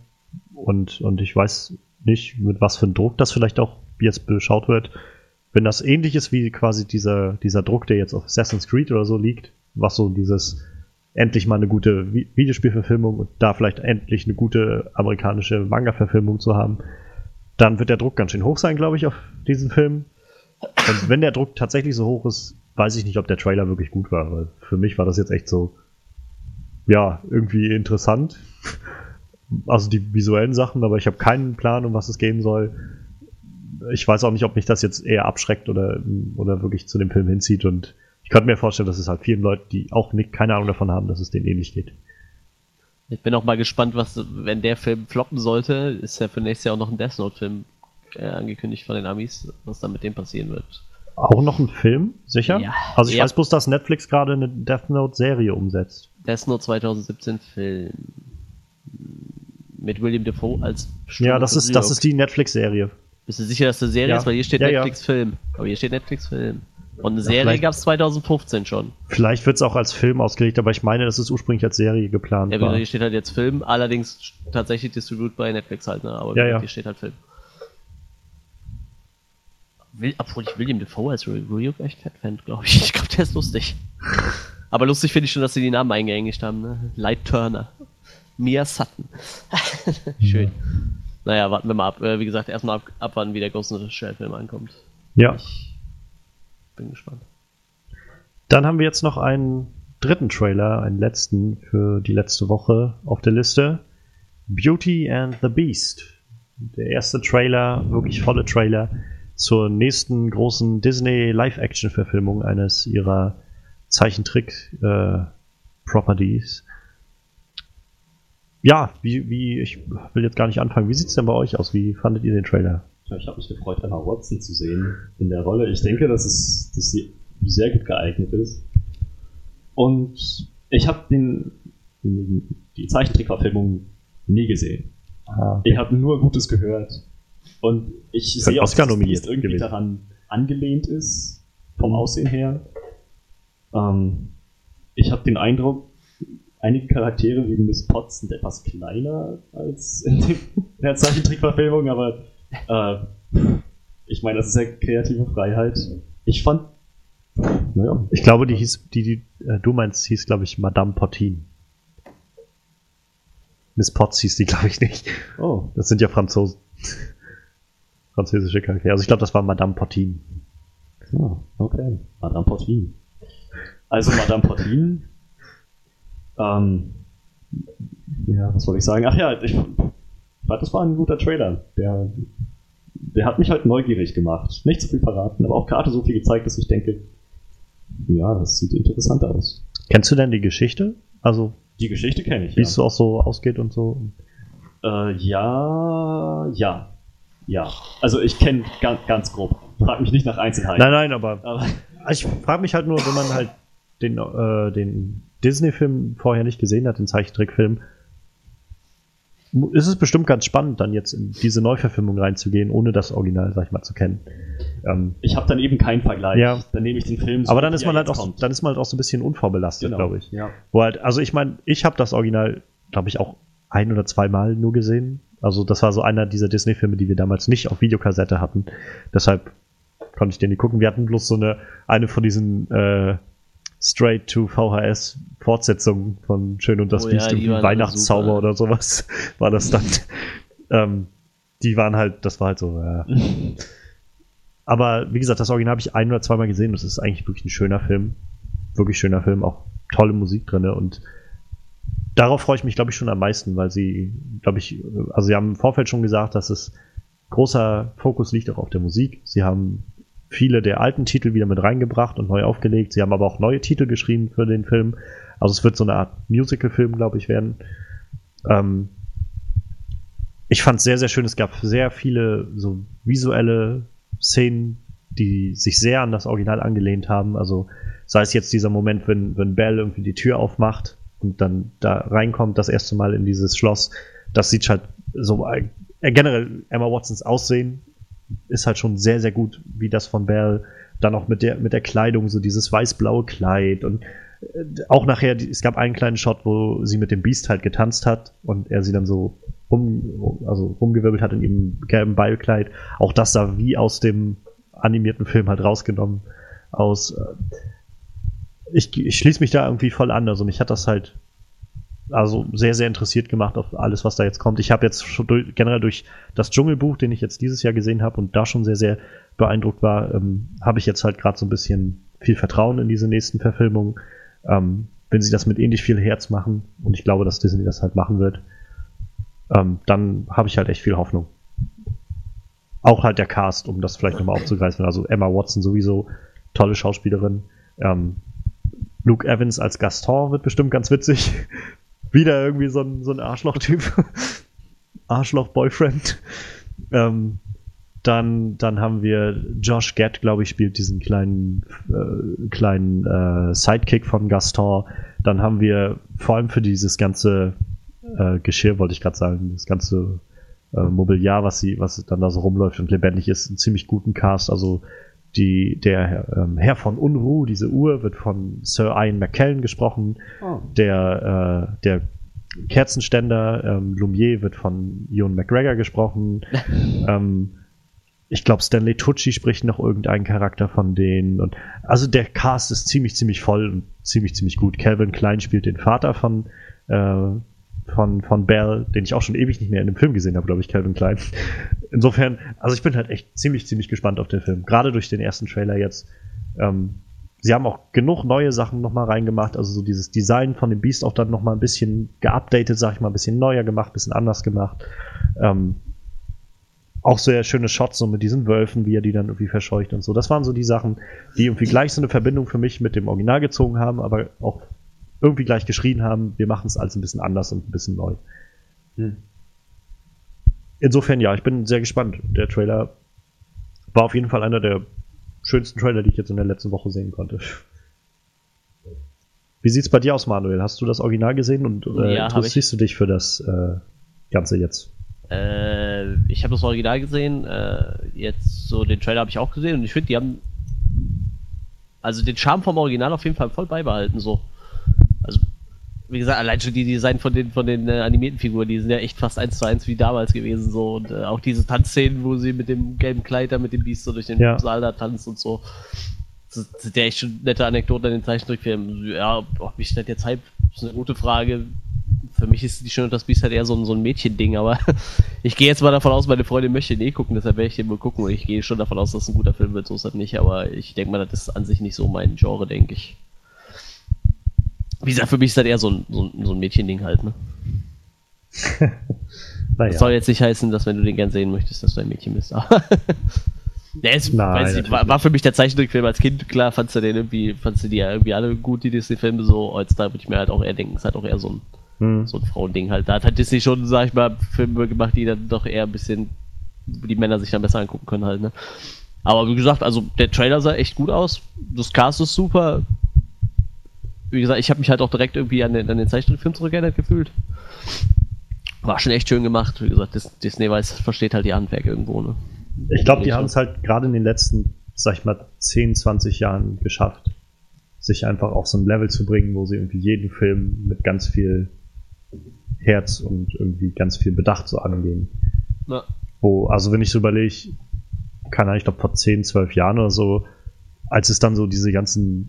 und, und ich weiß nicht, mit was für einem Druck das vielleicht auch jetzt beschaut wird. Wenn das ähnlich ist wie quasi dieser, dieser Druck, der jetzt auf Assassin's Creed oder so liegt, was so dieses endlich mal eine gute Videospielverfilmung und da vielleicht endlich eine gute amerikanische Manga-Verfilmung zu haben, dann wird der Druck ganz schön hoch sein, glaube ich, auf diesen Film. Und wenn der Druck tatsächlich so hoch ist, weiß ich nicht, ob der Trailer wirklich gut war, weil für mich war das jetzt echt so, ja, irgendwie interessant. Also die visuellen Sachen, aber ich habe keinen Plan, um was es gehen soll. Ich weiß auch nicht, ob mich das jetzt eher abschreckt oder, oder wirklich zu dem Film hinzieht und könnte mir vorstellen, dass es halt vielen Leuten, die auch nicht, keine Ahnung davon haben, dass es denen ähnlich geht. Ich bin auch mal gespannt, was, wenn der Film floppen sollte, ist ja für nächstes Jahr auch noch ein Death Note-Film äh, angekündigt von den Amis, was dann mit dem passieren wird. Auch noch ein Film, sicher? Ja. Also ich ja. weiß bloß, dass Netflix gerade eine Death Note-Serie umsetzt. Death Note 2017 Film. Mit William Defoe als Stimme Ja, das ist, das ist die Netflix-Serie. Bist du sicher, dass das Serie ja. ist? Weil hier steht Netflix-Film. Aber hier steht Netflix-Film. Und eine Serie gab es 2015 schon. Vielleicht wird es auch als Film ausgelegt, aber ich meine, dass es ursprünglich als Serie geplant ja, war. Ja, hier steht halt jetzt Film, allerdings tatsächlich distributed bei Netflix halt, ne? aber ja, ja. hier steht halt Film. Will, obwohl ich William Defoe als Ryuk echt fett fände, glaube ich. Ich glaube, der ist lustig. aber lustig finde ich schon, dass sie die Namen eingeenglischt haben. Ne? Light Turner. Mia Sutton. Schön. Naja, warten wir mal ab. Äh, wie gesagt, erstmal ab, abwarten, wie der Ghost in the Shell Film ankommt. Ja. Ich bin gespannt. Dann haben wir jetzt noch einen dritten Trailer, einen letzten für die letzte Woche auf der Liste. Beauty and the Beast. Der erste Trailer, wirklich volle Trailer zur nächsten großen Disney Live-Action-Verfilmung eines ihrer Zeichentrick-Properties. Äh, ja, wie, wie, ich will jetzt gar nicht anfangen. Wie sieht es denn bei euch aus? Wie fandet ihr den Trailer? Ich habe mich gefreut, Emma Watson zu sehen in der Rolle. Ich denke, dass, es, dass sie sehr gut geeignet ist. Und ich habe den, die Zeichentrickverfilmung nie gesehen. Ah, okay. Ich habe nur Gutes gehört. Und ich sehe auch, dass es irgendwie gewesen. daran angelehnt ist, vom Aussehen her. Ähm, ich habe den Eindruck, einige Charaktere wie Miss Potts sind etwas kleiner als in der Zeichentrickverfilmung, aber äh, ich meine, das ist ja kreative Freiheit. Ich fand. Naja. Ich glaube, die hieß, die, die äh, du meinst, hieß, glaube ich, Madame Pottin. Miss Potts hieß die, glaube ich, nicht. Oh. Das sind ja Franzosen. Französische Charaktere. Also ich glaube, das war Madame Pottin. Ah, okay. Madame Pottin. Also Madame Pottin. Ähm, ja, was wollte ich sagen? Ach ja, ich das war ein guter Trailer. Der der hat mich halt neugierig gemacht. Nicht zu viel verraten, aber auch gerade so viel gezeigt, dass ich denke, ja, das sieht interessant aus. Kennst du denn die Geschichte? Also die Geschichte kenne ich. Wie ja. es so auch so ausgeht und so. Äh, ja, ja, ja. Also ich kenne ganz, ganz grob. Frag mich nicht nach Einzelheiten. Nein, nein, aber, aber ich frage mich halt nur, wenn man halt den, äh, den Disney-Film vorher nicht gesehen hat, den Zeichentrickfilm, ist es bestimmt ganz spannend, dann jetzt in diese Neuverfilmung reinzugehen, ohne das Original, sag ich mal, zu kennen. Ähm, ich habe dann eben keinen Vergleich. Ja. Dann nehme ich den Film so, Aber dann ist man halt auch, kommt. dann ist man halt auch so ein bisschen unvorbelastet, genau. glaube ich. Ja. Wo halt, also ich meine, ich habe das Original, glaube ich, auch ein oder zweimal nur gesehen. Also das war so einer dieser Disney-Filme, die wir damals nicht auf Videokassette hatten. Deshalb konnte ich den nicht gucken. Wir hatten bloß so eine, eine von diesen äh, straight to VHS Fortsetzung von Schön und das oh, Biest, ja, Weihnachtszauber oder sowas war das dann. ähm, die waren halt, das war halt so, ja. Aber wie gesagt, das Original habe ich ein oder zweimal gesehen. Das ist eigentlich wirklich ein schöner Film. Wirklich schöner Film, auch tolle Musik drin. Und darauf freue ich mich, glaube ich, schon am meisten, weil sie, glaube ich, also sie haben im Vorfeld schon gesagt, dass es großer Fokus liegt auch auf der Musik. Sie haben viele der alten Titel wieder mit reingebracht und neu aufgelegt. Sie haben aber auch neue Titel geschrieben für den Film. Also es wird so eine Art Musical-Film, glaube ich, werden. Ähm, ich fand es sehr, sehr schön. Es gab sehr viele so visuelle Szenen, die sich sehr an das Original angelehnt haben. Also sei es jetzt dieser Moment, wenn, wenn Belle irgendwie die Tür aufmacht und dann da reinkommt, das erste Mal in dieses Schloss, das sieht halt so äh, generell Emma Watsons Aussehen ist halt schon sehr, sehr gut, wie das von Belle. Dann auch mit der, mit der Kleidung, so dieses weiß-blaue Kleid und äh, auch nachher, es gab einen kleinen Shot, wo sie mit dem Beast halt getanzt hat und er sie dann so rum, also rumgewirbelt hat in ihrem gelben Ballkleid. Auch das sah wie aus dem animierten Film halt rausgenommen aus. Äh, ich, ich schließe mich da irgendwie voll an. Also mich hat das halt also sehr, sehr interessiert gemacht auf alles, was da jetzt kommt. Ich habe jetzt schon durch, generell durch das Dschungelbuch, den ich jetzt dieses Jahr gesehen habe und da schon sehr, sehr beeindruckt war, ähm, habe ich jetzt halt gerade so ein bisschen viel Vertrauen in diese nächsten Verfilmungen. Ähm, wenn sie das mit ähnlich viel Herz machen und ich glaube, dass Disney das halt machen wird, ähm, dann habe ich halt echt viel Hoffnung. Auch halt der Cast, um das vielleicht nochmal aufzugreifen. Also Emma Watson sowieso, tolle Schauspielerin. Ähm, Luke Evans als Gaston wird bestimmt ganz witzig. Wieder irgendwie so ein, so ein Arschloch-Typ. Arschloch-Boyfriend. Ähm, dann, dann haben wir Josh Gett, glaube ich, spielt diesen kleinen, äh, kleinen äh, Sidekick von Gaston. Dann haben wir vor allem für dieses ganze äh, Geschirr, wollte ich gerade sagen, das ganze äh, Mobiliar, was sie, was dann da so rumläuft und lebendig ist, einen ziemlich guten Cast. Also die, der ähm, Herr von Unruh, diese Uhr, wird von Sir Ian McKellen gesprochen. Oh. Der, äh, der Kerzenständer ähm, Lumiere wird von Ewan McGregor gesprochen. ähm, ich glaube, Stanley Tucci spricht noch irgendeinen Charakter von denen. Und also der Cast ist ziemlich, ziemlich voll und ziemlich, ziemlich gut. Calvin Klein spielt den Vater von, äh, von, von Bell, den ich auch schon ewig nicht mehr in dem Film gesehen habe, glaube ich, Calvin Klein. Insofern, also ich bin halt echt ziemlich, ziemlich gespannt auf den Film. Gerade durch den ersten Trailer jetzt. Ähm, sie haben auch genug neue Sachen nochmal reingemacht, also so dieses Design von dem Beast auch dann nochmal ein bisschen geupdatet, sag ich mal, ein bisschen neuer gemacht, ein bisschen anders gemacht. Ähm, auch sehr schöne Shots so mit diesen Wölfen, wie er die dann irgendwie verscheucht und so. Das waren so die Sachen, die irgendwie gleich so eine Verbindung für mich mit dem Original gezogen haben, aber auch irgendwie gleich geschrien haben, wir machen es alles ein bisschen anders und ein bisschen neu. Hm. Insofern ja, ich bin sehr gespannt. Der Trailer war auf jeden Fall einer der schönsten Trailer, die ich jetzt in der letzten Woche sehen konnte. Wie sieht's bei dir aus, Manuel? Hast du das Original gesehen und äh, ja, interessierst du dich für das äh, Ganze jetzt? Äh, ich habe das Original gesehen, äh, jetzt so den Trailer habe ich auch gesehen und ich finde, die haben also den Charme vom Original auf jeden Fall voll beibehalten so. Wie gesagt, allein schon die Design von den, von den äh, animierten Figuren, die sind ja echt fast eins zu eins wie damals gewesen, so. Und äh, auch diese Tanzszenen, wo sie mit dem gelben Kleid da mit dem Biest so durch den ja. Saal da tanzt und so. Das sind ja echt schon nette Anekdoten in den Zeichentrickfilmen. Ja, ob mich das jetzt hype, ist eine gute Frage. Für mich ist die Schöne das Biest halt eher so ein, so ein Mädchending, aber ich gehe jetzt mal davon aus, meine Freundin möchte nie gucken, deshalb werde ich den mal gucken und ich gehe schon davon aus, dass es ein guter Film wird, so ist das nicht, aber ich denke mal, das ist an sich nicht so mein Genre, denke ich. Wie gesagt, für mich ist das eher so ein, so ein, so ein Mädchending halt, ne? naja. Das soll jetzt nicht heißen, dass wenn du den gern sehen möchtest, dass du ein Mädchen bist. ja, es, Nein, nicht, war, war, für mich der Zeichentrickfilm als Kind, klar, fandst du den irgendwie, fandst du die ja irgendwie alle gut, die Disney-Filme so. Heutzutage würde ich mir halt auch eher denken, ist halt auch eher so ein, hm. so ein Frauending halt. Da hat halt Disney schon, sag ich mal, Filme gemacht, die dann doch eher ein bisschen, die Männer sich dann besser angucken können halt, ne? Aber wie gesagt, also der Trailer sah echt gut aus. Das Cast ist super wie gesagt, ich habe mich halt auch direkt irgendwie an den, an den Zeichentrickfilm zurückerinnert gefühlt. War schon echt schön gemacht. Wie gesagt, Disney weiß, versteht halt die Handwerk irgendwo. Ne? Ich glaube, die haben es halt gerade in den letzten, sag ich mal, 10, 20 Jahren geschafft, sich einfach auf so ein Level zu bringen, wo sie irgendwie jeden Film mit ganz viel Herz und irgendwie ganz viel Bedacht so angehen. Ja. Wo, also wenn ich so überlege, keine Ahnung, ich glaube vor 10, 12 Jahren oder so, als es dann so diese ganzen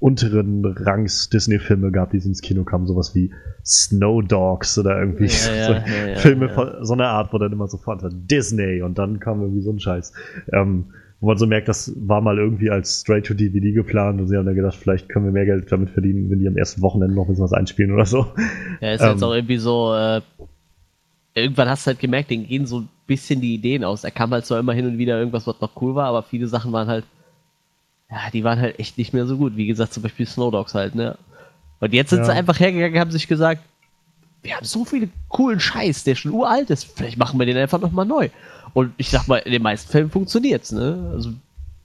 unteren Rangs Disney-Filme gab, die ins Kino kamen, sowas wie Snow Dogs oder irgendwie ja, so, ja, ja, Filme von so einer Art, wo dann immer sofort Disney und dann kam irgendwie so ein Scheiß. Ähm, wo man so merkt, das war mal irgendwie als Straight-to-DVD geplant und sie haben dann gedacht, vielleicht können wir mehr Geld damit verdienen, wenn die am ersten Wochenende noch ein bisschen was einspielen oder so. Ja, ist ähm, jetzt auch irgendwie so, äh, irgendwann hast du halt gemerkt, denen gehen so ein bisschen die Ideen aus. Er kam halt zwar immer hin und wieder irgendwas, was noch cool war, aber viele Sachen waren halt ja, die waren halt echt nicht mehr so gut. Wie gesagt, zum Beispiel Snow Dogs halt, ne? Und jetzt sind ja. sie einfach hergegangen, haben sich gesagt, wir haben so viele coolen Scheiß, der schon uralt ist, vielleicht machen wir den einfach nochmal neu. Und ich sag mal, in den meisten Fällen funktioniert's, ne? Also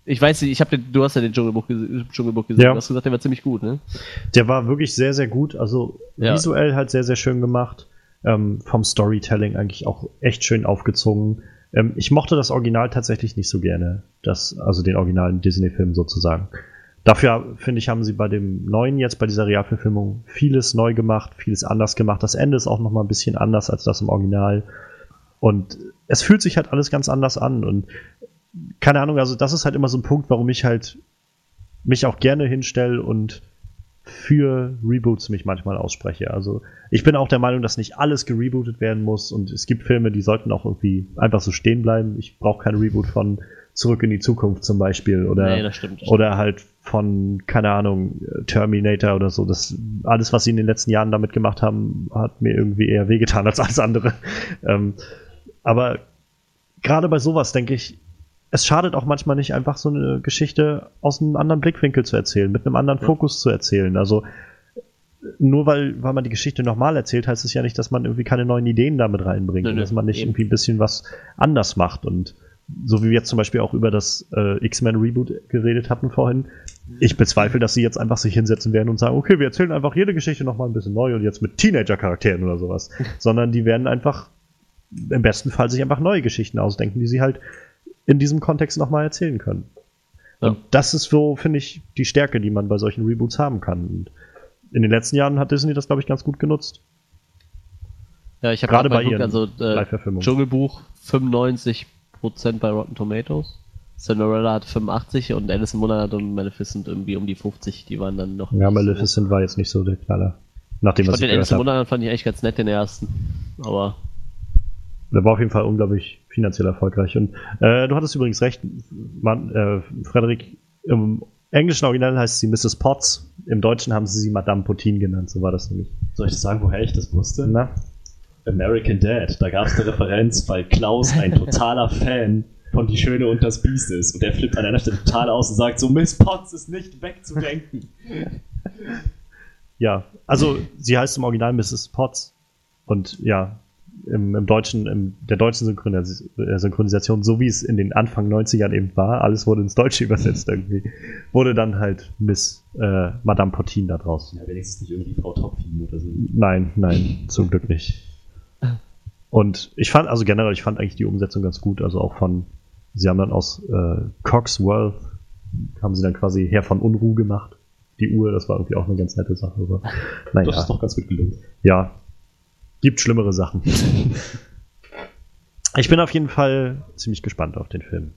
ich weiß nicht, ich habe du hast ja den Dschungelbuch, Dschungelbuch gesehen, Ja. du hast gesagt, der war ziemlich gut, ne? Der war wirklich sehr, sehr gut. Also Ja. visuell halt sehr, sehr schön gemacht. Ähm, vom Storytelling eigentlich auch echt schön aufgezogen. Ähm, ich mochte das Original tatsächlich nicht so gerne. Das, also den originalen Disney-Film sozusagen. Dafür, finde ich, haben sie bei dem neuen jetzt, bei dieser Realverfilmung, vieles neu gemacht, vieles anders gemacht. Das Ende ist auch noch mal ein bisschen anders als das im Original. Und es fühlt sich halt alles ganz anders an. Und keine Ahnung, also das ist halt immer so ein Punkt, warum ich halt mich auch gerne hinstelle und für Reboots mich manchmal ausspreche. Also ich bin auch der Meinung, dass nicht alles gerebootet werden muss und es gibt Filme, die sollten auch irgendwie einfach so stehen bleiben. Ich brauche kein Reboot von Zurück in die Zukunft zum Beispiel oder, Nee, das stimmt, das oder halt von, keine Ahnung, Terminator oder so. Das, alles, was sie in den letzten Jahren damit gemacht haben, hat mir irgendwie eher wehgetan als alles andere. Ähm, aber gerade bei sowas denke ich, es schadet auch manchmal nicht, einfach so eine Geschichte aus einem anderen Blickwinkel zu erzählen, mit einem anderen Fokus zu erzählen. Also nur weil, weil man die Geschichte nochmal erzählt, heißt es ja nicht, dass man irgendwie keine neuen Ideen damit reinbringt und nö, dass man nicht eben. irgendwie ein bisschen was anders macht. Und so wie wir jetzt zum Beispiel auch über das äh, X-Men Reboot geredet hatten vorhin, ich bezweifle, dass sie jetzt einfach sich hinsetzen werden und sagen, okay, wir erzählen einfach jede Geschichte nochmal ein bisschen neu und jetzt mit Teenager-Charakteren oder sowas. Sondern die werden einfach im besten Fall sich einfach neue Geschichten ausdenken, die sie halt in diesem Kontext nochmal erzählen können. Ja. Und das ist so, finde ich, die Stärke, die man bei solchen Reboots haben kann. Und in den letzten Jahren hat Disney das, glaube ich, ganz gut genutzt. Ja, ich habe Gerade bei ihren also äh. Dschungelbuch 95% bei Rotten Tomatoes. Cinderella hat 85 und Alice im Wunderland und Maleficent irgendwie um die 50. Die waren dann noch. Ja, nicht so Maleficent war jetzt nicht so der Knaller. Nachdem, Ich was fand ich den Alice im. Wunderland fand ich echt ganz nett, den ersten. Aber Der war auf jeden Fall unglaublich finanziell erfolgreich. Und äh, du hattest übrigens recht, man, äh, Frederik, im englischen Original heißt sie Mrs. Potts, im Deutschen haben sie sie Madame Potin genannt, so war das nämlich. Soll ich sagen, woher ich das wusste? Na? American Dad. Da gab es eine Referenz, weil Klaus ein totaler Fan von Die Schöne und das Biest ist. Und der flippt an einer Stelle total aus und sagt so, Miss Potts ist nicht wegzudenken. Ja, also sie heißt im Original Mrs. Potts. Und ja, im, im deutschen, in der deutschen Synchronis äh, Synchronisation, so wie es in den Anfang 90ern eben war, alles wurde ins Deutsche übersetzt irgendwie, wurde dann halt Miss äh, Madame Potin da draus. Ja, wenigstens nicht irgendwie Frau Topfin oder so. Nein, nein, zum Glück nicht. Und ich fand, also generell, ich fand eigentlich die Umsetzung ganz gut. Also auch von, sie haben dann aus äh, Coxworth, haben sie dann quasi Herr von Unruh gemacht. Die Uhr, das war irgendwie auch eine ganz nette Sache. Aber, naja, Das ist doch ganz gut gelungen. ja, gibt schlimmere Sachen. ich bin auf jeden Fall ziemlich gespannt auf den Film.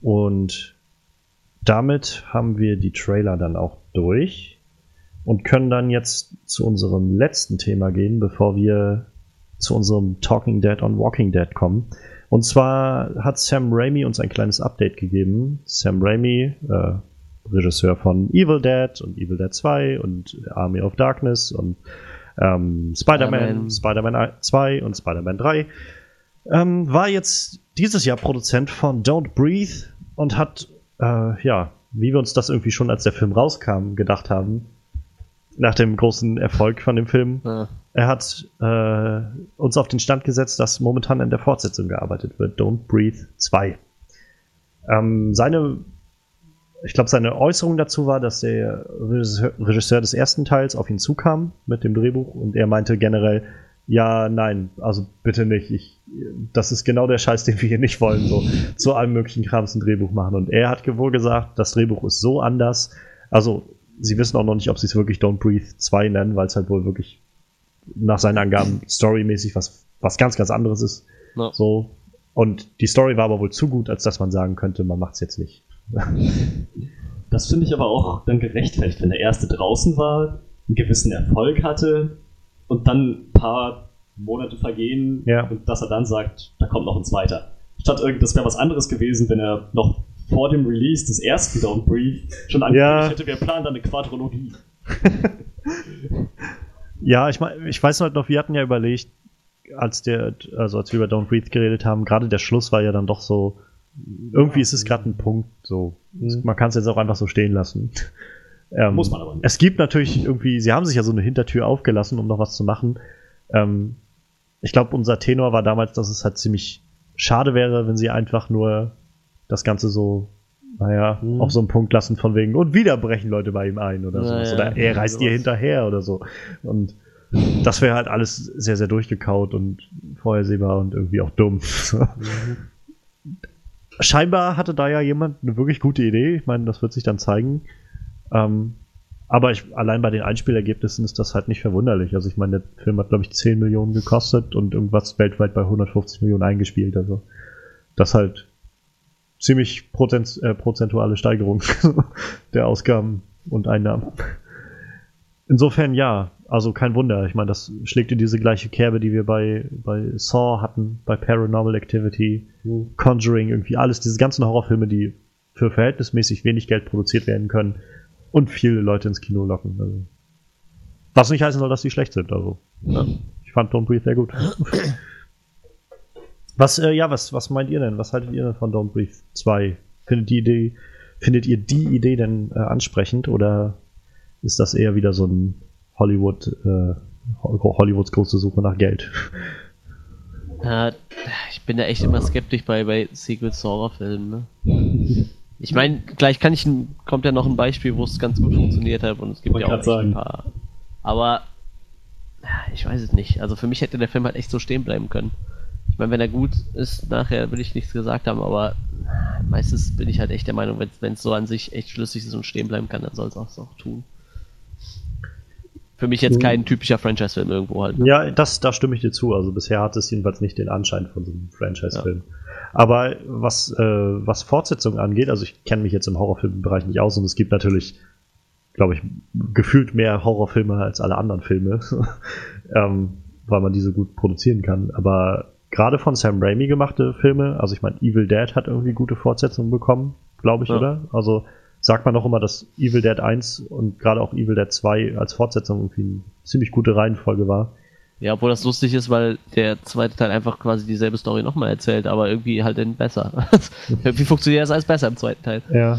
Und damit haben wir die Trailer dann auch durch und können dann jetzt zu unserem letzten Thema gehen, bevor wir zu unserem Talking Dead on Walking Dead kommen. Und zwar hat Sam Raimi uns ein kleines Update gegeben. Sam Raimi, äh, Regisseur von Evil Dead und Evil Dead 2 und Army of Darkness und ähm, Spider-Man, Spider-Man. Spider-Man 2 und Spider-Man 3, ähm, war jetzt dieses Jahr Produzent von Don't Breathe und hat, äh, ja, wie wir uns das irgendwie schon, als der Film rauskam, gedacht haben, nach dem großen Erfolg von dem Film, äh, er hat äh, uns auf den Stand gesetzt, dass momentan an der Fortsetzung gearbeitet wird, Don't Breathe 2. Ähm, seine, ich glaube, seine Äußerung dazu war, dass der Regisseur, des ersten Teils auf ihn zukam mit dem Drehbuch und er meinte generell, ja, nein, also bitte nicht. Ich, das ist genau der Scheiß, den wir hier nicht wollen. So zu allem möglichen Krams ein Drehbuch machen. Und er hat wohl gesagt, das Drehbuch ist so anders. Also, sie wissen auch noch nicht, ob sie es wirklich Don't Breathe 2 nennen, weil es halt wohl wirklich nach seinen Angaben storymäßig was, was ganz, ganz anderes ist. Ja. So. Und die Story war aber wohl zu gut, als dass man sagen könnte, man macht es jetzt nicht. Das finde ich aber auch dann gerechtfertigt, wenn der erste draußen war, einen gewissen Erfolg hatte und dann ein paar Monate vergehen Ja. und dass er dann sagt, da kommt noch ein zweiter. Statt irgend, das wäre was anderes gewesen, wenn er noch vor dem Release des ersten Don't Breathe schon angekündigt Ja. hätte, wir planen dann eine Quadrologie. Ja, ich meine, ich weiß halt noch, wir hatten ja überlegt, als der, also als wir über Don't Breathe geredet haben, gerade der Schluss war ja dann doch so, irgendwie ist es gerade ein Punkt, so. Mhm. Man kann es jetzt auch einfach so stehen lassen. Ähm, Muss man aber nicht. Es gibt natürlich irgendwie, sie haben sich ja so eine Hintertür aufgelassen, um noch was zu machen. Ähm, ich glaube, unser Tenor war damals, dass es halt ziemlich schade wäre, wenn sie einfach nur das Ganze so, naja, mhm. auf so einen Punkt lassen von wegen, und wieder brechen Leute bei ihm ein oder so. Naja, oder er reist ihr hinterher oder so. Und das wäre halt alles sehr, sehr durchgekaut und vorhersehbar und irgendwie auch dumm. Mhm. Scheinbar hatte da ja jemand eine wirklich gute Idee. Ich meine, das wird sich dann zeigen. Ähm, aber ich, allein bei den Einspielergebnissen ist das halt nicht verwunderlich. Also ich meine, der Film hat, glaube ich, 10 Millionen gekostet und irgendwas weltweit bei 150 Millionen eingespielt. Also das halt ziemlich Prozent, äh, prozentuale Steigerung der Ausgaben und Einnahmen. Insofern ja, also kein Wunder. Ich meine, das schlägt in diese gleiche Kerbe, die wir bei, bei Saw hatten, bei Paranormal Activity, mhm. Conjuring, irgendwie alles, diese ganzen Horrorfilme, die für verhältnismäßig wenig Geld produziert werden können und viele Leute ins Kino locken. Also, was nicht heißen soll, dass sie schlecht sind. Also, ja. ich fand Don't Breathe sehr gut. Was, äh, ja, was, was meint ihr denn? Was haltet ihr denn von Don't Breathe 2? Findet die Idee, findet ihr die Idee denn äh, ansprechend oder ist das eher wieder so ein Hollywood, äh, Hollywoods große Suche nach Geld? Ja, ich bin da echt immer skeptisch bei, bei Sequel-Horrorfilmen. Ne? Ich meine, gleich kann ich kommt ja noch ein Beispiel, wo es ganz gut funktioniert hat und es gibt ja auch ein paar. Aber ich weiß es nicht. Also für mich hätte der Film halt echt so stehen bleiben können. Ich meine, wenn er gut ist, nachher will ich nichts gesagt haben, aber meistens bin ich halt echt der Meinung, wenn es so an sich echt schlüssig ist und stehen bleiben kann, dann soll es auch so tun. Für mich jetzt kein typischer Franchise-Film irgendwo halt. Ne? Ja, das, da stimme ich dir zu. Also bisher hat es jedenfalls nicht den Anschein von so einem Franchise-Film. Ja. Aber was, äh, was Fortsetzungen angeht, also ich kenne mich jetzt im Horrorfilmbereich nicht aus und es gibt natürlich, glaube ich, gefühlt mehr Horrorfilme als alle anderen Filme, ähm, weil man diese gut produzieren kann. Aber gerade von Sam Raimi gemachte Filme, also ich meine, Evil Dead hat irgendwie gute Fortsetzungen bekommen, glaube ich, ja. oder? Also sagt man doch immer, dass Evil Dead 1 und gerade auch Evil Dead 2 als Fortsetzung irgendwie eine ziemlich gute Reihenfolge war. Ja, obwohl das lustig ist, weil der zweite Teil einfach quasi dieselbe Story nochmal erzählt, aber irgendwie halt dann besser. irgendwie funktioniert das alles besser im zweiten Teil. Ja.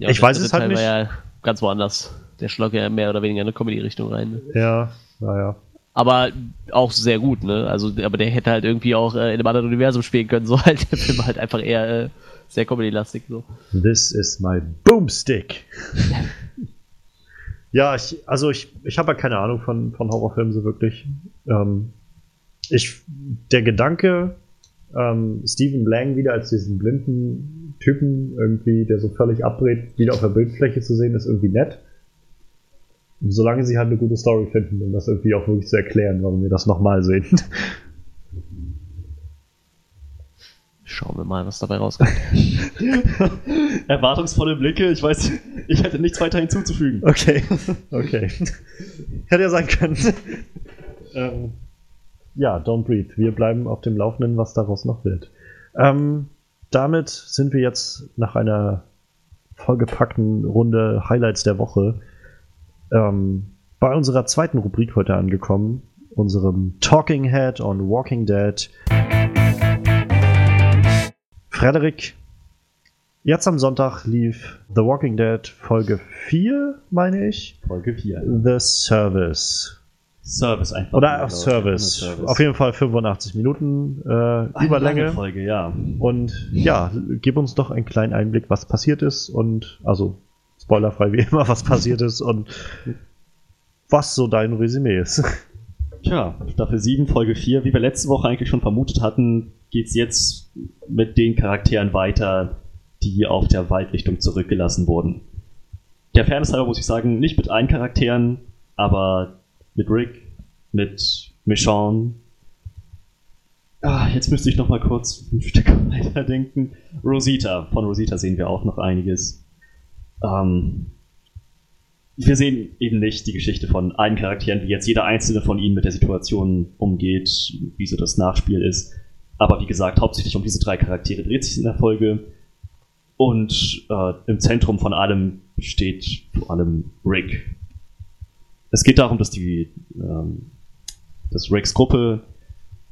ja ich weiß es halt Teil nicht. War ja ganz woanders. Der schlug ja mehr oder weniger in eine Comedy-Richtung rein. Ne? Ja, naja. Aber auch sehr gut, ne? Also, aber der hätte halt irgendwie auch äh, in einem anderen Universum spielen können, so halt. Der Film halt einfach eher äh, sehr Comedy-lastig, so. This is my boomstick. Ja, ich, also ich, ich habe ja keine Ahnung von, von Horrorfilmen so wirklich. Ähm, ich, der Gedanke, ähm, Stephen Lang wieder als diesen blinden Typen irgendwie, der so völlig abdreht, wieder auf der Bildfläche zu sehen, ist irgendwie nett. Solange sie halt eine gute Story finden, um das irgendwie auch wirklich zu erklären, warum wir das nochmal sehen. Schauen wir mal, was dabei rauskommt. Erwartungsvolle Blicke, ich weiß, ich hätte nichts weiter hinzuzufügen. Okay, okay. Hätte ja sein können. ähm, ja, Don't Breathe. Wir bleiben auf dem Laufenden, was daraus noch wird. Ähm, damit sind wir jetzt nach einer vollgepackten Runde Highlights der Woche ähm, bei unserer zweiten Rubrik heute angekommen, unserem Talking Head on Walking Dead. Frederik, jetzt am Sonntag lief The Walking Dead Folge 4, meine ich. Folge 4. The Service. Service einfach. Oder Service. Service. Auf jeden Fall 85 Minuten äh, Überlänge. Folge, ja. Und ja, gib uns doch einen kleinen Einblick, was passiert ist und also spoilerfrei wie immer, was passiert ist und was so dein Resümee ist. Tja, Staffel 7, Folge 4, wie wir letzte Woche eigentlich schon vermutet hatten, geht es jetzt mit den Charakteren weiter, die auf der Waldrichtung zurückgelassen wurden. Der Fairness halber muss ich sagen, nicht mit allen Charakteren, aber mit Rick, mit Michonne. Ah, jetzt müsste ich noch mal kurz ein Stück weiterdenken. Rosita, von Rosita sehen wir auch noch einiges. Ähm, wir sehen eben nicht die Geschichte von allen Charakteren, wie jetzt jeder einzelne von ihnen mit der Situation umgeht, wie so das Nachspiel ist. Aber wie gesagt, hauptsächlich um diese drei Charaktere dreht sich in der Folge. Und äh, im Zentrum von allem steht vor allem Rick. Es geht darum, dass die ähm, dass Ricks Gruppe,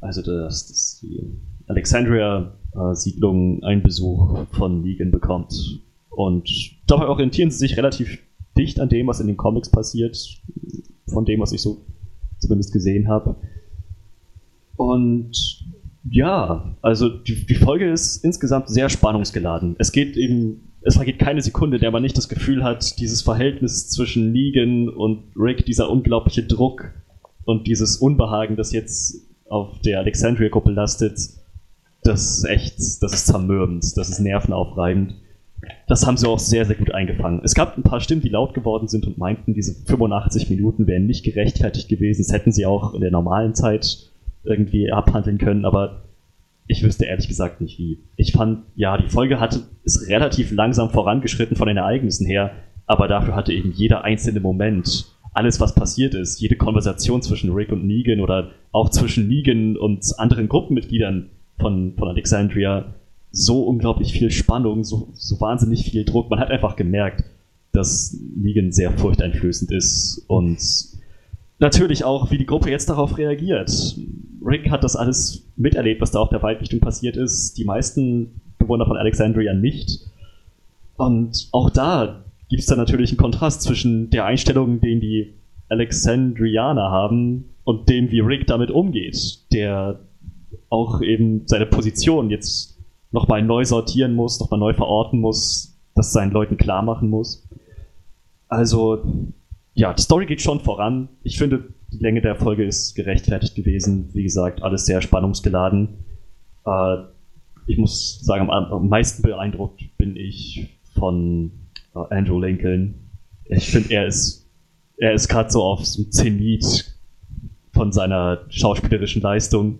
also dass, dass die Alexandria-Siedlung einen Besuch von Negan bekommt. Und dabei orientieren sie sich relativ dicht an dem, was in den Comics passiert, von dem, was ich so zumindest gesehen habe. Und Ja, also die, die Folge ist insgesamt sehr spannungsgeladen. Es geht eben, es vergeht keine Sekunde, der man nicht das Gefühl hat, dieses Verhältnis zwischen Negan und Rick, dieser unglaubliche Druck und dieses Unbehagen, das jetzt auf der Alexandria-Gruppe lastet, das ist echt, das ist zermürbend, das ist nervenaufreibend. Das haben sie auch sehr, sehr gut eingefangen. Es gab ein paar Stimmen, die laut geworden sind und meinten, diese 85 Minuten wären nicht gerechtfertigt gewesen. Das hätten sie auch in der normalen Zeit irgendwie abhandeln können, aber ich wüsste ehrlich gesagt nicht wie. Ich fand, ja, die Folge hatte, ist relativ langsam vorangeschritten von den Ereignissen her, aber dafür hatte eben jeder einzelne Moment, alles was passiert ist, jede Konversation zwischen Rick und Negan oder auch zwischen Negan und anderen Gruppenmitgliedern von, von Alexandria, so unglaublich viel Spannung, so, so wahnsinnig viel Druck. Man hat einfach gemerkt, dass Negan sehr furchteinflößend ist und natürlich auch, wie die Gruppe jetzt darauf reagiert. Rick hat das alles miterlebt, was da auf der Waldlichtung passiert ist. Die meisten Bewohner von Alexandria nicht. Und auch da gibt es dann natürlich einen Kontrast zwischen der Einstellung, den die Alexandrianer haben und dem, wie Rick damit umgeht, der auch eben seine Position jetzt nochmal neu sortieren muss, nochmal neu verorten muss, das seinen Leuten klar machen muss. Also ja, die Story geht schon voran. Ich finde, die Länge der Folge ist gerechtfertigt gewesen. Wie gesagt, alles sehr spannungsgeladen. Äh, ich muss sagen, am, am, meisten beeindruckt bin ich von äh, Andrew Lincoln. Ich finde, er ist, er ist gerade so auf so Zenit von seiner schauspielerischen Leistung.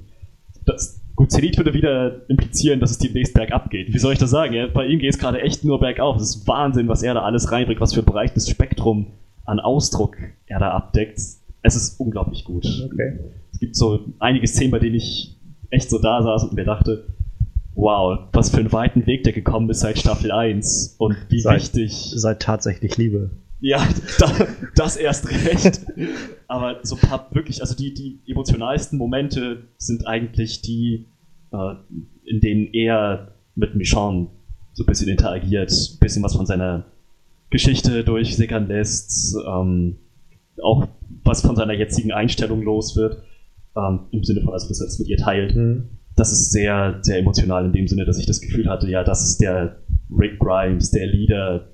Das, gut, Zenit würde wieder implizieren, dass es demnächst bergab geht. Wie soll ich das sagen? Ja, bei ihm geht es gerade echt nur bergauf. Es ist Wahnsinn, was er da alles reinbringt, was für ein breites Spektrum an Ausdruck er da abdeckt. Es ist unglaublich gut. Okay. Es gibt so einige Szenen, bei denen ich echt so da saß und mir dachte, wow, was für einen weiten Weg der gekommen ist seit Staffel 1 und wie seit, wichtig. Seit tatsächlich Liebe. Ja, da, das erst recht. Aber so ein paar wirklich, also die, die emotionalsten Momente sind eigentlich die, äh, in denen er mit Michonne so ein bisschen interagiert, ein bisschen was von seiner Geschichte durchsickern lässt, ähm, auch was von seiner jetzigen Einstellung los wird, ähm, im Sinne von, also dass er das mit ihr teilt. Mhm. Das ist sehr, sehr emotional in dem Sinne, dass ich das Gefühl hatte, ja, das ist der Rick Grimes, der Leader,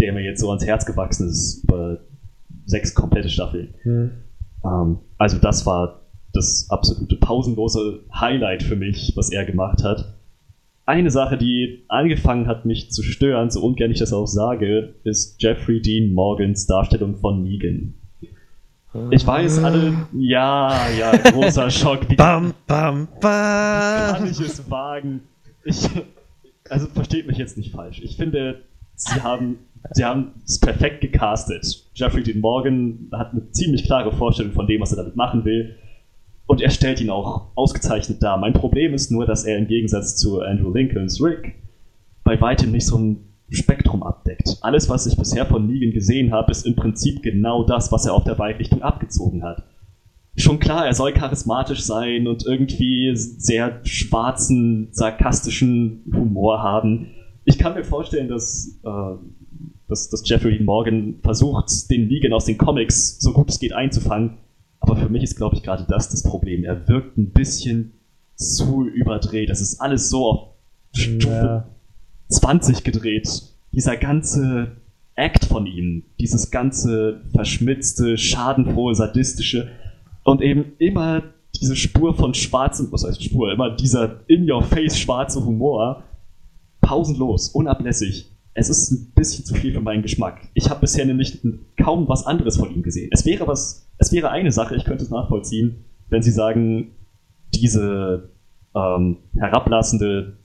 der mir jetzt so ans Herz gewachsen ist über sechs komplette Staffeln. Mhm. Ähm, also das war das absolute pausenlose Highlight für mich, was er gemacht hat eine Sache, die angefangen hat, mich zu stören, so ungern ich das auch sage, ist Jeffrey Dean Morgans Darstellung von Negan. Ich weiß alle, ja, ja, großer Schock. Wie, bam, bam, bam. kann ich es wagen? Ich, also versteht mich jetzt nicht falsch. Ich finde, sie haben, sie haben es perfekt gecastet. Jeffrey Dean Morgan hat eine ziemlich klare Vorstellung von dem, was er damit machen will. Und er stellt ihn auch ausgezeichnet dar. Mein Problem ist nur, dass er im Gegensatz zu Andrew Lincolns Rick bei weitem nicht so ein Spektrum abdeckt. Alles, was ich bisher von Negan gesehen habe, ist im Prinzip genau das, was er auf der Weitrichtung abgezogen hat. Schon klar, er soll charismatisch sein und irgendwie sehr schwarzen, sarkastischen Humor haben. Ich kann mir vorstellen, dass, äh, dass, dass Jeffrey Morgan versucht, den Negan aus den Comics so gut es geht einzufangen, aber für mich ist, glaube ich, gerade das das Problem. Er wirkt ein bisschen zu überdreht. Das ist alles so auf Stufe ja. 20 gedreht. Dieser ganze Act von ihm, dieses ganze verschmitzte, schadenfrohe, sadistische und eben immer diese Spur von schwarzem, was heißt Spur, immer dieser in-your-face schwarze Humor, pausenlos, unablässig. Es ist ein bisschen zu viel für meinen Geschmack. Ich habe bisher nämlich kaum was anderes von ihm gesehen. Es wäre was es wäre eine Sache, ich könnte es nachvollziehen, wenn Sie sagen, diese ähm, herablassende,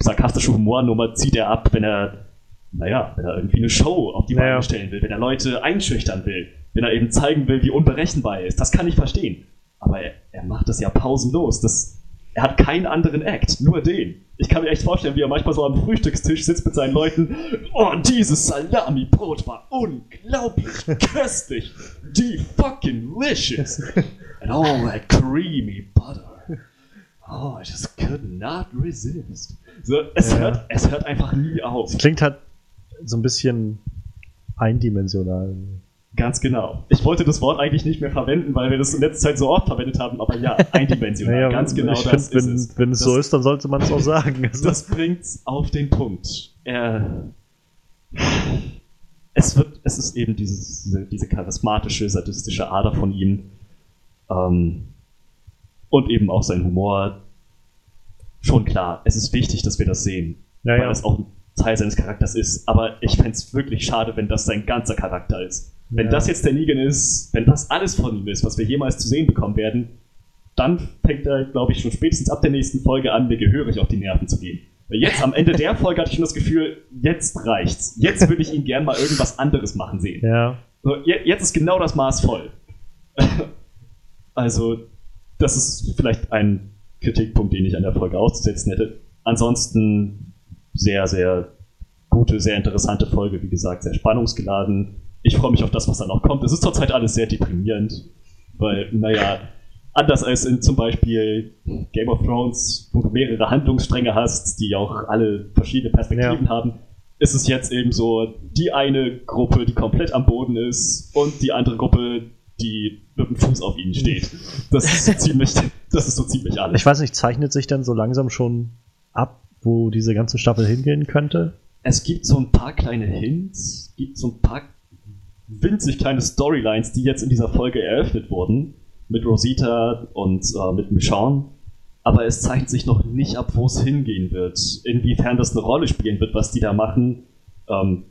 sarkastische Humornummer zieht er ab, wenn er, naja, wenn er irgendwie eine Show auf die Beine naja. stellen will, wenn er Leute einschüchtern will, wenn er eben zeigen will, wie unberechenbar er ist. Das kann ich verstehen. Aber er, er macht das ja pausenlos. Das, er hat keinen anderen Act, nur den. Ich kann mir echt vorstellen, wie er manchmal so am Frühstückstisch sitzt mit seinen Leuten. Oh, dieses Salami-Brot war unglaublich köstlich. Die fucking licious. And all that creamy butter. Oh, I just could not resist. So, es, ja. hört, es hört einfach nie auf. Es klingt halt so ein bisschen eindimensional. Ganz genau. Ich wollte das Wort eigentlich nicht mehr verwenden, weil wir das in letzter Zeit so oft verwendet haben, aber ja, eindimensional. Naja, ganz genau das find, ist wenn, es. Wenn es das, so ist, dann sollte man es auch sagen. Das bringt's auf den Punkt. Er, es wird, es ist eben dieses, diese, diese charismatische, sadistische Ader von ihm. Ähm, und eben auch sein Humor. Schon klar, es ist wichtig, dass wir das sehen. ja, weil ja. es auch ein Teil seines Charakters ist. Aber ich fände es wirklich schade, wenn das sein ganzer Charakter ist. Wenn Ja. das jetzt der Negan ist, wenn das alles von ihm ist, was wir jemals zu sehen bekommen werden, dann fängt er, glaube ich, schon spätestens ab der nächsten Folge an, mir gehörig auf die Nerven zu gehen. Weil jetzt am Ende der Folge hatte ich schon das Gefühl, jetzt reicht's. Jetzt würde ich ihn gern mal irgendwas anderes machen sehen. ja. So, je- jetzt ist genau das Maß voll. also, das ist vielleicht ein Kritikpunkt, den ich an der Folge auszusetzen hätte. Ansonsten sehr, sehr gute, sehr interessante Folge, wie gesagt, sehr spannungsgeladen. Ich freue mich auf das, was da noch kommt. Es ist zurzeit alles sehr deprimierend, weil, naja, anders als in zum Beispiel Game of Thrones, wo du mehrere Handlungsstränge hast, die auch alle verschiedene Perspektiven haben, ist es jetzt eben so, die eine Gruppe, die komplett am Boden ist und die andere Gruppe, die mit dem Fuß auf ihnen steht. Das ist so ziemlich, das ist so ziemlich alles. Ich weiß nicht, zeichnet sich denn so langsam schon ab, wo diese ganze Staffel hingehen könnte? Es gibt so ein paar kleine Hints, gibt so ein paar winzig kleine Storylines, die jetzt in dieser Folge eröffnet wurden. Mit Rosita und äh, mit Michonne. Aber es zeigt sich noch nicht ab, wo es hingehen wird. Inwiefern das eine Rolle spielen wird, was die da machen. Ähm,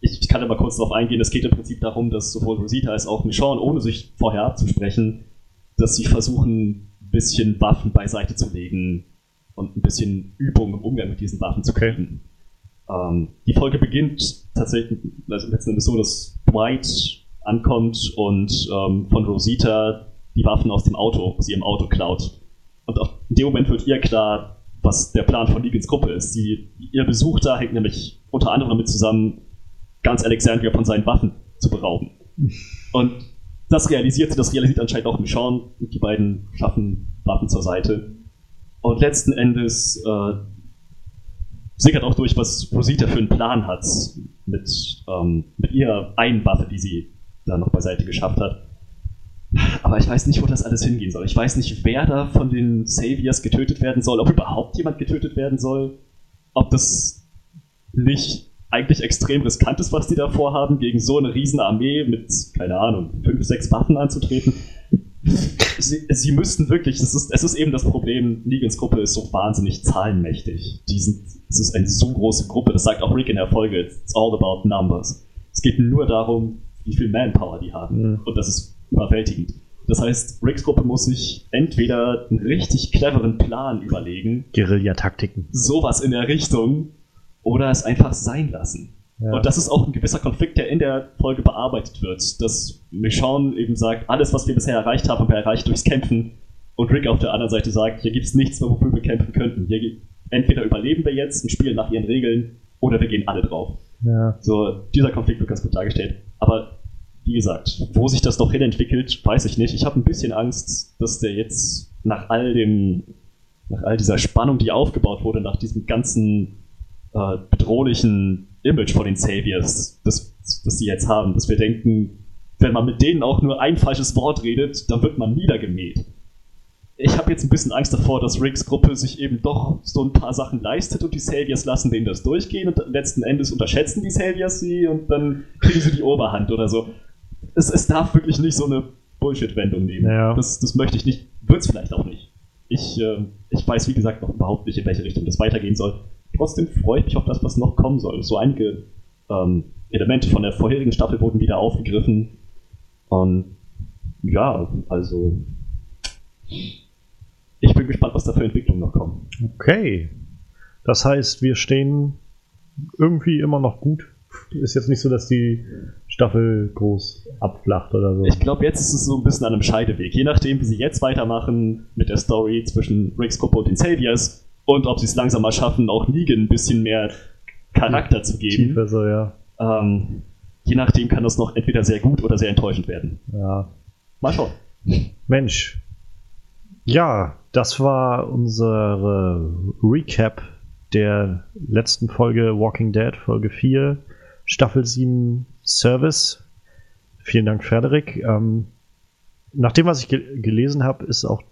ich, kann da mal kurz darauf eingehen. Es geht im Prinzip darum, dass sowohl Rosita als auch Michonne, ohne sich vorher abzusprechen, dass sie versuchen, ein bisschen Waffen beiseite zu legen und ein bisschen Übung im Umgang mit diesen Waffen zu Okay. Ähm, die Folge beginnt tatsächlich also letzten Endes so, dass Dwight ankommt und ähm, von Rosita die Waffen aus dem Auto, aus ihrem Auto klaut. Und auf, in dem Moment wird ihr klar, was der Plan von Negans Gruppe ist. Sie, ihr Besuch da hängt nämlich unter anderem damit zusammen, ganz Alexandria von seinen Waffen zu berauben. Und das realisiert sie, das realisiert anscheinend auch Michonne. Die beiden schaffen Waffen zur Seite. Und letzten Endes äh, sickert auch durch, was Rosita für einen Plan hat mit, ähm, mit ihrer einen Waffe, die sie da noch beiseite geschafft hat. Aber ich weiß nicht, wo das alles hingehen soll. Ich weiß nicht, wer da von den Saviors getötet werden soll, ob überhaupt jemand getötet werden soll, ob das nicht eigentlich extrem riskant ist, was die da vorhaben, gegen so eine riesen Armee mit, keine Ahnung, fünf, sechs Waffen anzutreten. Sie, sie müssten wirklich, das ist, es ist eben das Problem, Negans Gruppe ist so wahnsinnig zahlenmächtig. Die sind, es ist eine so große Gruppe, das sagt auch Rick in der Folge, it's all about numbers. Es geht nur darum, wie viel Manpower die haben. Mhm. Und das ist überwältigend. Das heißt, Ricks Gruppe muss sich entweder einen richtig cleveren Plan überlegen, Guerillataktiken. sowas in der Richtung, oder es einfach sein lassen. Ja. Und das ist auch ein gewisser Konflikt, der in der Folge bearbeitet wird, dass Michonne eben sagt, alles, was wir bisher erreicht haben, haben wir erreicht durchs Kämpfen. Und Rick auf der anderen Seite sagt, hier gibt es nichts mehr, wofür wir kämpfen könnten. Hier, entweder überleben wir jetzt und spielen nach ihren Regeln, oder wir gehen alle drauf. Ja. So, dieser Konflikt wird ganz gut dargestellt. Aber wie gesagt, wo sich das noch hin entwickelt, weiß ich nicht. Ich habe ein bisschen Angst, dass der jetzt nach all dem, nach all dieser Spannung, die aufgebaut wurde, nach diesem ganzen äh, bedrohlichen Image von den Saviors, das, das sie jetzt haben, dass wir denken, wenn man mit denen auch nur ein falsches Wort redet, dann wird man niedergemäht. Ich habe jetzt ein bisschen Angst davor, dass Ricks Gruppe sich eben doch so ein paar Sachen leistet und die Saviors lassen denen das durchgehen und letzten Endes unterschätzen die Saviors sie und dann kriegen sie die Oberhand oder so. Es, es darf wirklich nicht so eine Bullshit-Wendung nehmen. Ja. Das, das möchte ich nicht, wird es vielleicht auch nicht. Ich, äh, ich weiß, wie gesagt, noch überhaupt nicht, in welche Richtung das weitergehen soll. Trotzdem freue ich mich auf das, was noch kommen soll. So einige ähm, Elemente von der vorherigen Staffel wurden wieder aufgegriffen. Und ja, also ich bin gespannt, was da für Entwicklungen noch kommen. Okay. Das heißt, wir stehen irgendwie immer noch gut. Ist jetzt nicht so, dass die Staffel groß abflacht oder so. Ich glaube, jetzt ist es so ein bisschen an einem Scheideweg. Je nachdem, wie sie jetzt weitermachen mit der Story zwischen Ricks Gruppe und den Saviors und ob sie es langsam mal schaffen, auch Negan ein bisschen mehr Charakter zu geben. Tiefer so, ja. Ähm, je nachdem kann das noch entweder sehr gut oder sehr enttäuschend werden. ja. Mal schauen. Mensch. Ja, das war unsere Recap der letzten Folge Walking Dead, Folge 4, Staffel 7 Service. vielen Dank, Frederik. Ähm, nach dem, was ich ge gelesen habe, ist auch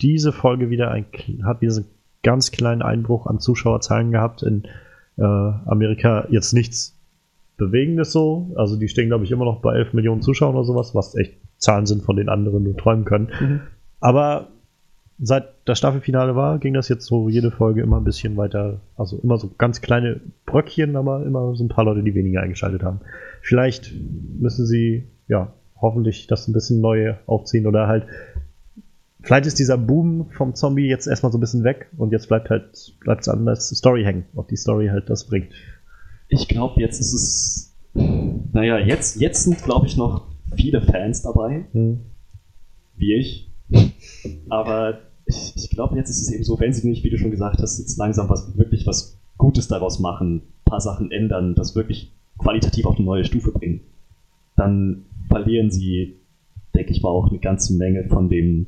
diese Folge wieder ein, hat diesen ganz kleinen Einbruch an Zuschauerzahlen gehabt in äh, Amerika. Jetzt nichts Bewegendes so. Also die stehen, glaube ich, immer noch bei 11 Millionen Zuschauern oder sowas, was echt Zahlen sind, von denen andere nur träumen können. Mhm. Aber seit das Staffelfinale war, ging das jetzt so jede Folge immer ein bisschen weiter. Also immer so ganz kleine Bröckchen, aber immer so ein paar Leute, die weniger eingeschaltet haben. Vielleicht müssen sie, ja, hoffentlich das ein bisschen neu aufziehen oder halt. Vielleicht ist dieser Boom vom Zombie jetzt erstmal so ein bisschen weg und jetzt bleibt halt, bleibt es an der Story hängen, ob die Story halt das bringt. Ich glaube, jetzt ist es. Naja, jetzt, jetzt sind, glaube ich, noch viele Fans dabei. Hm. Wie ich. Aber ich, ich glaube, jetzt ist es eben so, wenn sie nicht, wie du schon gesagt hast, jetzt langsam was wirklich was Gutes daraus machen, ein paar Sachen ändern, das wirklich qualitativ auf eine neue Stufe bringen, dann verlieren sie, denke ich mal, auch eine ganze Menge von dem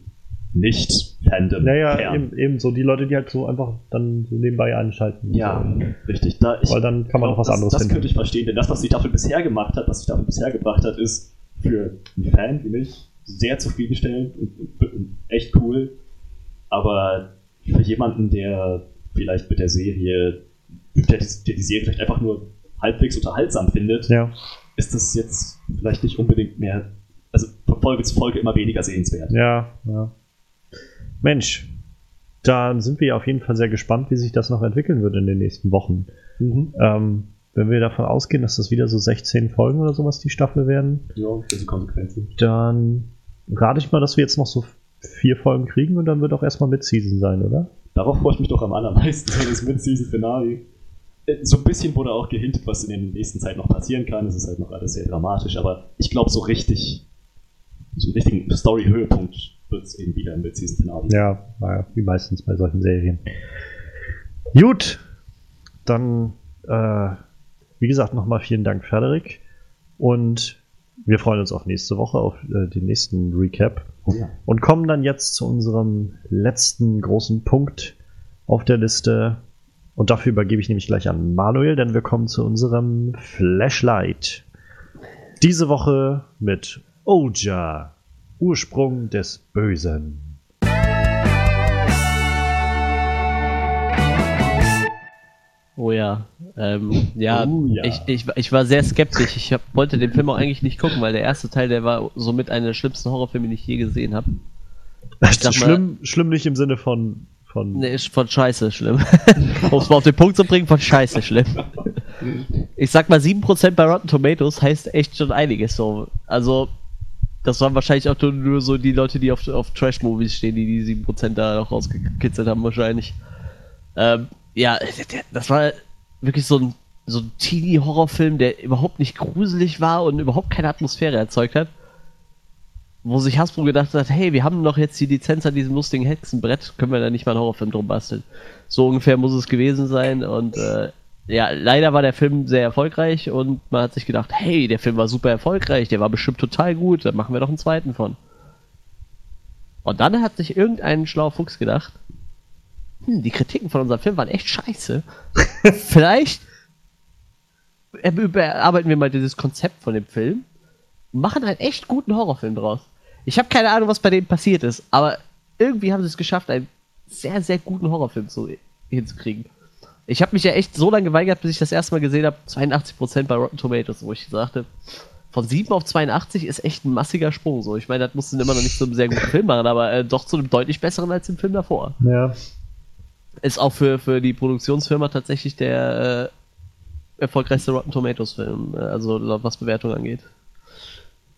nicht-Fandom. Naja, eben, eben, so die Leute, die halt so einfach dann so nebenbei einschalten. Ja, so. richtig. Da, Weil dann kann man auch was das, anderes das finden. Das könnte ich verstehen, denn das, was die Staffel bisher gemacht hat, was die Staffel bisher gebracht hat, ist für einen Fan wie mich sehr zufriedenstellend und, und echt cool. Aber für jemanden, der vielleicht mit der Serie, der die, der die Serie vielleicht einfach nur halbwegs unterhaltsam findet, ja. ist das jetzt vielleicht nicht unbedingt mehr, also von Folge zu Folge immer weniger sehenswert. Ja, ja. Mensch, dann sind wir auf jeden Fall sehr gespannt, wie sich das noch entwickeln wird in den nächsten Wochen. Mhm. Ähm, wenn wir davon ausgehen, dass das wieder so 16 Folgen oder sowas die Staffel werden, ja, dann rate ich mal, dass wir jetzt noch so vier Folgen kriegen und dann wird auch erstmal Mid-Season sein, oder? Darauf freue ich mich doch am allermeisten, das Mid-Season-Finale. Äh, so ein bisschen wurde auch gehintet, was in der nächsten Zeit noch passieren kann. Es ist halt noch alles sehr dramatisch, aber ich glaube, so richtig, so einen richtigen Story-Höhepunkt wird es eben wieder im Mid-Season-Finale. Ja, naja, wie meistens bei solchen Serien. Gut, dann, äh, wie gesagt, nochmal vielen Dank, Frederik. Und wir freuen uns auf nächste Woche, auf äh, den nächsten Recap. Ja. Und kommen dann jetzt zu unserem letzten großen Punkt auf der Liste. Und dafür übergebe ich nämlich gleich an Manuel, denn wir kommen zu unserem Flashlight. Diese Woche mit Oja, Ursprung des Bösen. Oh ja. Ähm, ja, oh ja. Ich, ich, ich war sehr skeptisch. Ich hab, wollte den Film auch eigentlich nicht gucken, weil der erste Teil, der war somit einer der schlimmsten Horrorfilme, die ich je gesehen habe. Schlimm, schlimm nicht im Sinne von. von nee, ist von Scheiße schlimm. um es mal auf den Punkt zu bringen, von Scheiße schlimm. Ich sag mal, 7% bei Rotten Tomatoes heißt echt schon einiges so. Also, das waren wahrscheinlich auch nur so die Leute, die auf, auf Trash-Movies stehen, die die 7% da noch rausgekitzelt haben, wahrscheinlich. Ähm, ja, das war wirklich so ein, so ein Teenie-Horrorfilm, der überhaupt nicht gruselig war und überhaupt keine Atmosphäre erzeugt hat. Wo sich Hasbro gedacht hat, hey, wir haben doch jetzt die Lizenz an diesem lustigen Hexenbrett, können wir da nicht mal einen Horrorfilm drum basteln. So ungefähr muss es gewesen sein und äh, ja, leider war der Film sehr erfolgreich und man hat sich gedacht, hey, der Film war super erfolgreich, der war bestimmt total gut, dann machen wir doch einen zweiten von. Und dann hat sich irgendein schlauer Fuchs gedacht, hm, die Kritiken von unserem Film waren echt scheiße. Vielleicht überarbeiten wir mal dieses Konzept von dem Film und machen einen echt guten Horrorfilm draus. Ich habe keine Ahnung, was bei denen passiert ist, aber irgendwie haben sie es geschafft, einen sehr, sehr guten Horrorfilm zu, hinzukriegen. Ich habe mich ja echt so lange geweigert, bis ich das erste Mal gesehen habe, 82% bei Rotten Tomatoes, wo ich sagte, von 7 auf 82 ist echt ein massiger Sprung. So, ich meine, das mussten immer noch nicht so einem sehr guten Film machen, aber äh, doch zu einem deutlich besseren als im Film davor. Ja. Ist auch für, für die Produktionsfirma tatsächlich der äh, erfolgreichste Rotten Tomatoes Film, äh, also was Bewertung angeht.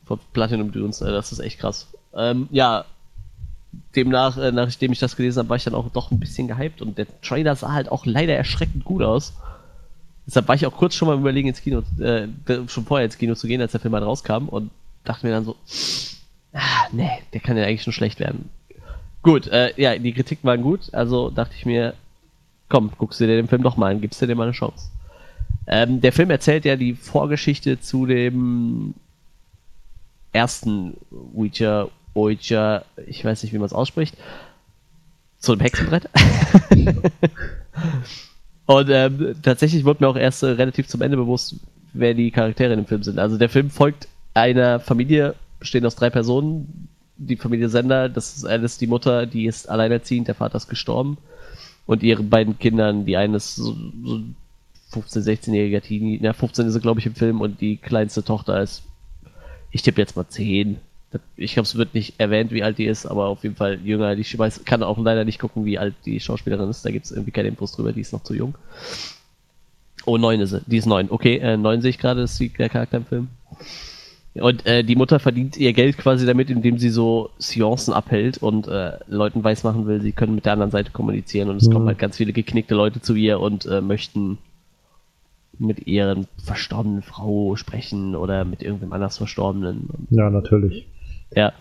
Von Platinum Dunes, äh, das ist echt krass. Ähm, ja, demnach, äh, nachdem ich das gelesen habe, war ich dann auch doch ein bisschen gehypt und der Trailer sah halt auch leider erschreckend gut aus. Deshalb war ich auch kurz schon mal überlegen, ins Kino, äh, schon vorher ins Kino zu gehen, als der Film halt rauskam und dachte mir dann so, ah, nee, der kann ja eigentlich schon schlecht werden. Gut, äh, ja, die Kritiken waren gut, also dachte ich mir, komm, guckst du dir den Film doch mal an, gibst du dir mal eine Chance. Ähm, der Film erzählt ja die Vorgeschichte zu dem ersten Witcher, Witcher, ich weiß nicht, wie man es ausspricht, zu dem Hexenbrett. Und ähm, tatsächlich wurde mir auch erst äh, relativ zum Ende bewusst, wer die Charaktere in dem Film sind. Also der Film folgt einer Familie, bestehend aus drei Personen. Die Familie Sender, das ist Alice, die Mutter, die ist alleinerziehend, der Vater ist gestorben. Und ihre beiden Kindern, die eine ist so, so 15, 16-jähriger Teenie, na 15 ist sie glaube ich im Film und die kleinste Tochter ist, ich tippe jetzt mal 10. Ich glaube, es wird nicht erwähnt, wie alt die ist, aber auf jeden Fall jünger. Ich weiß, kann auch leider nicht gucken, wie alt die Schauspielerin ist. Da gibt es irgendwie keine Infos drüber, die ist noch zu jung. Oh, neun ist sie. Die ist neun. Okay, äh, neun sehe ich gerade, ist die, der Charakter im Film. Und äh, die Mutter verdient ihr Geld quasi damit, indem sie so Seancen abhält und äh, Leuten weismachen will, sie können mit der anderen Seite kommunizieren. Und es mhm. kommen halt ganz viele geknickte Leute zu ihr und äh, möchten mit ihren verstorbenen Frau sprechen oder mit irgendwem anders Verstorbenen. Ja, natürlich. Ja.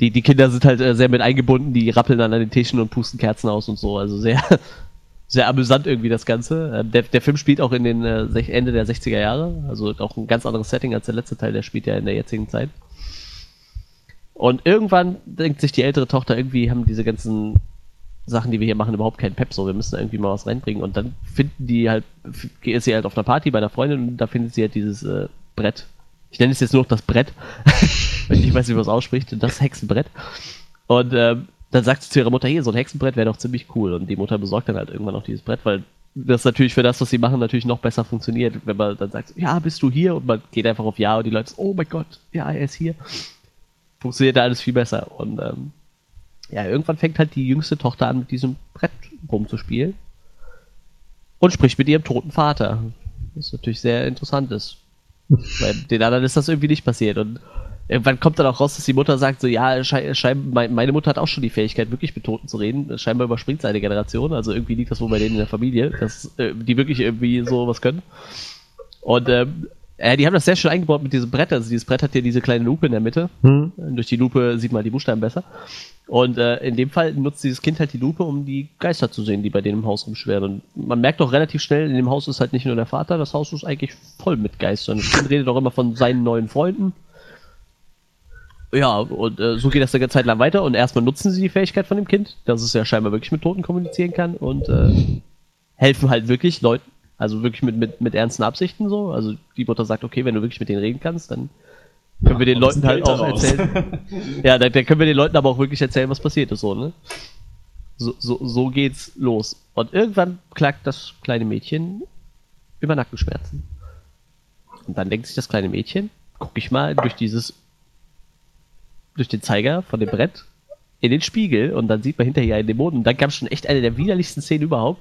Die, die Kinder sind halt äh, sehr mit eingebunden, die rappeln dann an den Tischen und pusten Kerzen aus und so. Also sehr, sehr amüsant irgendwie das Ganze. Ähm, der, der Film spielt auch in den äh, Ende der 60er Jahre, also auch ein ganz anderes Setting als der letzte Teil, der spielt ja in der jetzigen Zeit. Und irgendwann denkt sich die ältere Tochter, irgendwie haben diese ganzen Sachen, die wir hier machen, überhaupt keinen Pep, so wir müssen da irgendwie mal was reinbringen. Und dann finden die halt, ist sie halt auf einer Party bei einer Freundin und da findet sie halt dieses äh, Brett. Ich nenne es jetzt nur noch das Brett, weil ich nicht weiß, wie man es ausspricht, das Hexenbrett. Und ähm, dann sagt sie zu ihrer Mutter, hey, so ein Hexenbrett wäre doch ziemlich cool. Und die Mutter besorgt dann halt irgendwann auch dieses Brett, weil das natürlich für das, was sie machen, natürlich noch besser funktioniert, wenn man dann sagt, ja, bist du hier? Und man geht einfach auf Ja und die Leute, oh mein Gott, ja, er ist hier. Funktioniert da alles viel besser. Und ähm, ja, irgendwann fängt halt die jüngste Tochter an, mit diesem Brett rumzuspielen und spricht mit ihrem toten Vater. Was natürlich sehr interessant ist. Weil den anderen ist das irgendwie nicht passiert. Und irgendwann kommt dann auch raus, dass die Mutter sagt, so ja, meine Mutter hat auch schon die Fähigkeit, wirklich mit Toten zu reden. Scheinbar überspringt seine Generation. Also irgendwie liegt das wohl bei denen in der Familie, dass äh, die wirklich irgendwie so was können. Und ähm, äh, die haben das sehr schön eingebaut mit diesem Brett. Also dieses Brett hat hier diese kleine Lupe in der Mitte. Hm. Durch die Lupe sieht man die Buchstaben besser. Und äh, in dem Fall nutzt dieses Kind halt die Lupe, um die Geister zu sehen, die bei denen im Haus rumschweren. Und man merkt auch relativ schnell, in dem Haus ist halt nicht nur der Vater, das Haus ist eigentlich voll mit Geistern. Das Kind redet auch immer von seinen neuen Freunden. Ja, und äh, so geht das eine Zeit lang weiter und erstmal nutzen sie die Fähigkeit von dem Kind, dass es ja scheinbar wirklich mit Toten kommunizieren kann und äh, helfen halt wirklich Leuten, also wirklich mit, mit, mit ernsten Absichten so. Also die Mutter sagt, okay, wenn du wirklich mit denen reden kannst, dann können wir den Leuten halt auch raus. erzählen. ja, dann, dann, können wir den Leuten aber auch wirklich erzählen, was passiert ist, so, ne? So, so, so geht's los. Und irgendwann klagt das kleine Mädchen über Nackenschmerzen. Und dann denkt sich das kleine Mädchen, guck ich mal durch dieses, durch den Zeiger von dem Brett in den Spiegel und dann sieht man hinterher in den Boden. Und dann kam schon echt eine der widerlichsten Szenen überhaupt.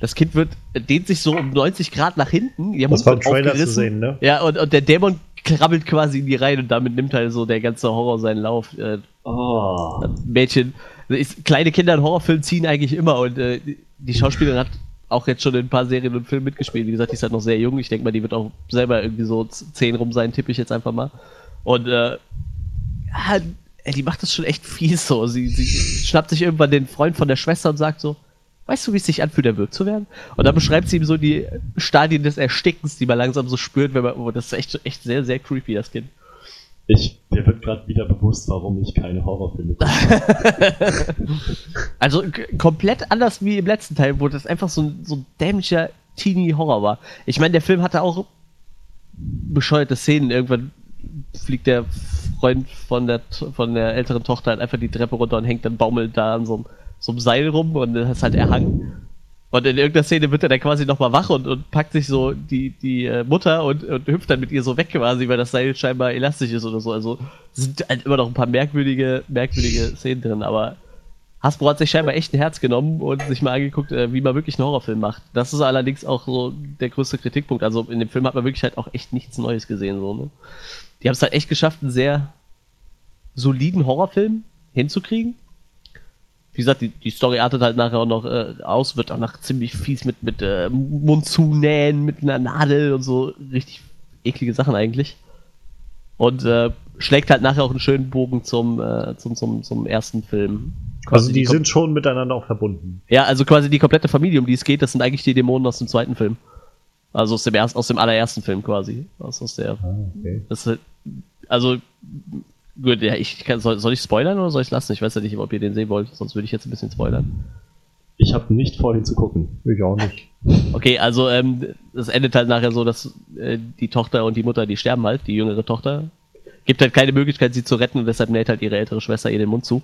Das Kind wird, dehnt sich so um 90 Grad nach hinten. das war im Trailer zu sehen, ne? Ja, und, und der Dämon krabbelt quasi in die Reihe und damit nimmt halt so der ganze Horror seinen Lauf. Äh, oh. Mädchen, ist, kleine Kinder in Horrorfilmen ziehen eigentlich immer und äh, die Schauspielerin hat auch jetzt schon in ein paar Serien und Filmen mitgespielt. Wie gesagt, die ist halt noch sehr jung. Ich denke mal, die wird auch selber irgendwie so zehn rum sein, tippe ich jetzt einfach mal. Und äh, die macht das schon echt fies so. Sie, sie schnappt sich irgendwann den Freund von der Schwester und sagt so, weißt du, wie es sich anfühlt, erwürgt zu werden? Und dann beschreibt sie ihm so die Stadien des Erstickens, die man langsam so spürt, wenn man, oh, das ist echt, echt sehr, sehr creepy, das Kind. Ich, mir wird gerade wieder bewusst, warum ich keine Horrorfilme gucke. also komplett anders wie im letzten Teil, wo das einfach so ein, so ein dämlicher Teenie-Horror war. Ich meine, der Film hatte auch bescheuerte Szenen. Irgendwann fliegt der Freund von der, von der älteren Tochter halt einfach die Treppe runter und hängt dann baumelt da an so einem so einem Seil rum und das ist halt erhangen. Und in irgendeiner Szene wird er dann quasi nochmal wach und, und packt sich so die, die äh, Mutter und, und hüpft dann mit ihr so weg quasi, weil das Seil scheinbar elastisch ist oder so. Also sind halt immer noch ein paar merkwürdige, merkwürdige Szenen drin, aber Hasbro hat sich scheinbar echt ein Herz genommen und sich mal angeguckt, äh, wie man wirklich einen Horrorfilm macht. Das ist allerdings auch so der größte Kritikpunkt. Also in dem Film hat man wirklich halt auch echt nichts Neues gesehen. So, ne? Die haben es halt echt geschafft, einen sehr soliden Horrorfilm hinzukriegen wie gesagt, die, die Story artet halt nachher auch noch äh, aus, wird auch noch ziemlich fies mit, mit äh, Mund zunähen, mit einer Nadel und so. Richtig eklige Sachen eigentlich. Und äh, schlägt halt nachher auch einen schönen Bogen zum, äh, zum, zum, zum ersten Film. Quasi also die, die sind schon miteinander auch verbunden. Ja, also quasi die komplette Familie, um die es geht, das sind eigentlich die Dämonen aus dem zweiten Film. Also aus dem, erst, aus dem allerersten Film quasi. Aus, aus der. Ah, okay. Das, also Gut, ja, ich kann, soll, soll ich spoilern oder soll ich lassen? Ich weiß ja nicht, ob ihr den sehen wollt, sonst würde ich jetzt ein bisschen spoilern. Ich habe nicht vor, ihn zu gucken. Ich auch nicht. Okay, also ähm, es endet halt nachher so, dass äh, die Tochter und die Mutter, die sterben halt, die jüngere Tochter. gibt halt keine Möglichkeit, sie zu retten und deshalb näht halt ihre ältere Schwester ihr den Mund zu.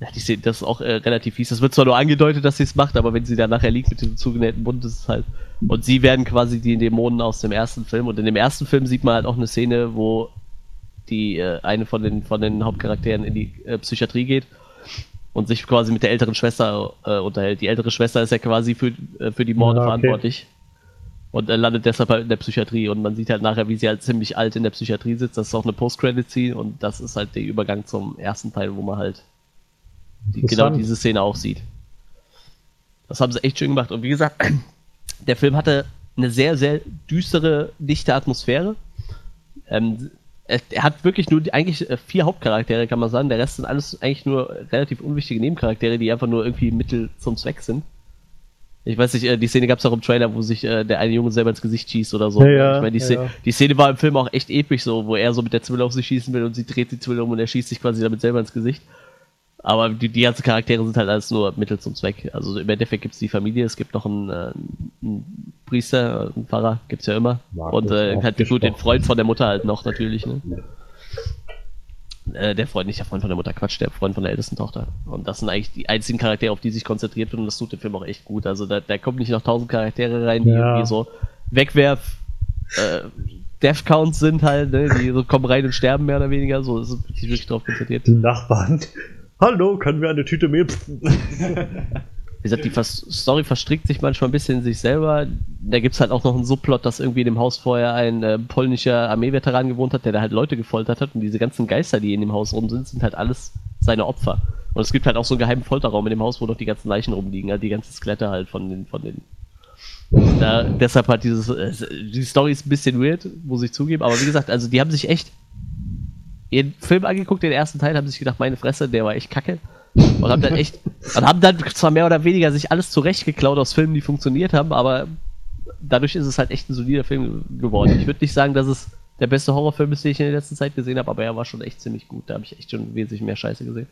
Ja, die sehen, das ist auch äh, relativ fies. Das wird zwar nur angedeutet, dass sie es macht, aber wenn sie dann nachher liegt mit dem zugenähten Mund, ist es halt. Und sie werden quasi die Dämonen aus dem ersten Film. Und in dem ersten Film sieht man halt auch eine Szene, wo die äh, eine von den von den Hauptcharakteren in die äh, Psychiatrie geht und sich quasi mit der älteren Schwester äh, unterhält. Die ältere Schwester ist ja quasi für, äh, für die Morde ja, okay. verantwortlich und er landet deshalb halt in der Psychiatrie und man sieht halt nachher, wie sie halt ziemlich alt in der Psychiatrie sitzt. Das ist auch eine Post-Credit-Scene und das ist halt der Übergang zum ersten Teil, wo man halt die, genau diese Szene auch sieht. Das haben sie echt schön gemacht und wie gesagt, der Film hatte eine sehr, sehr düstere, dichte Atmosphäre. Ähm, er, er, hat wirklich nur die, eigentlich äh, vier Hauptcharaktere, kann man sagen. Der Rest sind alles eigentlich nur relativ unwichtige Nebencharaktere, die einfach nur irgendwie Mittel zum Zweck sind. Ich weiß nicht, äh, die Szene gab es auch im Trailer, wo sich äh, der eine Junge selber ins Gesicht schießt oder so. Ja, ich meine, die, ja, die, Szene war im Film auch echt episch, so, wo er so mit der Zwille auf sich schießen will und sie dreht die Zwille um und er schießt sich quasi damit selber ins Gesicht. Aber die, die ganzen Charaktere sind halt alles nur Mittel zum Zweck. Also im Endeffekt gibt es die Familie, es gibt noch einen, äh, einen Priester, einen Pfarrer, gibt es ja immer. Markus und äh, halt gut den Freund von der Mutter halt noch natürlich. Ne? Äh, der Freund, nicht der Freund von der Mutter, Quatsch, der Freund von der ältesten Tochter. Und das sind eigentlich die einzigen Charaktere, auf die sich konzentriert wird und das tut dem Film auch echt gut. Also da, da kommt nicht noch tausend Charaktere rein, die ja. irgendwie so wegwerf äh, Death Counts sind halt, ne? die so kommen rein und sterben mehr oder weniger. So ist es wirklich drauf konzentriert. Die Nachbarn. Hallo, können wir eine Tüte Mehl? wie gesagt, die Vers Story verstrickt sich manchmal ein bisschen in sich selber. Da gibt es halt auch noch einen Subplot, dass irgendwie in dem Haus vorher ein äh, polnischer Armeeveteran gewohnt hat, der da halt Leute gefoltert hat. Und diese ganzen Geister, die in dem Haus rum sind, sind halt alles seine Opfer. Und es gibt halt auch so einen geheimen Folterraum in dem Haus, wo noch die ganzen Leichen rumliegen, also die ganzen Skelette halt von den, von den. Da, deshalb hat dieses, äh, die Story ist ein bisschen weird, muss ich zugeben, aber wie gesagt, also die haben sich echt ihren Film angeguckt, den ersten Teil, haben sich gedacht, meine Fresse, der war echt kacke. Und haben dann echt, und haben dann zwar mehr oder weniger sich alles zurechtgeklaut aus Filmen, die funktioniert haben, aber dadurch ist es halt echt ein solider Film geworden. Ich würde nicht sagen, dass es der beste Horrorfilm ist, den ich in der letzten Zeit gesehen habe, aber er war schon echt ziemlich gut. Da habe ich echt schon wesentlich mehr Scheiße gesehen.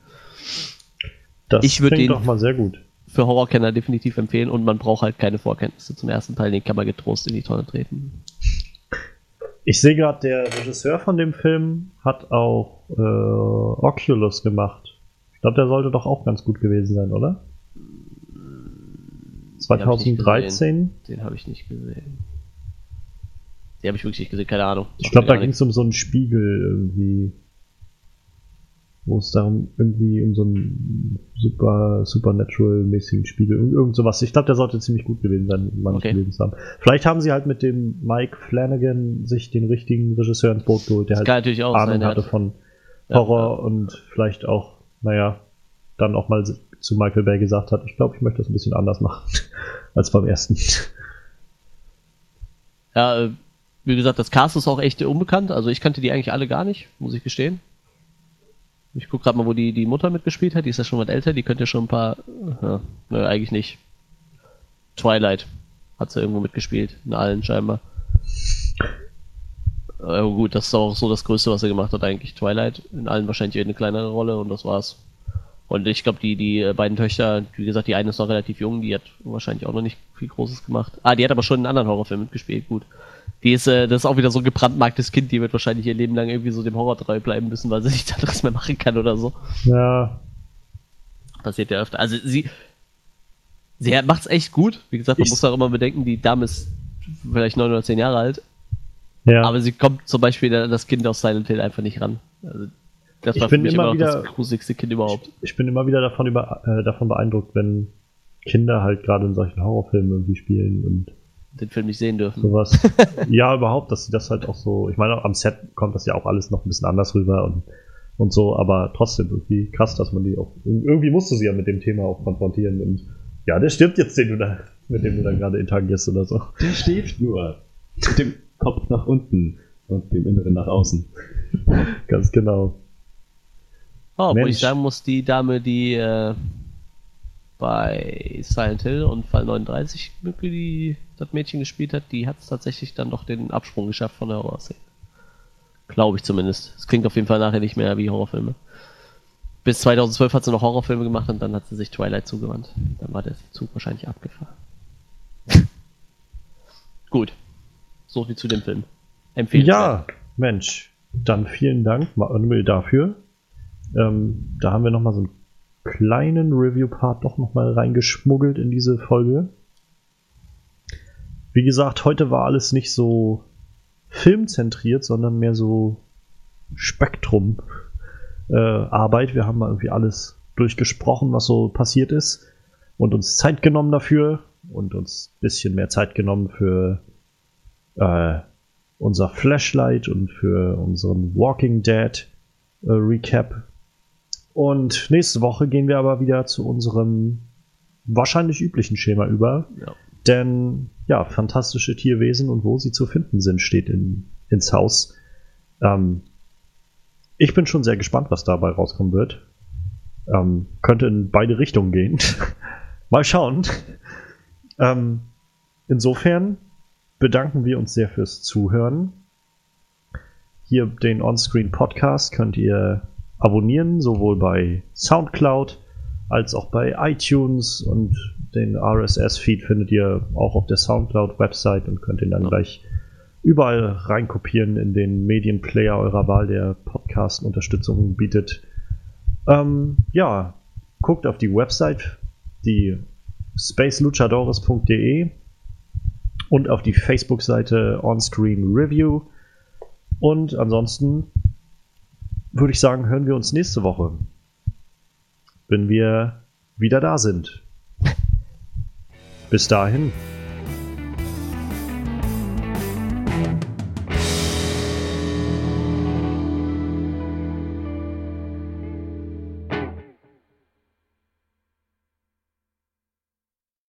Das ich würde den doch mal sehr gut. Für Horrorkenner definitiv empfehlen und man braucht halt keine Vorkenntnisse zum ersten Teil, den kann man getrost in die Tonne treten. Ich sehe gerade, der Regisseur von dem Film hat auch äh, Oculus gemacht glaube, der sollte doch auch ganz gut gewesen sein, oder? 2013? Den habe ich nicht gesehen. Den habe ich wirklich nicht gesehen, keine Ahnung. Ich glaube, da ging es um so einen Spiegel irgendwie. Wo es darum irgendwie um so einen super supernatural-mäßigen Spiegel, irgend sowas. Ich glaube, der sollte ziemlich gut gewesen sein, wenn man okay. gelesen haben. Vielleicht haben sie halt mit dem Mike Flanagan sich den richtigen Regisseur ins Boot geholt, der das halt Ahnung hatte von Horror ja, ja. und vielleicht auch naja, dann auch mal zu Michael Bay gesagt hat, ich glaube, ich möchte das ein bisschen anders machen als beim ersten. Ja, äh, wie gesagt, das Cast ist auch echt unbekannt. Also ich kannte die eigentlich alle gar nicht, muss ich gestehen. Ich gucke gerade mal, wo die, die Mutter mitgespielt hat. Die ist ja schon was älter. Die könnte ja schon ein paar. Ja, ne, eigentlich nicht. Twilight hat sie irgendwo mitgespielt. In allen scheinbar. Aber gut, das ist auch so das Größte, was er gemacht hat, eigentlich. Twilight. In allen wahrscheinlich eine kleinere Rolle und das war's. Und ich glaube, die, die beiden Töchter, wie gesagt, die eine ist noch relativ jung, die hat wahrscheinlich auch noch nicht viel Großes gemacht. Ah, die hat aber schon in anderen Horrorfilmen mitgespielt, gut. Die ist, äh, das ist auch wieder so ein gebrandmarktes Kind, die wird wahrscheinlich ihr Leben lang irgendwie so dem Horror treu bleiben müssen, weil sie nichts anderes mehr machen kann oder so. Ja. Passiert ja öfter. Also sie, sie macht's echt gut. Wie gesagt, man ich muss auch immer bedenken, die Dame ist vielleicht neun oder zehn Jahre alt. Ja. Aber sie kommt zum Beispiel das Kind aus Silent Hill einfach nicht ran. Also, das war ich bin für mich immer, wieder, das gruseligste Kind überhaupt. Ich, ich bin immer wieder davon, über, äh, davon beeindruckt, wenn Kinder halt gerade in solchen Horrorfilmen irgendwie spielen und den Film nicht sehen dürfen. Sowas. ja, überhaupt, dass sie das halt auch so. Ich meine, am Set kommt das ja auch alles noch ein bisschen anders rüber und, und so, aber trotzdem irgendwie krass, dass man die auch. Irgendwie musste sie ja mit dem Thema auch konfrontieren und ja, der stirbt jetzt, den du da, mit dem du dann gerade interagierst oder so. Der steht nur. Mit dem Kopf nach unten und dem Inneren nach außen. Ganz genau. Oh, wo ich sagen muss, die Dame, die äh, bei Silent Hill und Fall 39 die das Mädchen gespielt hat, die hat es tatsächlich dann doch den Absprung geschafft von der Horrorszene. Glaube ich zumindest. Es klingt auf jeden Fall nachher nicht mehr wie Horrorfilme. Bis 2012 hat sie noch Horrorfilme gemacht und dann hat sie sich Twilight zugewandt. Dann war der Zug wahrscheinlich abgefahren. Gut. So viel zu dem Film. Empfehlen. Ja, Mensch. dann vielen Dank, Manuel, dafür. Ähm, da haben wir nochmal so einen kleinen Review-Part doch nochmal reingeschmuggelt in diese Folge. Wie gesagt, heute war alles nicht so filmzentriert, sondern mehr so Spektrum äh, Arbeit. Wir haben mal irgendwie alles durchgesprochen, was so passiert ist und uns Zeit genommen dafür und uns ein bisschen mehr Zeit genommen für äh, unser Flashlight und für unseren Walking Dead äh, Recap. Und nächste Woche gehen wir aber wieder zu unserem wahrscheinlich üblichen Schema über. Ja. Denn ja, fantastische Tierwesen und wo sie zu finden sind, steht in, ins Haus. Ähm, ich bin schon sehr gespannt, was dabei rauskommen wird. Ähm, könnte in beide Richtungen gehen. Mal schauen. Ähm, insofern bedanken wir uns sehr fürs Zuhören. Hier den Onscreen Podcast könnt ihr abonnieren, sowohl bei SoundCloud als auch bei iTunes und den RSS-Feed findet ihr auch auf der SoundCloud-Website und könnt ihn dann gleich überall reinkopieren in den Medienplayer eurer Wahl, der Podcast-Unterstützung bietet. Ähm, ja, guckt auf die Website, die spaceluchadores.de und auf die Facebook-Seite Onscreen Review. Und ansonsten würde ich sagen, hören wir uns nächste Woche, wenn wir wieder da sind. Bis dahin.